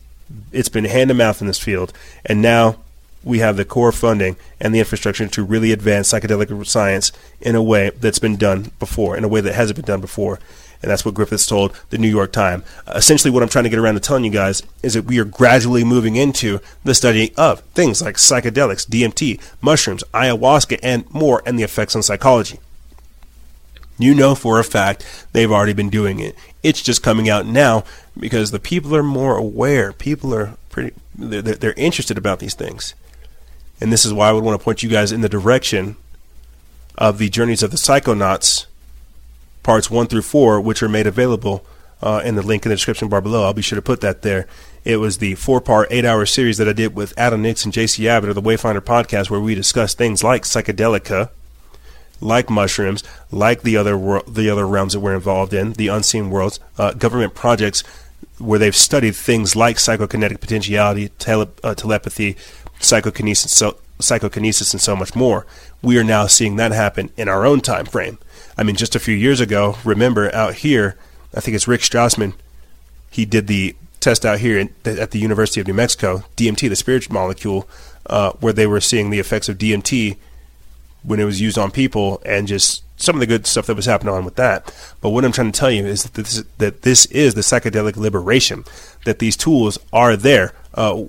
it's been hand to mouth in this field, and now we have the core funding and the infrastructure to really advance psychedelic science in a way that's been done before, in a way that hasn't been done before. And that's what Griffiths told the New York Times. Essentially, what I'm trying to get around to telling you guys is that we are gradually moving into the study of things like psychedelics, DMT, mushrooms, ayahuasca, and more, and the effects on psychology. You know for a fact they've already been doing it. It's just coming out now because the people are more aware. People are pretty, they're, they're interested about these things. And this is why I would want to point you guys in the direction of the Journeys of the Psychonauts, parts 1 through 4, which are made available uh, in the link in the description bar below. I'll be sure to put that there. It was the four part, eight hour series that I did with Adam Nix and JC Abbott of the Wayfinder podcast, where we discuss things like psychedelica, like mushrooms, like the other the other realms that we're involved in, the unseen worlds, uh, government projects where they've studied things like psychokinetic potentiality, tele- uh, telepathy, psychokinesis, so, psychokinesis, and so much more. We are now seeing that happen in our own time frame. I mean, just a few years ago, remember out here, I think it's Rick Strassman. He did the test out here in, at the University of New Mexico, DMT, the spirit molecule, uh, where they were seeing the effects of DMT when it was used on people and just some of the good stuff that was happening on with that. But what I'm trying to tell you is that this, that this is the psychedelic liberation, that these tools are there. Uh,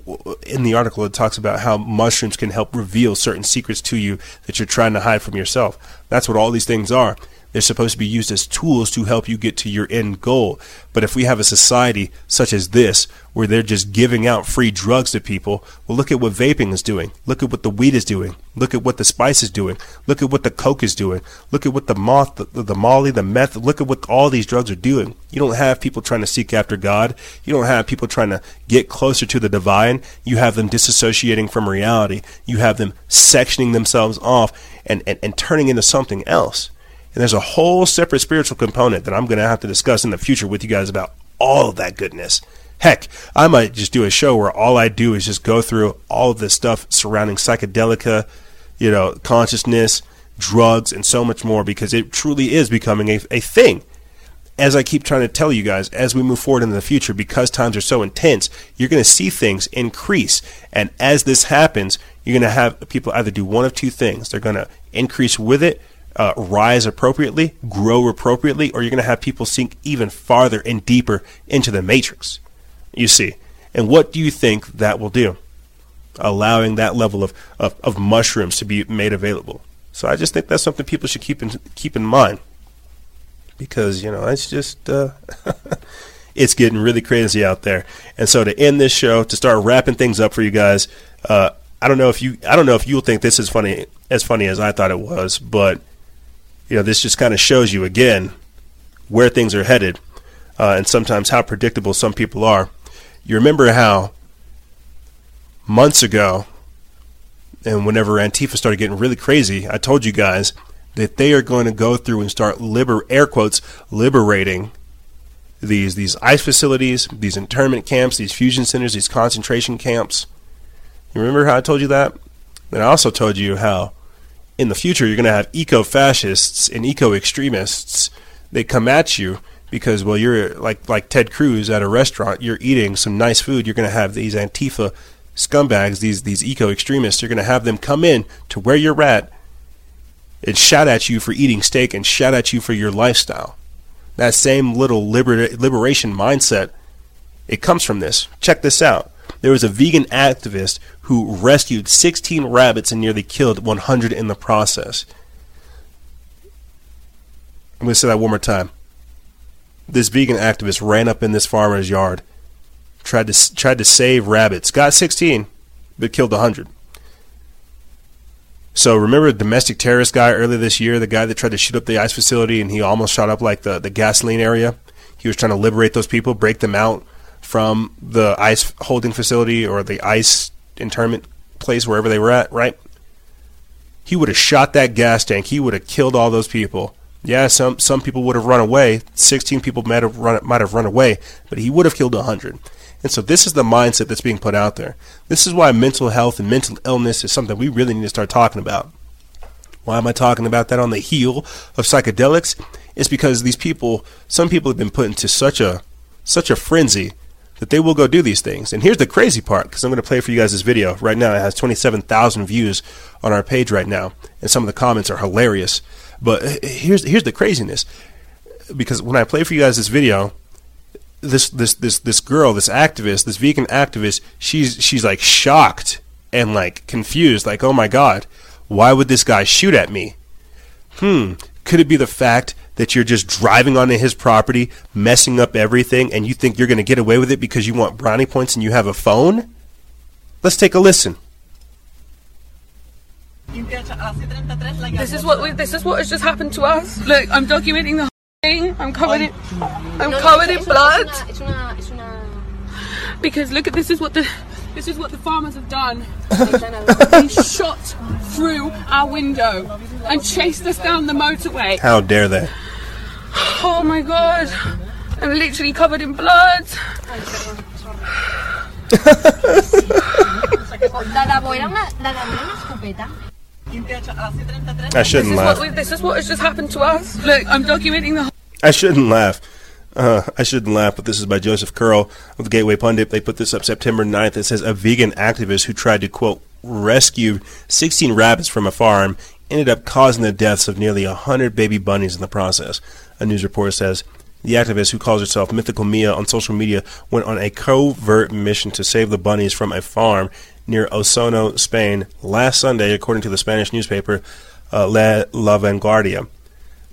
in the article, it talks about how mushrooms can help reveal certain secrets to you that you're trying to hide from yourself. That's what all these things are. They're supposed to be used as tools to help you get to your end goal. But if we have a society such as this, where they're just giving out free drugs to people, well, look at what vaping is doing. Look at what the weed is doing. Look at what the spice is doing. Look at what the coke is doing. Look at what the moth, the, the molly, the meth, look at what all these drugs are doing. You don't have people trying to seek after God. You don't have people trying to get closer to the divine. You have them disassociating from reality. You have them sectioning themselves off and, and, and turning into something else. And there's a whole separate spiritual component that I'm going to have to discuss in the future with you guys about all of that goodness. Heck, I might just do a show where all I do is just go through all of this stuff surrounding psychedelica, you know, consciousness, drugs, and so much more because it truly is becoming a, a thing. As I keep trying to tell you guys, as we move forward into the future, because times are so intense, you're going to see things increase. And as this happens, you're going to have people either do one of two things. They're going to increase with it, uh, rise appropriately, grow appropriately, or you're going to have people sink even farther and deeper into the matrix. You see. And what do you think that will do? Allowing that level of, of, of mushrooms to be made available. So I just think that's something people should keep in, keep in mind because you know it's just uh, (laughs) it's getting really crazy out there. And so to end this show, to start wrapping things up for you guys, uh, I don't know if you I don't know if you'll think this is funny as funny as I thought it was, but you know this just kind of shows you again where things are headed, uh, and sometimes how predictable some people are. You remember how months ago, and whenever Antifa started getting really crazy, I told you guys that they are going to go through and start liber air quotes liberating these these ICE facilities, these internment camps, these fusion centers, these concentration camps. You remember how I told you that? And I also told you how in the future you're going to have eco fascists and eco extremists. They come at you because well you're like like Ted Cruz at a restaurant, you're eating some nice food. You're going to have these Antifa scumbags, these these eco extremists. You're going to have them come in to where you're at and shout at you for eating steak and shout at you for your lifestyle. That same little liber- liberation mindset, it comes from this. Check this out. There was a vegan activist who rescued 16 rabbits and nearly killed 100 in the process. I'm going to say that one more time. This vegan activist ran up in this farmer's yard, tried to tried to save rabbits, got 16, but killed 100. So remember the domestic terrorist guy earlier this year, the guy that tried to shoot up the ICE facility and he almost shot up like the, the gasoline area? He was trying to liberate those people, break them out from the ICE holding facility or the ICE internment place, wherever they were at, right? He would have shot that gas tank. He would have killed all those people. Yeah, some some people would have run away. Sixteen people might have run might have run away, but he would have killed hundred. And so this is the mindset that's being put out there. This is why mental health and mental illness is something we really need to start talking about. Why am I talking about that on the heel of psychedelics? It's because these people, some people have been put into such a such a frenzy that they will go do these things. And here's the crazy part, because I'm going to play for you guys this video right now. It has 27,000 views on our page right now, and some of the comments are hilarious. But here's here's the craziness, because when I play for you guys this video, this this this this girl, this activist, this vegan activist, she's she's like shocked and like confused, like, oh my god, why would this guy shoot at me? Hmm, could it be the fact that you're just driving onto his property, messing up everything, and you think you're going to get away with it because you want brownie points and you have a phone? Let's take a listen. This is what we, this is what has just happened to us. Look, I'm documenting the whole thing. I'm covered in I'm covered in blood. Because look at this is what the this is what the farmers have done. (laughs) they shot through our window and chased us down the motorway. How dare they? Oh my god. I'm literally covered in blood. I shouldn't This is laugh. what this is what has just happened to us. Look, I'm documenting the I shouldn't laugh. Uh, I shouldn't laugh, but this is by Joseph Curl of the Gateway Pundit. They put this up September 9th. It says a vegan activist who tried to, quote, rescue 16 rabbits from a farm ended up causing the deaths of nearly 100 baby bunnies in the process. A news report says the activist, who calls herself Mythical Mia on social media, went on a covert mission to save the bunnies from a farm near Osorno, Spain, last Sunday, according to the Spanish newspaper uh, La, La Vanguardia.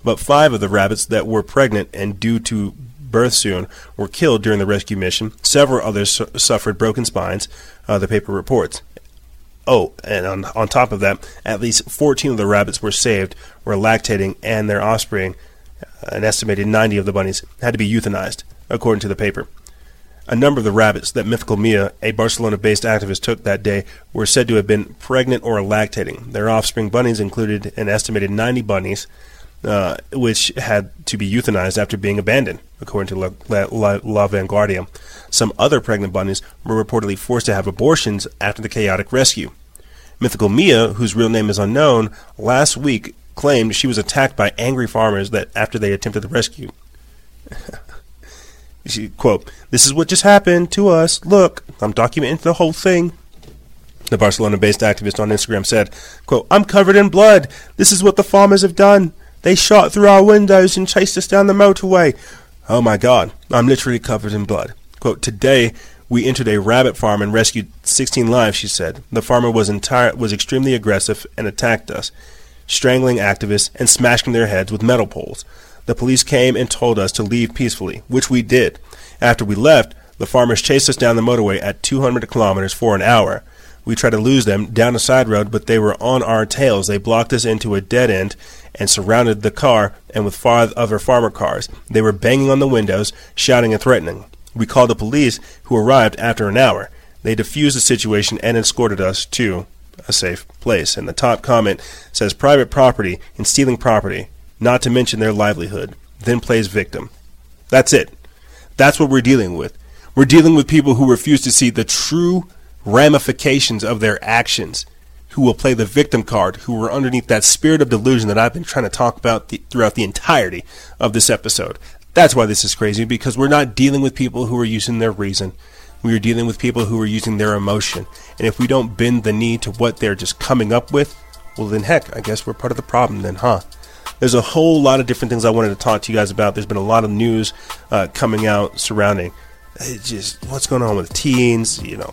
But five of the rabbits that were pregnant and due to birth soon were killed during the rescue mission. Several others su- suffered broken spines, uh, the paper reports. Oh, and on, on top of that, at least 14 of the rabbits were saved, were lactating, and their offspring, uh, an estimated 90 of the bunnies, had to be euthanized, according to the paper. A number of the rabbits that Mythical Mia, a Barcelona based activist, took that day were said to have been pregnant or lactating. Their offspring bunnies included an estimated 90 bunnies, uh, which had to be euthanized after being abandoned, according to La, La, La, Vanguardia. Some other pregnant bunnies were reportedly forced to have abortions after the chaotic rescue. Mythical Mia, whose real name is unknown, last week claimed she was attacked by angry farmers that after they attempted the rescue. (laughs) she quote, "This is what just happened to us. Look, I'm documenting the whole thing." The Barcelona-based activist on Instagram said, quote, I'm covered in blood. This is what the farmers have done. They shot through our windows and chased us down the motorway. Oh my god, I'm literally covered in blood. Quote, today we entered a rabbit farm and rescued 16 lives, she said. The farmer was entire was extremely aggressive and attacked us, strangling activists and smashing their heads with metal poles. The police came and told us to leave peacefully, which we did. After we left, the farmers chased us down the motorway at 200 kilometers for an hour. We tried to lose them down a side road, but they were on our tails. They blocked us into a dead end and surrounded the car and with five other farmer cars. They were banging on the windows, shouting and threatening. We called the police, who arrived after an hour. They defused the situation and escorted us to a safe place. And the top comment says private property and stealing property, not to mention their livelihood, then plays victim. That's it. That's what we're dealing with. We're dealing with people who refuse to see the true ramifications of their actions, who will play the victim card, who are underneath that spirit of delusion that I've been trying to talk about the, throughout the entirety of this episode. That's why this is crazy, because we're not dealing with people who are using their reason. We are dealing with people who are using their emotion. And if we don't bend the knee to what they're just coming up with, well, then heck, I guess we're part of the problem, then, huh? There's a whole lot of different things I wanted to talk to you guys about. There's been a lot of news uh, coming out surrounding just what's going on with teens, you know,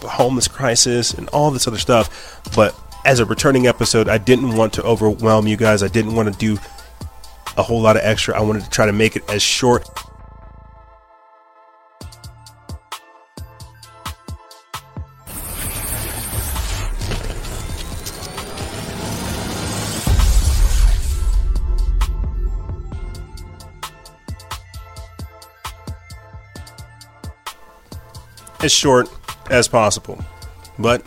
the homeless crisis and all this other stuff. But as a returning episode, I didn't want to overwhelm you guys. I didn't want to do a whole lot of extra. I wanted to try to make it as short as short as possible. But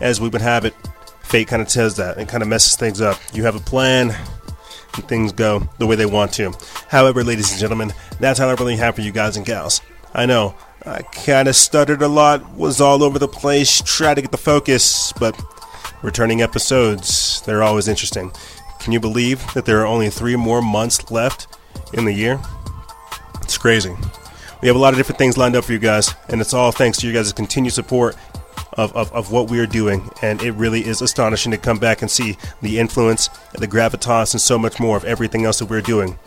as we would have it, fate kind of says that and kind of messes things up. You have a plan, and things go the way they want to. However, ladies and gentlemen, that's all I really have for you guys and gals. I know I kind of stuttered a lot, was all over the place, tried to get the focus, but returning episodes, they're always interesting. Can you believe that there are only three more months left in the year? It's crazy. We have a lot of different things lined up for you guys, and it's all thanks to you guys' continued support of, of, of what we are doing. And it really is astonishing to come back and see the influence, the gravitas, and so much more of everything else that we're doing.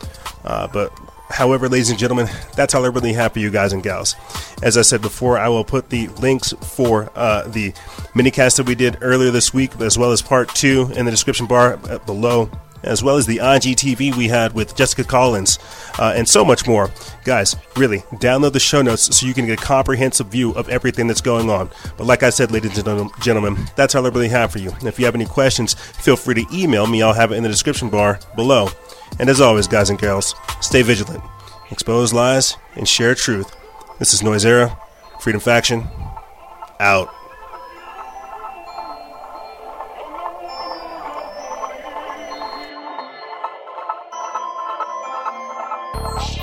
Uh, but However, ladies and gentlemen, that's all I really have for you guys and gals. As I said before, I will put the links for uh, the minicast that we did earlier this week, as well as part two, in the description bar uh, below as well as the IGTV we had with Jessica Collins, uh, and so much more. Guys, really, download the show notes so you can get a comprehensive view of everything that's going on. But like I said, ladies and gentlemen, that's all I really have for you. If you have any questions, feel free to email me. I'll have it in the description bar below. And as always, guys and girls, stay vigilant, expose lies, and share truth. This is Noisera, Freedom Faction, out. Oh, Bye.